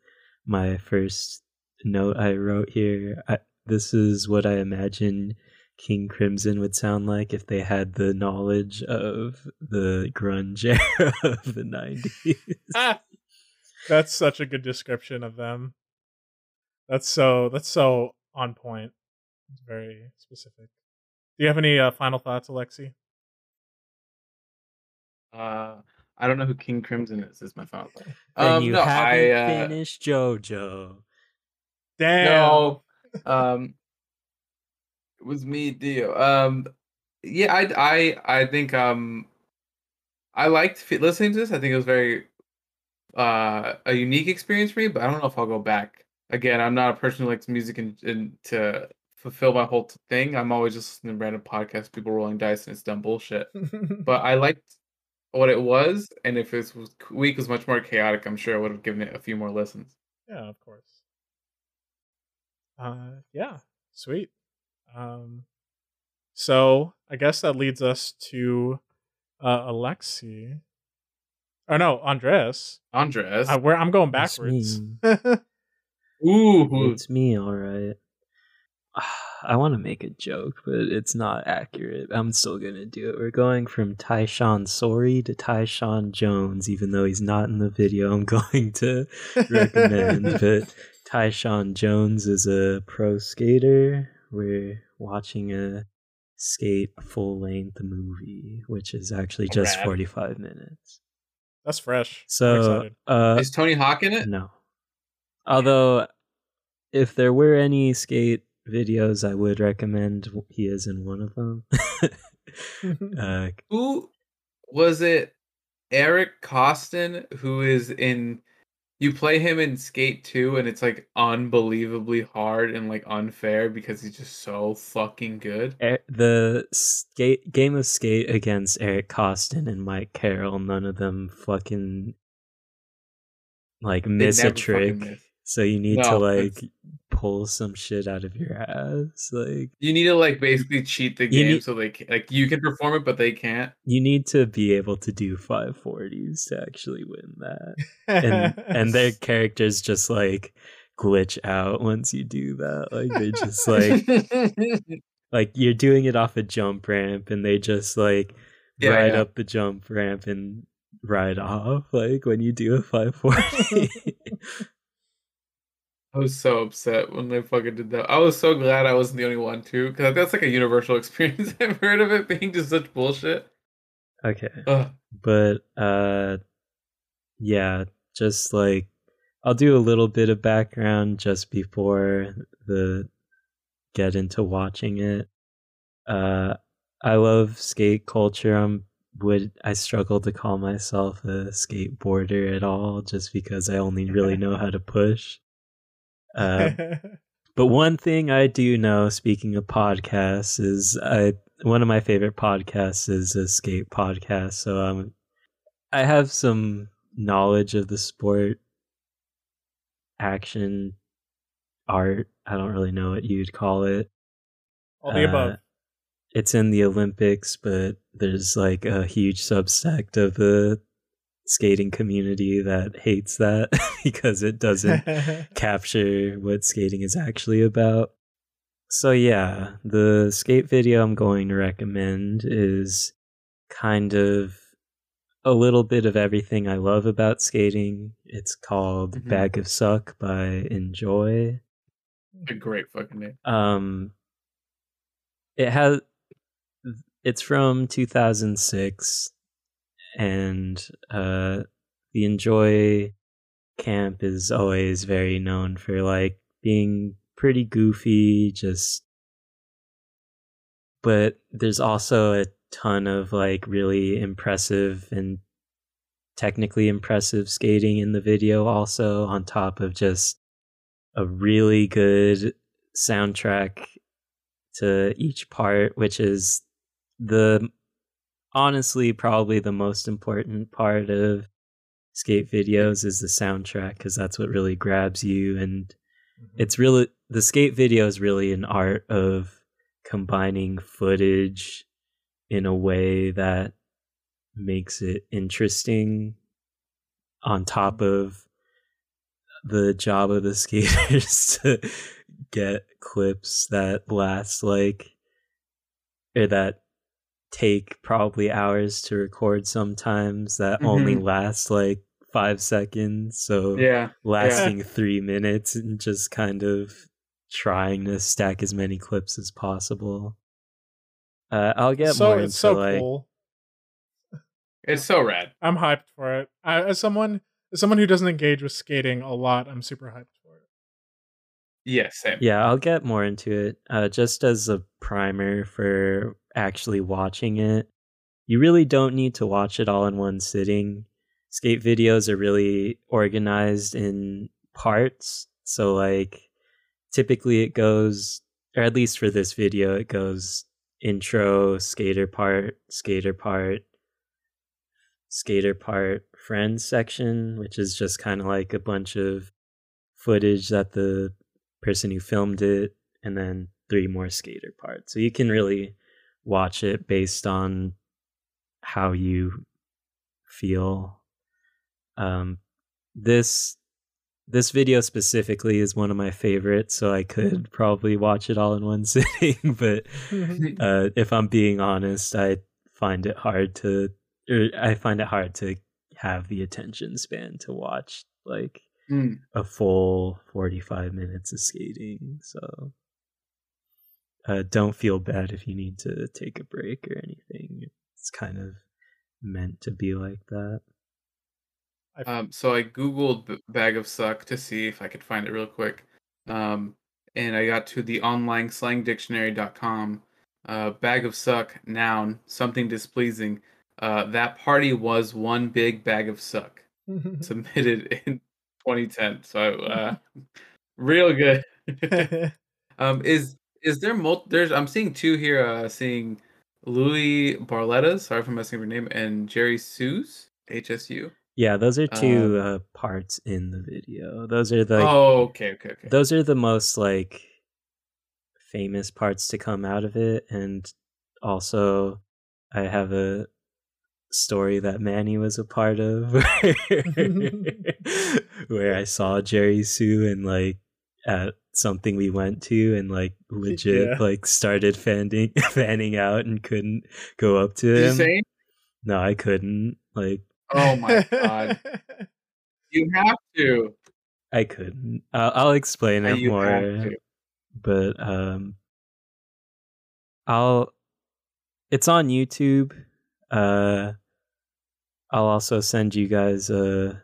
my first note I wrote here. I, this is what I imagine King Crimson would sound like if they had the knowledge of the grunge [LAUGHS] era of the 90s. Ah, that's such a good description of them. That's so that's so on point. It's very specific. Do you have any uh, final thoughts, Alexi? Uh, I don't know who King Crimson is. Is my final thought. And Um, you no, haven't I uh, finished JoJo. Damn. no. Um, it was me, Dio. Um, yeah, I, I, I think um, I liked listening to this. I think it was very uh a unique experience for me. But I don't know if I'll go back again. I'm not a person who likes music and, and to fulfill my whole t- thing. I'm always just listening to random podcasts, people rolling dice, and it's dumb bullshit. but I [LAUGHS] liked what it was, and if this was week was much more chaotic, I'm sure I would have given it a few more listens. yeah, of course. Uh, yeah, sweet. Um, so I guess that leads us to uh, Alexi. Oh no, Andres. Andres, Uh, where I'm going It's backwards. me. [LAUGHS] ooh, It's me, all right. [SIGHS] I want to make a joke, but it's not accurate. I'm still gonna do it. We're going from Tyshawn Sorey to Tyshawn Jones, even though he's not in the video. I'm [LAUGHS] going to recommend, [LAUGHS] but Tyshawn Jones is a pro skater. We're watching a skate full length movie, which is actually just Rad. 45 minutes. That's fresh. So, uh, is Tony Hawk in it? no. Although, if there were any skate videos, I would recommend he is in one of them. [LAUGHS] [LAUGHS] uh, Who was it? Eric Koston, who is in. You play him in Skate 2, and it's like unbelievably hard and like unfair because he's just so fucking good. Er- the skate game of skate against Eric Koston and Mike Carroll. None of them fucking like miss a trick. miss. So you need to like it's- pull some shit out of your ass. Like You need to like basically cheat the game need- so they can, like you can perform it, but they can't. you need to be able to do 540s to actually win that. and and their [LAUGHS] characters just like glitch out once you do that. Like they just like [LAUGHS] like you're doing it off a jump ramp and they just like Yeah, ride yeah. up the jump ramp and ride off like when you do a 540. [LAUGHS] I was so upset when they fucking did that. I was so glad I wasn't the only one too, because that's like a universal [LAUGHS] experience. I've heard of it being just such bullshit. okay. Ugh. But uh yeah, just like I'll do a little bit of background just before the get into watching it. Uh I love skate culture. I'm would I struggle to call myself a skateboarder at all just because I only really [LAUGHS] know how to push. Uh [LAUGHS] but one thing I do know, speaking of podcasts, is I one of my favorite podcasts is Escape podcast. So um, I have some knowledge of the sport, action, art. I don't really know what you'd call it. All the Uh, above. It's in the Olympics, but there's like a huge subsect of the skating community that hates that [LAUGHS] because it doesn't [LAUGHS] capture what skating is actually about. So yeah, the skate video I'm going to recommend is kind of a little bit of everything I love about skating. It's called Mhm. Bag of Suck by Enjoi. A great fucking name. Um it has it's from 2006 and uh the Enjoi camp is always very known for like being pretty goofy just but there's also a ton of like really impressive and technically impressive skating in the video also on top of just a really good soundtrack to each part which is the honestly probably the most important part of skate videos is the soundtrack because that's what really grabs you and Mhm. it's really the skate video is really an art of combining footage in a way that makes it interesting on top of the job of the [LAUGHS] skaters to get clips that last like or that take probably hours to record sometimes that only Mhm. last like five seconds so Yeah. lasting three minutes and just kind of trying to stack as many clips as possible. Uh, I'll get so more into it's so like cool. It's so rad. I'm hyped for it. I, as someone as someone who doesn't engage with skating a lot, I'm super hyped for it. Yeah, same. yeah, I'll get more into it. Uh, just as a primer for actually watching it, you really don't need to watch it all in one sitting. Skate videos are really organized in parts, so like typically it goes, or at least for this video, it goes intro, skater part, skater part, skater part, friends section, which is just kind of like a bunch of footage that the person who filmed it, and then three more skater parts. So you can really watch it based on how you feel. Um, this this video specifically is one of my favorites, so I could probably watch it all in one [LAUGHS] sitting. but uh, if I'm being honest, I find it hard to, or I find it hard to have the attention span to watch like Mm. a full 45 minutes of skating. So uh, don't feel bad if you need to take a break or anything. It's kind of meant to be like that. Um, so I googled bag of suck to see if I could find it real quick. Um, and I got to the online slangdictionary.com. Uh, bag of suck, noun, something displeasing. Uh, that party was one big bag of suck. [LAUGHS] Submitted in 2010. So uh, real good. [LAUGHS] [LAUGHS] um, is is there mul- there's I'm seeing two here. Uh, seeing Louis Barletta, sorry if I'm messing up your name, and Jerry Sues, HSU. Yeah, those are two uh, parts in the video. Those are the oh, okay, okay, okay. those are the most like famous parts to come out of it and also I have a story that Manny was a part of [LAUGHS] where I saw Jerry Hsu and like at something we went to and like legit Yeah. like started fanning [LAUGHS] fanning out and couldn't go up to Did you him. no, I couldn't. Like Oh my god, [LAUGHS] you have to. I couldn't. I'll, I'll explain it more. but um I'll it's on YouTube. Uh I'll also send you guys a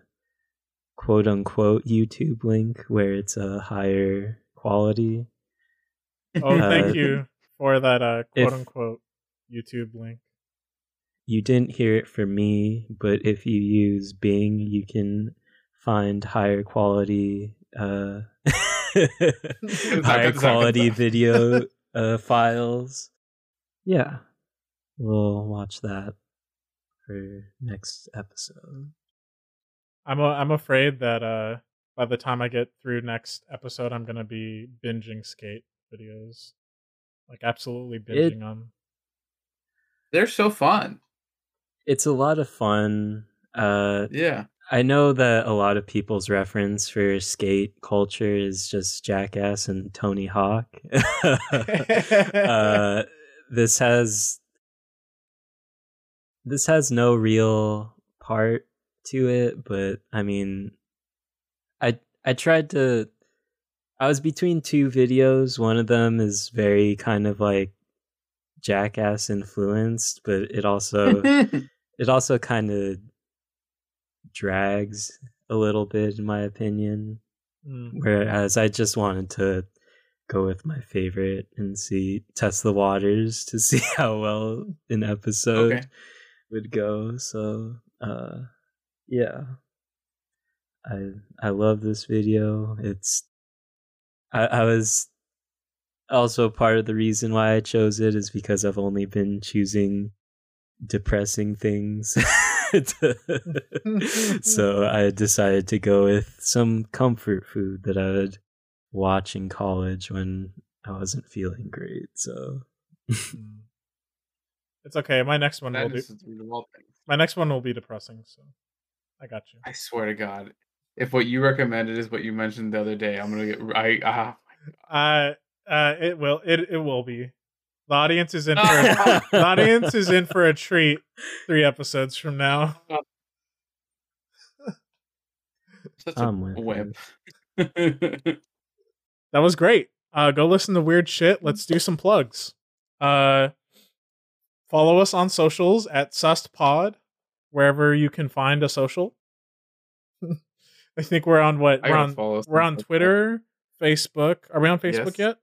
quote unquote YouTube link where it's a higher quality. oh, Uh, thank you [LAUGHS] for that uh, quote unquote YouTube link. You didn't hear it from me, but if you use Bing, you can find higher quality uh [LAUGHS] higher quality video [LAUGHS] uh files. Yeah. We'll watch that for next episode. I'm a, I'm afraid that uh, by the time I get through next episode, I'm gonna be binging skate videos, like absolutely binging It- them. They're so fun. It's a lot of fun. Uh Yeah. I know that a lot of people's reference for skate culture is just Jackass and Tony Hawk. [LAUGHS] uh, [LAUGHS] this has this has no real part to it, but I mean, I I tried to. I was between two videos. One of them is very kind of like Jackass influenced, but it also [LAUGHS] it also kind of drags a little bit in my opinion Mm. whereas i just wanted to go with my favorite and see test the waters to [LAUGHS] see how well an episode Okay. would go so uh yeah i i love this video it's i i was also part of the reason why i chose it is because i've only been choosing depressing things [LAUGHS] so [LAUGHS] I decided to go with some comfort food that I would watch in college when I wasn't feeling great. So Mm. it's okay. My next one will be Madness is the root of all things. my next one will be depressing. So I got you. I swear to God, if what you recommended is what you mentioned the other day, I'm gonna get. I ah. Uh, uh, it will. It it will be. The audience is in for a, [LAUGHS] the audience is in for a treat. Three episodes from now. [LAUGHS] Such I'm a with wimp. [LAUGHS] That was great. Uh, go listen to weird shit. Let's do some plugs. Uh, follow us on socials at SustPod, wherever you can find a social. [LAUGHS] I think we're on what I we're on. We're on some- Twitter, Facebook. Are we on Facebook Yes. yet?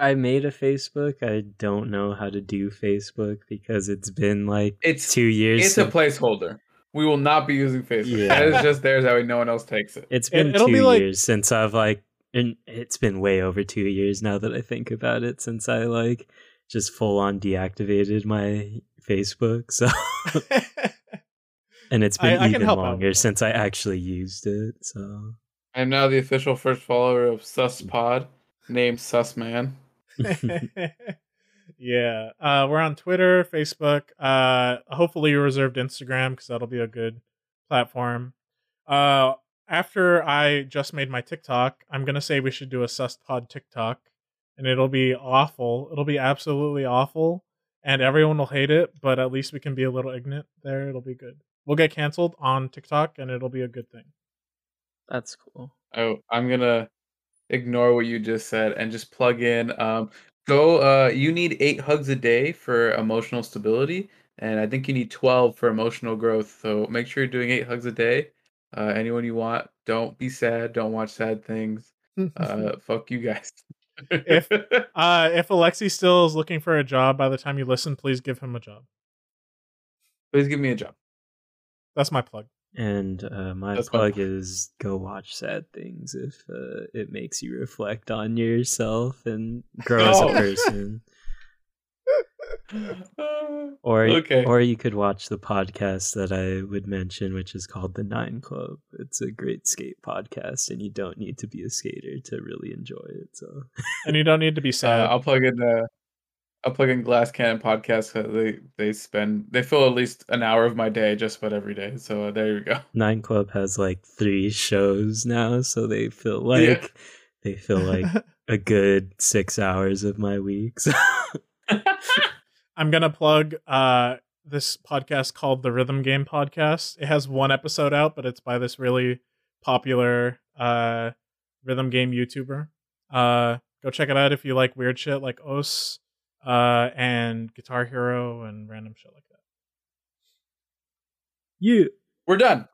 I made a Facebook. I don't know how to do Facebook because it's been like It's two years. it's a placeholder. We will not be using Facebook. Yeah. That is just there that way no one else takes it. It's been it'll two be like- years since I've like, and it's been way over two years now that I think about it since I like just full on deactivated my Facebook. So, [LAUGHS] and it's been I can even help out longer since I actually used it. So, I am now the official first follower of SusPod, named Susman. [LAUGHS] yeah. Uh, we're on Twitter, Facebook. Uh, hopefully, you reserved Instagram because that'll be a good platform. Uh, after I just made my TikTok, I'm gonna say we should do a SustPod TikTok, and it'll be awful. It'll be absolutely awful, and everyone will hate it. But at least we can be a little ignorant there. It'll be good. We'll get canceled on TikTok, and it'll be a good thing. that's cool. Oh, I'm gonna ignore what you just said and just plug in. Um, go. Uh, you need eight hugs a day for emotional stability, and I think you need twelve for emotional growth. So make sure you're doing eight hugs a day. Uh, anyone you want. Don't be sad. Don't watch sad things. [LAUGHS] Uh, fuck you guys. If- [LAUGHS] Uh, if Alexi still is looking for a job by the time you listen, please give him a job. please give me a job. That's my plug. And uh, my That's plug plug. is go watch sad things if uh, it makes you reflect on yourself and grow as a person. [LAUGHS] Uh, [LAUGHS] Or Okay. or you could watch the podcast that I would mention, which is called the Nine Club. It's a great skate podcast, and you don't need to be a skater to really enjoy it. So [LAUGHS] And you don't need to be Uh, sad. I'll plug in the I'll plug in Glass Cannon podcast. They they spend they fill at least an hour of my day just about every day. So uh, there you go. [LAUGHS] Nine Club has like three shows now, so they feel like they feel like a good six hours of my weeks. [LAUGHS] I'm gonna plug uh this podcast called the Rhythm Game Podcast. It has one episode out, but it's by this really popular uh rhythm game YouTuber. Uh go check it out if you like weird shit like osu! uh and Guitar Hero and random shit like that. you We're done.